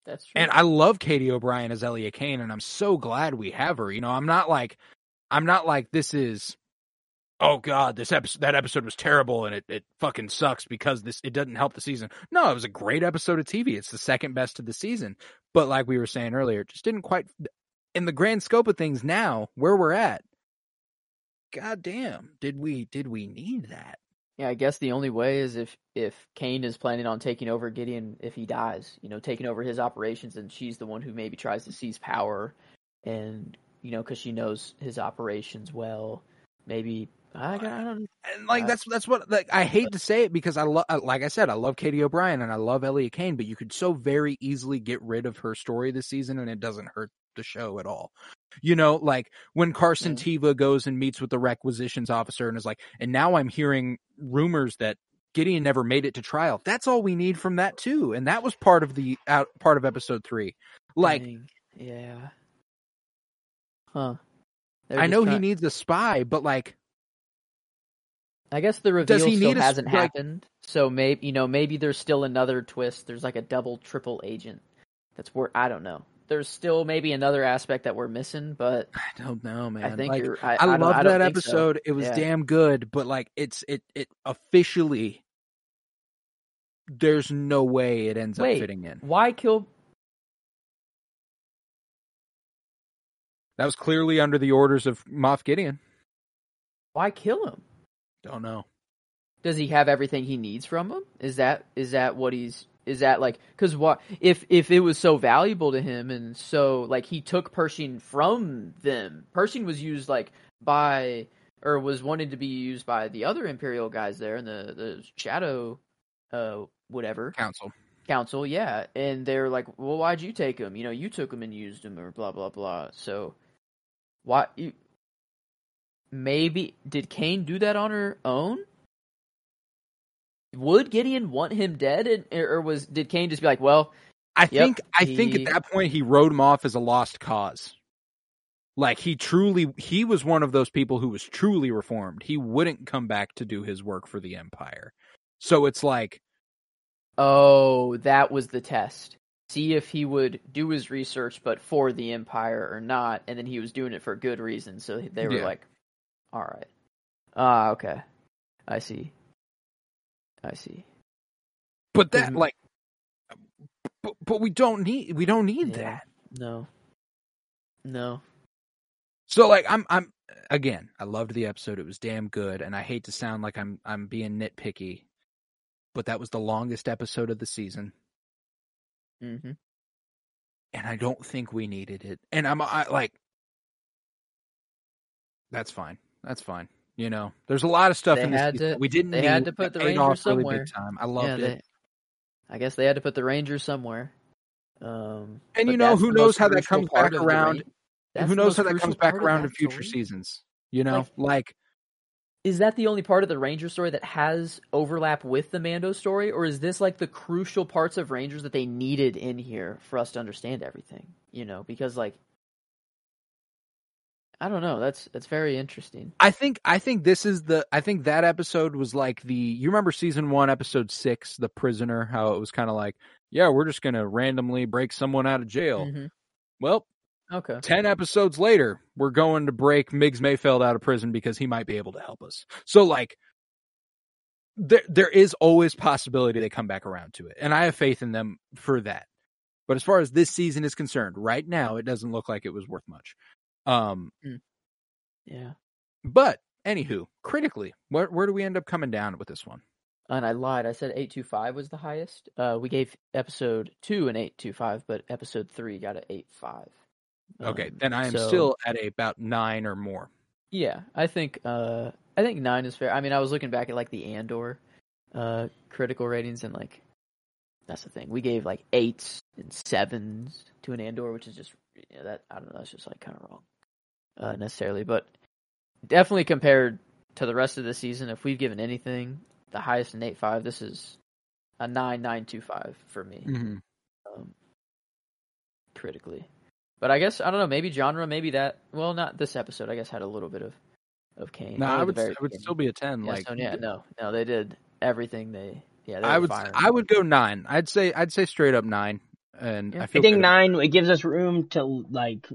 That's true. And I love Katy O'Brian as Elia Kane, and I'm so glad we have her. You know, I'm not like, I'm not like this is, oh god, this episode, that episode was terrible and it, it fucking sucks because this it doesn't help the season. No, it was a great episode of TV. It's the second best of the season. But like we were saying earlier, it just didn't quite, in the grand scope of things now, where we're at. God damn, did we did we need that? Yeah, I guess the only way is if if Kane is planning on taking over Gideon if he dies, you know, taking over his operations, and she's the one who maybe tries to seize power, and you know, because she knows his operations well, maybe I, I don't. And like Uh, that's that's what like I hate to say it because I love like I said I love Katy O'Brian and I love Elia Kane, but you could so very easily get rid of her story this season and it doesn't hurt the show at all. You know, like when Carson Teva goes and meets with the requisitions officer and is like, and now I'm hearing rumors that Gideon never made it to trial. That's all we need from that too, and that was part of the out part of episode three. Like Dang. yeah, huh? They're I know he needs a spy, but like I guess the reveal still hasn't happened, so maybe you know maybe there's still another twist. There's like a double, triple agent. That's where I don't know. There's still maybe another aspect that we're missing, but I don't know, man. I think like, you're. I, I, I love that think so. episode. It was Yeah. damn good, but like it's it it officially there's no way it ends Wait. up fitting in. Why kill? That was clearly under the orders of Moff Gideon. Why kill him? Don't know. Does he have everything he needs from him? Is that is that what he's is that like because what if if it was so valuable to him and so like he took Pershing from them? Pershing was used like by or was wanted to be used by the other Imperial guys there and the the Shadow, uh, whatever Council. council. Yeah, and they're like, well, why'd you take him? You know, you took him and used him, or blah blah blah. So why you? Maybe did Kane do that on her own? Would Gideon want him dead, and, or was did Kane just be like, well, I Yep, think I think at that point he wrote him off as a lost cause. Like he truly he was one of those people who was truly reformed. He wouldn't come back to do his work for the empire. So it's like oh, that was the test. See if he would do his research, but for the Empire or not, and then he was doing it for good reason. So they were Yeah. like, all right, ah, okay, I see, I see. but that like but, but we don't need we don't need Yeah. that. No, no. So like I'm I'm again, I loved the episode. It was damn good and I hate to sound like I'm I'm being nitpicky, but that was the longest episode of the season hmm and I don't think we needed it. And I'm I like that's fine. That's fine. You know, there's a lot of stuff They in this to- we didn't they need had to put the Rangers really somewhere. big time. I loved yeah, it. I guess they had to put the Rangers somewhere. Um, And you know, who knows how that comes back around? Who knows how that comes back around in future story. seasons? You know, Like- like Is that the only part of the Ranger story that has overlap with the Mando story, or is this like the crucial parts of Rangers that they needed in here for us to understand everything? You know, because like, I don't know. That's that's very interesting. I think I think this is the I think that episode was like the you remember season one episode six the prisoner how it was kind of like yeah we're just gonna randomly break someone out of jail Mhm. well Okay. ten episodes later we're going to break Miggs Mayfeld out of prison because he might be able to help us so like there there is always possibility they come back around to it and I have faith in them for that but as far as this season is concerned right now it doesn't look like it was worth much um Yeah. but anywho, critically, where where do we end up coming down with this one? And I lied. I said eight two five was the highest. Uh, we gave episode two an eight two five, but episode three got an eight five. Okay, Um, then I am so- still at a, about nine or more. Yeah, I think uh I think nine is fair. I mean, I was looking back at like the Andor uh critical ratings and like that's the thing. We gave like eights and sevens to an Andor, which is just you know, that I don't know, that's just like kind of wrong. Uh necessarily, but definitely compared to the rest of the season, if we've given anything the highest in eight five, this is a nine nine two five for me. Mm-hmm. Um, critically. But I guess I don't know. Maybe genre. Maybe that. Well, not this episode. I guess had a little bit of of Kane. No, I would very I would still be a ten. Yeah, like so, yeah, no, no, they did everything they. Yeah, they I would. I would go nine. I'd say I'd say straight up nine. And Yeah. I I think good. nine it gives us room to like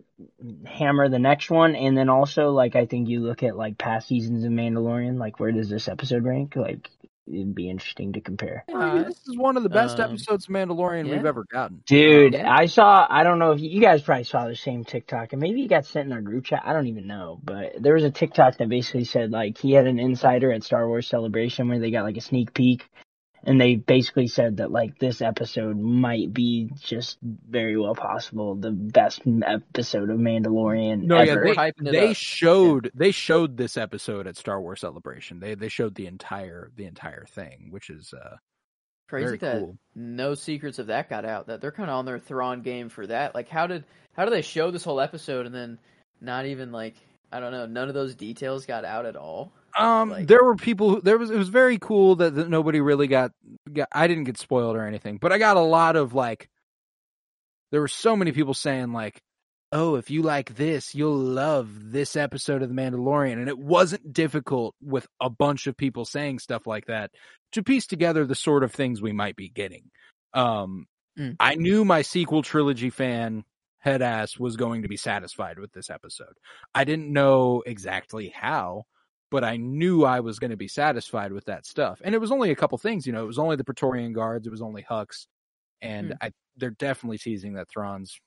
hammer the next one, and then also like I think you look at like past seasons of Mandalorian, like where does this episode rank? Like it'd be interesting to compare. I mean, this is one of the best Um, episodes of Mandalorian we've ever gotten. Dude, Yeah. I saw. I don't know if you, you guys probably saw the same TikTok, and maybe it got sent in our group chat. I don't even know, but there was a TikTok that basically said like he had an insider at Star Wars Celebration where they got like a sneak peek, and they basically said that like this episode might be just very well possible the best episode of Mandalorian No, yeah, ever. they, they up. showed they showed this episode at Star Wars Celebration. They they showed the entire the entire thing, which is uh Crazy very that cool. no secrets of that got out. That they're kind of on their Thrawn game for that. Like, how did how did they show this whole episode and then not even like I don't know, none of those details got out at all. Um, Like- there were people. Who, there was. It was very cool that, that nobody really got, got. I didn't get spoiled or anything, but I got a lot of like. There were so many people saying like, "Oh, if you like this, you'll love this episode of The Mandalorian," and it wasn't difficult with a bunch of people saying stuff like that to piece together the sort of things we might be getting. Um, Mm. I knew my sequel trilogy fan head ass was going to be satisfied with this episode. I didn't know exactly how but I knew I was going to be satisfied with that stuff. And it was only a couple things, you know, it was only the Praetorian Guards, it was only Hux, and Hmm. I they're definitely teasing that Thrawn's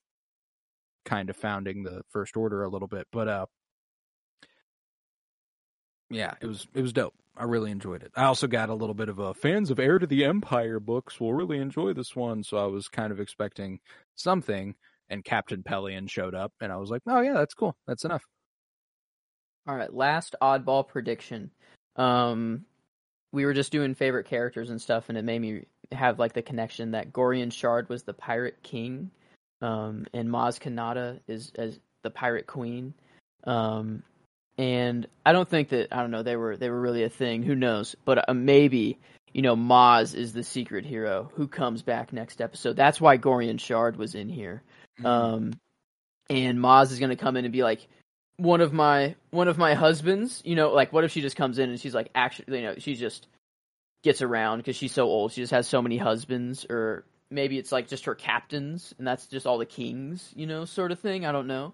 kind of founding the First Order a little bit, but uh yeah, it was it was dope. I really enjoyed it. I also got a little bit of a fans of Heir to the Empire books will really enjoy this one, so I was kind of expecting something and Captain Pellaeon showed up and I was like, "Oh yeah, that's cool. That's enough." All right, last oddball prediction. Um, we were just doing favorite characters and stuff, and it made me have like the connection that Gorian Shard was the pirate king, um, and Maz Kanata is as the pirate queen. Um, and I don't think that I don't know they were they were really a thing. Who knows? But uh, maybe you know Maz is the secret hero who comes back next episode. That's why Gorian Shard was in here. Um, and Maz is gonna come in and be like, one of my one of my husbands. You know, like what if she just comes in and she's like, actually, you know, she just gets around because she's so old. She just has so many husbands, or maybe it's like just her captains, and that's just all the kings, you know, sort of thing. I don't know.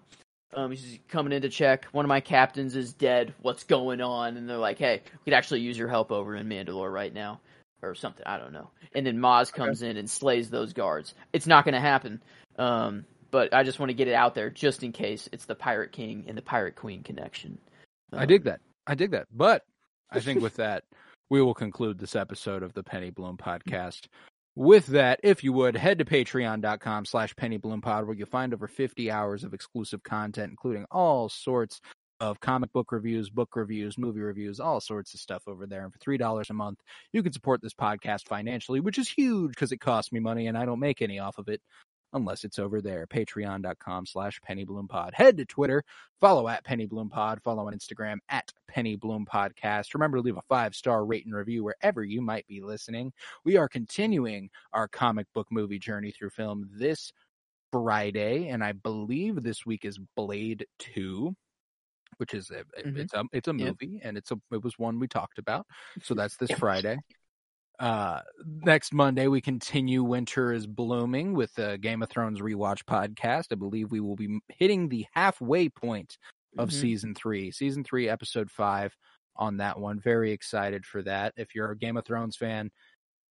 Um, she's coming in to check. One of my captains is dead. What's going on? And they're like, "Hey, we could actually use your help over in Mandalore right now, or something. I don't know." And then Maz comes in and slays those guards. It's not going to happen. Um, but I just want to get it out there just in case it's the Pirate King and the Pirate Queen connection. I Um, dig that. I dig that. But I think [laughs] with that, we will conclude this episode of the Penny Bloom podcast. With that, if you would, head to patreon.com slash pennybloom pod where you'll find over 50 hours of exclusive content, including all sorts of comic book reviews, book reviews, movie reviews, all sorts of stuff over there. And for $3 a month, you can support this podcast financially, which is huge because it costs me money and I don't make any off of it unless it's over there. Patreon.com slash PennyBloomPod. Head to Twitter, follow at PennyBloomPod, follow on Instagram at PennyBloomPodcast. Remember to leave a five star rate and review wherever you might be listening. We are continuing our comic book movie journey through film this Friday, and I believe this week is Blade 2 which is a, Mhm. it's a it's a Yep. movie and it's a it was one we talked about. So [laughs] that's this Friday. Uh, next Monday we continue Winter is Blooming with the Game of Thrones rewatch podcast. I believe we will be hitting the halfway point of Mhm. season three, season three, episode five on that one. Very excited for that. If you're a Game of Thrones fan,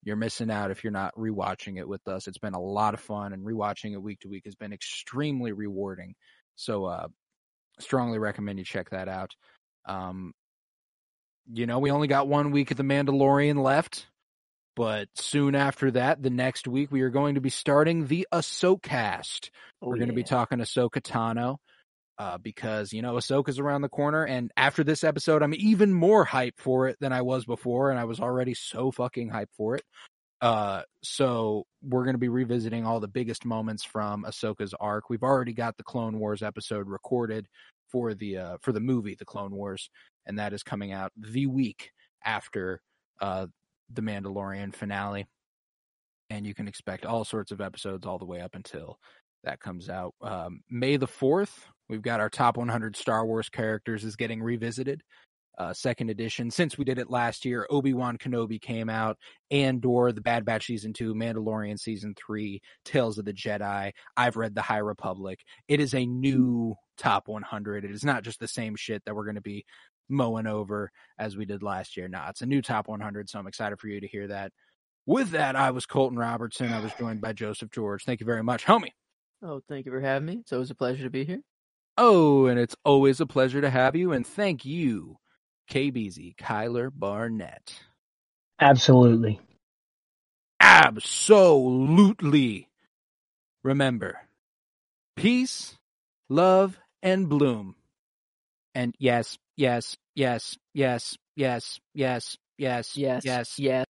you're missing out if you're not rewatching it with us. It's been a lot of fun, and rewatching it week to week has been extremely rewarding. So, uh, strongly recommend you check that out. Um, you know, we only got one week of The Mandalorian left, but soon after that, the next week, we are going to be starting the Ahsokast. Oh, We're going to be talking Ahsoka Tano. Uh, because you know Ahsoka's around the corner, and after this episode, I'm even more hyped for it than I was before, and I was already so fucking hyped for it. Uh, so we're going to be revisiting all the biggest moments from Ahsoka's arc. We've already got the Clone Wars episode recorded for the uh, for the movie, The Clone Wars, and that is coming out the week after uh, the Mandalorian finale. And you can expect all sorts of episodes all the way up until that comes out. Um, May the 4th, we've got our top 100 Star Wars characters is getting revisited. Uh, second edition. Since we did it last year, Obi Wan Kenobi came out, Andor, The Bad Batch season two, Mandalorian season three, Tales of the Jedi. I've read The High Republic. It is a new top 100. It is not just the same shit that we're going to be mowing over as we did last year. Now it's a new top 100. So I'm excited for you to hear that. With that, I was Colton Robertson. I was [sighs] joined by Joseph George. Thank you very much, homie. Oh, thank you for having me. It's always a pleasure to be here. Oh, and it's always a pleasure to have you. And thank you, KBZ, Kyler Barnett. Absolutely. Absolutely. Remember, peace, love, and bloom. And yes, yes, yes, yes, yes, yes, yes, Yes. yes, Yes.